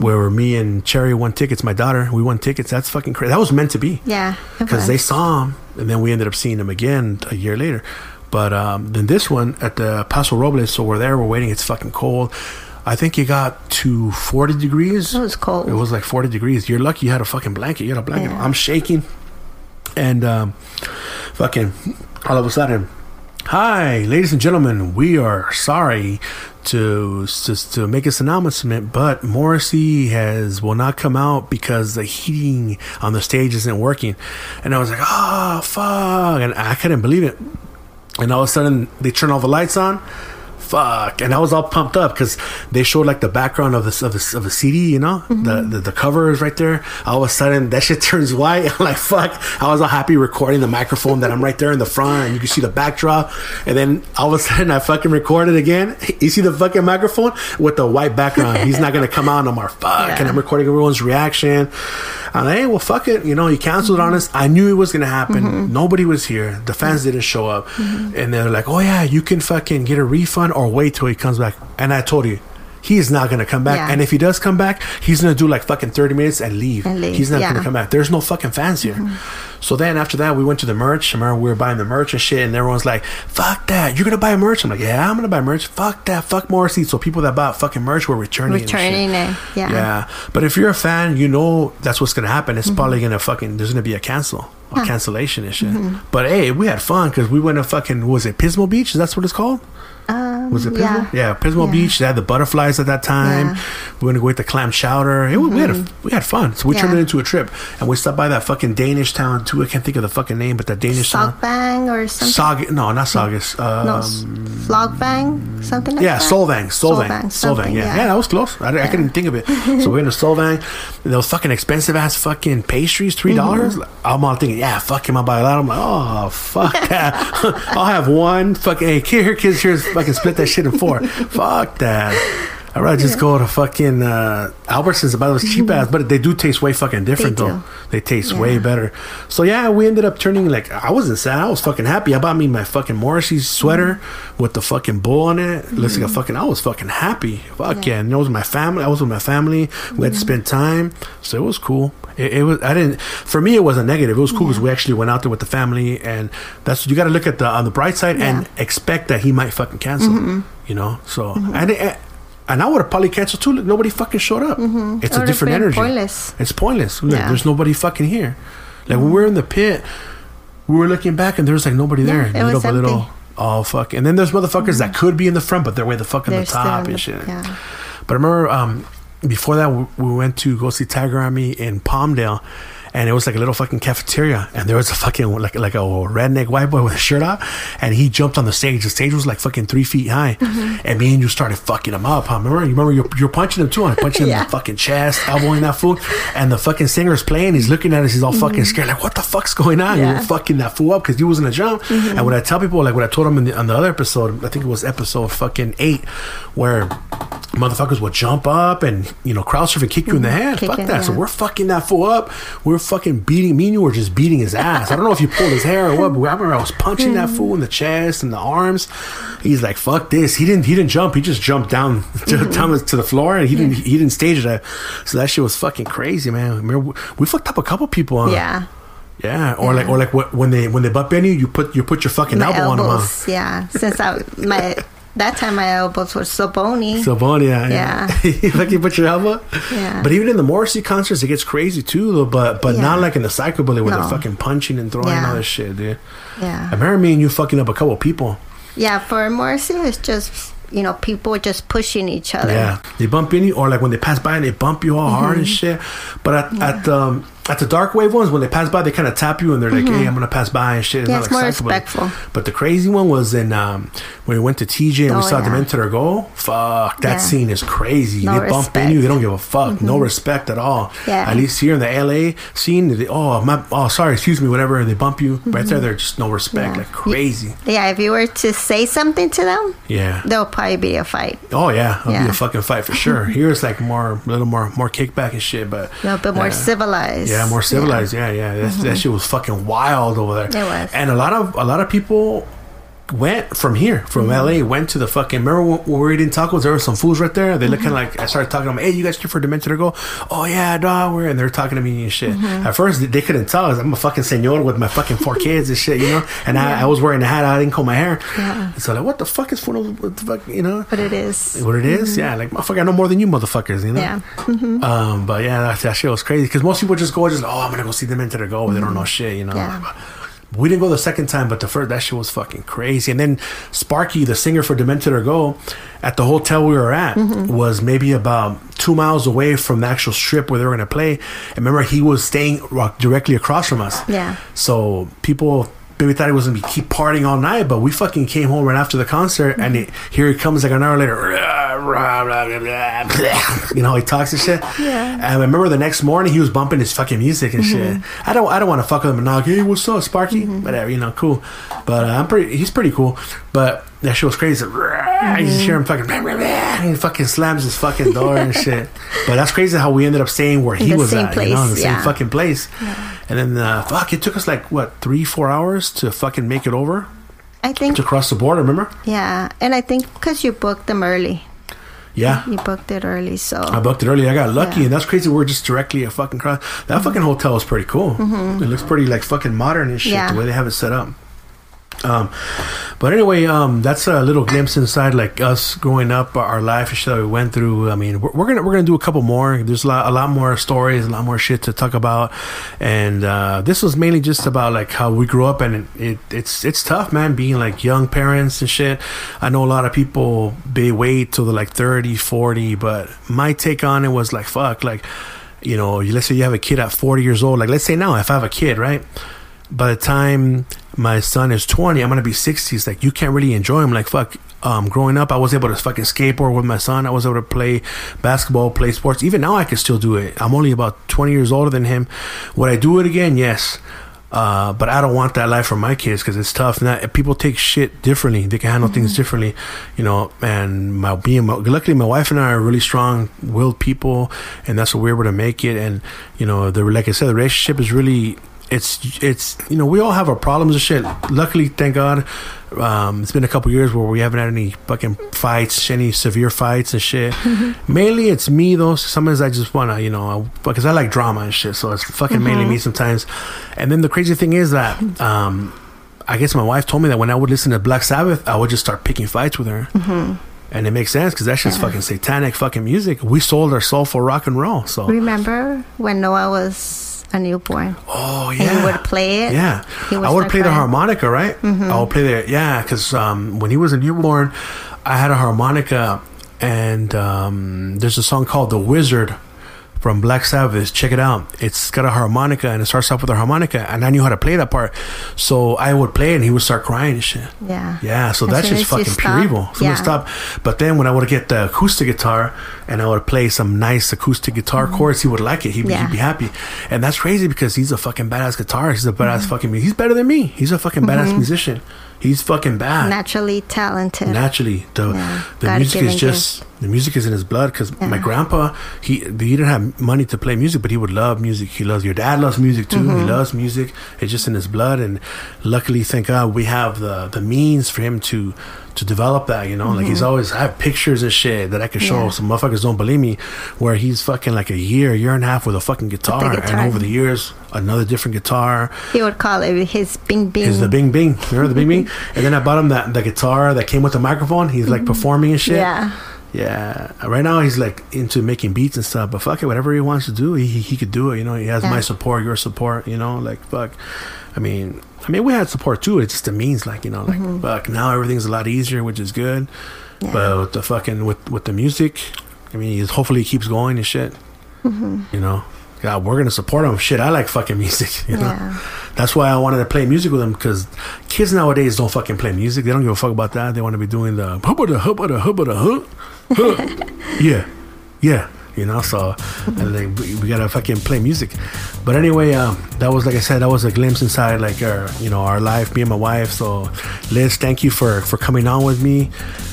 Speaker 1: where me and Cherry won tickets. My daughter, we won tickets. That's fucking crazy. That was meant to be
Speaker 2: Yeah.
Speaker 1: because they saw him, and then we ended up seeing him again a year later. But um, then this one at the Paso Robles, so we're there, we're waiting. It's fucking cold. I think it got to 40 degrees.
Speaker 2: It was cold.
Speaker 1: It was like 40 degrees. You're lucky you had a fucking blanket. You had a blanket.
Speaker 2: Yeah.
Speaker 1: I'm shaking. And um, fucking all of a sudden, hi, ladies and gentlemen, we are sorry to to, to make this announcement, but Morrissey has will not come out because the heating on the stage isn't working. And I was like, oh fuck, and I couldn't believe it. And all of a sudden, they turn all the lights on. Fuck! And I was all pumped up because they showed like the background of this of the of the CD, you know, mm-hmm. the, the the cover is right there. All of a sudden, that shit turns white. I'm like, fuck! I was all happy recording the microphone that I'm right there in the front, and you can see the backdrop. And then all of a sudden, I fucking recorded again. You see the fucking microphone with the white background. He's not gonna come out no more. Fuck!
Speaker 2: Yeah.
Speaker 1: And I'm recording everyone's reaction. I'm hey, well, fuck it. You know, he canceled on us. I knew it was gonna happen. Mm-hmm. Nobody was here. The fans didn't show up, mm-hmm. and they're like, oh yeah, you can fucking get a refund or wait till he comes back. And I told you. He is not gonna come back,
Speaker 2: Yeah.
Speaker 1: and if he does come back, he's gonna do like fucking thirty minutes and leave.
Speaker 2: And leave,
Speaker 1: He's not
Speaker 2: yeah.
Speaker 1: gonna come back. There's no fucking fans here. Mm-hmm. So then after that, we went to the merch. I remember we were buying the merch and shit, and everyone's like, "Fuck that! You're gonna buy merch?" I'm like, "Yeah, I'm gonna buy merch." Fuck that! Fuck Morrissey. So people that bought fucking merch were returning. and shit.
Speaker 2: Returning it. Yeah.
Speaker 1: Yeah, but if you're a fan, you know that's what's gonna happen. It's mm-hmm. probably gonna fucking there's gonna be a cancel, a cancellation and shit. Mm-hmm. But hey, we had fun because we went to fucking what was it Pismo Beach? Is that's what it's called.
Speaker 2: Uh,
Speaker 1: Was it Pismo?
Speaker 2: yeah.
Speaker 1: Yeah, Pismo
Speaker 2: Yeah.
Speaker 1: Beach. They had the butterflies at that time.
Speaker 2: Yeah.
Speaker 1: We went to go eat the clam chowder. It, We had a, we had fun. So we turned it into a trip, and we stopped by that fucking Danish town too. I can't think of the fucking name, but that Danish town.
Speaker 2: Sogbang or something.
Speaker 1: Sog. No, not Saugus. Um,
Speaker 2: no, Flogbang, something like
Speaker 1: yeah,
Speaker 2: that.
Speaker 1: Solvang, Solvang,
Speaker 2: Solvang,
Speaker 1: Solvang. Yeah.
Speaker 2: yeah.
Speaker 1: that was close. I, I couldn't think of it. so we went to Solvang. Those fucking expensive ass fucking pastries, three dollars. I'm all thinking, yeah, fuck him, I'll buy a lot. I'm like, oh fuck that. I'll have one. Fucking hey, here, kids, here's fucking split that shit in four. fuck that. I'd rather just go to fucking uh, Albertsons and buy those cheap mm-hmm. ass, but they do taste way fucking different
Speaker 2: They
Speaker 1: though.
Speaker 2: do.
Speaker 1: They taste
Speaker 2: Yeah.
Speaker 1: way better. So yeah, we ended up turning like I wasn't sad. I was fucking happy. I bought me my fucking Morrissey sweater mm-hmm. with the fucking bull on it. Looks like a mm-hmm. fucking. I was fucking happy. Fuck yeah. And it was my family. I was with my family. We had to spend time. So it was cool. It, it was. I didn't. For me, it wasn't negative. It was cool because we actually went out there with the family, and that's you got to look at the on the bright side and expect that he might fucking cancel. You know. So and. It, and I would have probably canceled too. Look, nobody fucking showed up. It's
Speaker 2: It
Speaker 1: a different energy.
Speaker 2: pointless.
Speaker 1: It's pointless. Look,
Speaker 2: Yeah.
Speaker 1: there's nobody fucking here. Like when we were in the pit, we were looking back and there was like nobody there.
Speaker 2: was
Speaker 1: little by little. Oh fuck! And then there's motherfuckers that could be in the front, but they're way the fuck in
Speaker 2: They're
Speaker 1: the top and
Speaker 2: the-
Speaker 1: shit.
Speaker 2: Yeah.
Speaker 1: But I remember um, before that, we, we went to go see Tiger Army in Palmdale. And it was like a little fucking cafeteria, and there was a fucking like like a redneck white boy with a shirt out, and he jumped on the stage. The stage was like fucking three feet high,
Speaker 2: Mm-hmm.
Speaker 1: and me and you started fucking him up. Huh? Remember? You remember you're, you're punching him too, and punching him in the fucking chest, elbowing that fool, and the fucking singer's playing. He's looking at us. He's all fucking scared, like what the fuck's going on?
Speaker 2: Mm-hmm. Yeah.
Speaker 1: You're fucking that fool up because he was gonna jump. And when I tell people, like what I told him in the, on the other episode, I think it was episode fucking eight, where motherfuckers would jump up and you know crowd surf and kick you in the head.
Speaker 2: Kick
Speaker 1: Fuck that. So we're fucking that fool up. We're fucking beating. Me and you were just beating his ass. I don't know if you pulled his hair or what, but I remember I was punching that fool in the chest and the arms. He's like, "Fuck this." He didn't. He didn't jump. He just jumped down to, down to the floor and he didn't. He didn't stage it. So that shit was fucking crazy, man. Remember, we fucked up a couple people. Huh?
Speaker 2: Yeah.
Speaker 1: Yeah, or like, or like, what, when they when they butt bend you, you put you put your fucking
Speaker 2: My
Speaker 1: elbow on them. Huh?
Speaker 2: Yeah. Since I my that time my elbows were so bony.
Speaker 1: So bony, yeah.
Speaker 2: Yeah.
Speaker 1: like you put your elbow.
Speaker 2: Yeah.
Speaker 1: But even in the Morrissey concerts, it gets crazy too. Though, but but
Speaker 2: Yeah.
Speaker 1: not like in the psychobilly where
Speaker 2: No.
Speaker 1: they're fucking punching and throwing
Speaker 2: Yeah.
Speaker 1: all this shit, dude. I
Speaker 2: yeah.
Speaker 1: remember me and you fucking up a couple people.
Speaker 2: Yeah. For Morrissey, it's just you know people just pushing each other.
Speaker 1: Yeah, they bump in you, or like when they pass by and they bump you all hard
Speaker 2: Mm-hmm.
Speaker 1: and shit. But at at um at the dark wave ones, when they pass by, they kind of tap you and they're like, "Hey, I'm gonna pass by" and shit.
Speaker 2: Mm-hmm. Yeah, it's more respectful.
Speaker 1: But the crazy one was in um when we went to TJ and we
Speaker 2: Oh,
Speaker 1: saw
Speaker 2: yeah.
Speaker 1: Demented Are Go. Fuck, that
Speaker 2: Yeah.
Speaker 1: scene is crazy.
Speaker 2: No
Speaker 1: they bump in.
Speaker 2: Mm-hmm.
Speaker 1: you, they don't give a fuck, no respect at all.
Speaker 2: Yeah.
Speaker 1: At least here in the LA scene, they, oh my, oh sorry, excuse me, whatever. They bump you right there. They're just no respect,
Speaker 2: Mm-hmm. Yeah.
Speaker 1: like crazy.
Speaker 2: Yeah. If you were to say something to them,
Speaker 1: Yeah.
Speaker 2: there'll probably be a fight.
Speaker 1: Oh yeah, it'll be a fucking fight for sure. Here it's like more, a little more, more kickback and shit, but
Speaker 2: A little bit more civilized.
Speaker 1: Yeah, more civilized. Yeah, yeah. That, that shit was fucking wild over there.
Speaker 2: Mm-hmm. It was.
Speaker 1: And a lot of a lot of people went from here, from
Speaker 2: Mm-hmm.
Speaker 1: LA, went to the fucking. Remember when we were eating tacos? There were some fools right there. They looking
Speaker 2: Mm-hmm.
Speaker 1: like I started talking to them. Hey, you guys here for Demented Are Go? Oh yeah, dog. We're and they're talking to me and shit.
Speaker 2: Mm-hmm.
Speaker 1: At first they- they couldn't tell. us. I'm a fucking senor with my fucking four kids and shit, you know. And I, I was wearing a hat. I didn't comb my hair.
Speaker 2: Yeah.
Speaker 1: So like, what the fuck is fool? What the fuck, you know?
Speaker 2: But it is.
Speaker 1: What it is? Yeah, like motherfucker, I know more than you motherfuckers, you know.
Speaker 2: Mm-hmm. Yeah.
Speaker 1: Um, but yeah, that, that shit was crazy because most people just go, just oh, I'm gonna go see into the go, but they don't know shit, you know.
Speaker 2: Yeah.
Speaker 1: We didn't go the second time, but the first that shit was fucking crazy. And then Sparky, the singer for Demented Are Go, at the hotel we were at,
Speaker 2: Mm-hmm.
Speaker 1: was maybe about two miles away from the actual strip where they were gonna play. And remember, he was staying directly across from us.
Speaker 2: Yeah.
Speaker 1: So people maybe thought he was gonna be keep partying all night, but we fucking came home right after the concert, and it, here he comes like an hour later. You know, he talks and shit.
Speaker 2: Yeah.
Speaker 1: And I remember the next morning he was bumping his fucking music and shit. I don't, I don't want to fuck with him and knock. Hey, what's up, Sparky? Whatever, you know, cool. But uh, I'm pretty. He's pretty cool. But that shit was crazy. You just hear him fucking. He fucking slams his fucking door and shit. But that's crazy how we ended up staying where he
Speaker 2: the
Speaker 1: was at. you know, in the
Speaker 2: place,
Speaker 1: same fucking place. And then uh, fuck, it took us like what three, four hours to fucking make it over
Speaker 2: I think.
Speaker 1: to cross the border. Remember?
Speaker 2: Yeah. And I think because you booked them early.
Speaker 1: Yeah.
Speaker 2: You booked it early, so.
Speaker 1: I booked it early. I got lucky,
Speaker 2: Yeah.
Speaker 1: and that's crazy. We're just directly a fucking cross. That fucking hotel is pretty cool. It looks pretty like fucking modern and shit.
Speaker 2: Yeah.
Speaker 1: The way they have it set up. Um, but anyway, um, that's a little glimpse inside, like us growing up, our life that we went through. I mean, we're, we're gonna we're gonna do a couple more. There's a lot, a lot more stories, a lot more shit to talk about, and uh, this was mainly just about like how we grew up, and it, it it's it's tough, man, being like young parents and shit. I know a lot of people they wait till they're like 30, 40, but my take on it was like, fuck, like you know, let's say you have a kid at 40 years old, like let's say now if I have a kid, right? By the time my son is 20, I'm gonna be 60. It's like you can't really enjoy him. Like fuck. Um, growing up, I was able to fucking skateboard with my son. I was able to play basketball, play sports. Even now, I can still do it. I'm only about 20 years older than him. Would I do it again? Yes. Uh, but I don't want that life for my kids because it's tough. Now, people take shit differently. They can handle mm-hmm. things differently, you know. And my being, my, luckily, my wife and I are really strong-willed people, and that's what we're able to make it. And you know, the like I said, the relationship is really it's it's you know we all have our problems and shit. Luckily, thank God, um, it's been a couple years where we haven't had any fucking fights, any severe fights and shit. mainly, it's me though. Sometimes I just wanna you know because I like drama and shit, so it's fucking mm-hmm. mainly me sometimes. And then the crazy thing is that. Um, I guess my wife told me that when I would listen to Black Sabbath, I would just start picking fights with her. Mm-hmm. And it makes sense because that's just yeah. fucking satanic fucking music. We sold our soul for rock and roll. So
Speaker 2: remember when Noah was a newborn.
Speaker 1: Oh yeah,
Speaker 2: and he would play it.
Speaker 1: Yeah, I would play crying. the harmonica, right? Mm-hmm. I would play the yeah, because um, when he was a newborn, I had a harmonica, and um, there's a song called "The Wizard." From Black Sabbath. Check it out. It's got a harmonica and it starts off with a harmonica, and I knew how to play that part. So I would play and he would start crying and shit.
Speaker 2: Yeah.
Speaker 1: Yeah. So as that's just fucking pure evil. So yeah. stop. But then when I would get the acoustic guitar and I would play some nice acoustic guitar mm-hmm. chords, he would like it. He'd, yeah. he'd, be happy. And that's crazy because he's a fucking badass guitarist. He's a badass mm-hmm. fucking. He's better than me. He's a fucking badass mm-hmm. musician. He's fucking bad.
Speaker 2: Naturally talented.
Speaker 1: Naturally, the yeah. the music is just the music is in his blood. Because yeah. my grandpa, he he didn't have money to play music, but he would love music. He loves your dad loves music too. Mm-hmm. He loves music. It's just in his blood, and luckily, thank God, we have the the means for him to to develop that, you know. Mm-hmm. Like he's mm-hmm. always I have pictures and shit that I can show. Yeah. Some motherfuckers don't believe me. Where he's fucking like a year, year and a half with a fucking guitar, guitar. and over the years, another different guitar.
Speaker 2: He would call it his Bing Bing.
Speaker 1: His the Bing Bing. Remember the Bing Bing? And then I bought him that the guitar that came with the microphone. He's like mm-hmm. performing and shit.
Speaker 2: Yeah.
Speaker 1: Yeah. Right now he's like into making beats and stuff, but fuck it, whatever he wants to do, he he could do it. You know, he has yeah. my support, your support. You know, like fuck. I mean, I mean, we had support too. It's just the means, like you know, like mm-hmm. fuck. Now everything's a lot easier, which is good. Yeah. But with the fucking with with the music, I mean, hopefully he keeps going and shit. Mm-hmm. You know, God, we're gonna support him. Shit, I like fucking music. You know, yeah. that's why I wanted to play music with him because kids nowadays don't fucking play music. They don't give a fuck about that. They want to be doing the hubba da hubba da hubba da huh, huh. yeah, yeah you know. So like, we, we, gotta fucking play music. But anyway, um, that was like I said, that was a glimpse inside like our you know our life, me and my wife. So Liz, thank you for for coming on with me.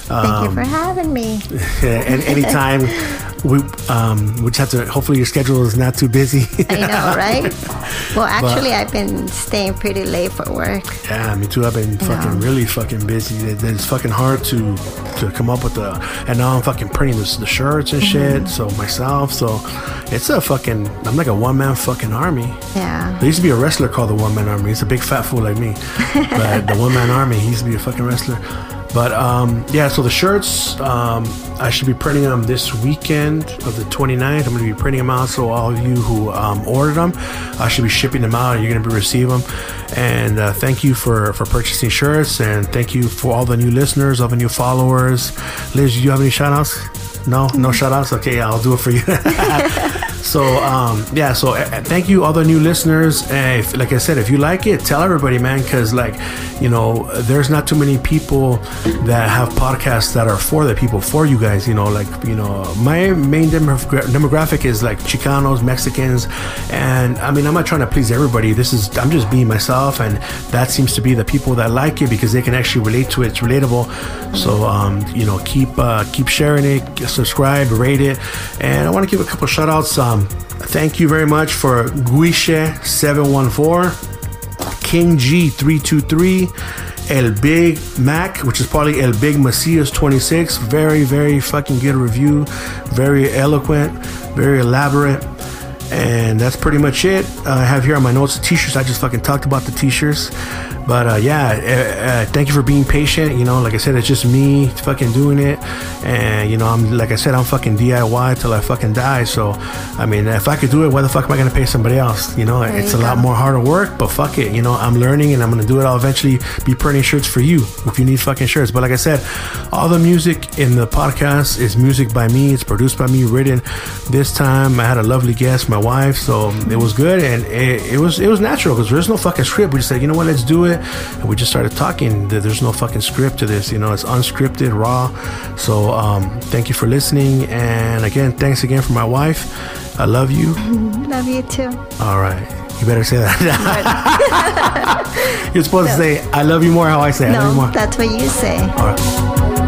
Speaker 2: Um, thank you for um, having me.
Speaker 1: and anytime we um, we just have to. Hopefully, your schedule is not too busy.
Speaker 2: I know, right? Well, actually, but, I've been staying pretty late for work.
Speaker 1: Yeah, me too. I've been fucking really fucking busy. It's fucking hard to to come up with the. And now I'm fucking printing the, the shirts and mm-hmm. shit. So myself, so it's a fucking. I'm like a one man fucking army.
Speaker 2: Yeah.
Speaker 1: There used to be a wrestler called the One Man Army. He's a big fat fool like me, but the One Man Army. He used to be a fucking wrestler. But um, yeah, so the shirts, um, I should be printing them this weekend of the 29th. I'm going to be printing them out. So all of you who um, ordered them, I should be shipping them out. You're going to be receiving them. And uh, thank you for, for purchasing shirts. And thank you for all the new listeners, all the new followers. Liz, do you have any shout outs? No, no shout outs? Okay, I'll do it for you. so, um, yeah, so uh, thank you, all the new listeners. Uh, if, like I said, if you like it, tell everybody, man, because, like, you know, there's not too many people that have podcasts that are for the people, for you guys. You know, like, you know, my main demogra- demographic is like Chicanos, Mexicans, and I mean, I'm not trying to please everybody. This is, I'm just being myself, and that seems to be the people that like it because they can actually relate to it. It's relatable. So, um, you know, keep uh, keep sharing it subscribe, rate it. And I want to give a couple shout outs. Um, Um, thank you very much for Guiche714, King G323, El Big Mac, which is probably El Big Macias 26. Very, very fucking good review. Very eloquent, very elaborate. And that's pretty much it. Uh, I have here on my notes the t-shirts. I just fucking talked about the t-shirts. But uh, yeah, uh, uh, thank you for being patient. You know, like I said, it's just me fucking doing it, and you know, I'm like I said, I'm fucking DIY till I fucking die. So, I mean, if I could do it, why the fuck am I gonna pay somebody else? You know,
Speaker 2: There
Speaker 1: it's
Speaker 2: you
Speaker 1: a lot more harder work, but fuck it. You know, I'm learning and I'm gonna do it. I'll eventually be printing shirts for you if you need fucking shirts. But like I said, all the music in the podcast is music by me. It's produced by me, written. This time I had a lovely guest, my wife, so it was good and it, it was it was natural because there's no fucking script. We just said, you know what, let's do it, and we just started talking. There- There's no fucking script to this. You know, it's unscripted, raw. So um, thank you for listening, and again, thanks again for my wife. I love you.
Speaker 2: Love you too.
Speaker 1: All right. You better say that. You're supposed to say, I love you more how I say, I love you
Speaker 2: No,
Speaker 1: more.
Speaker 2: that's what you say.
Speaker 1: All right.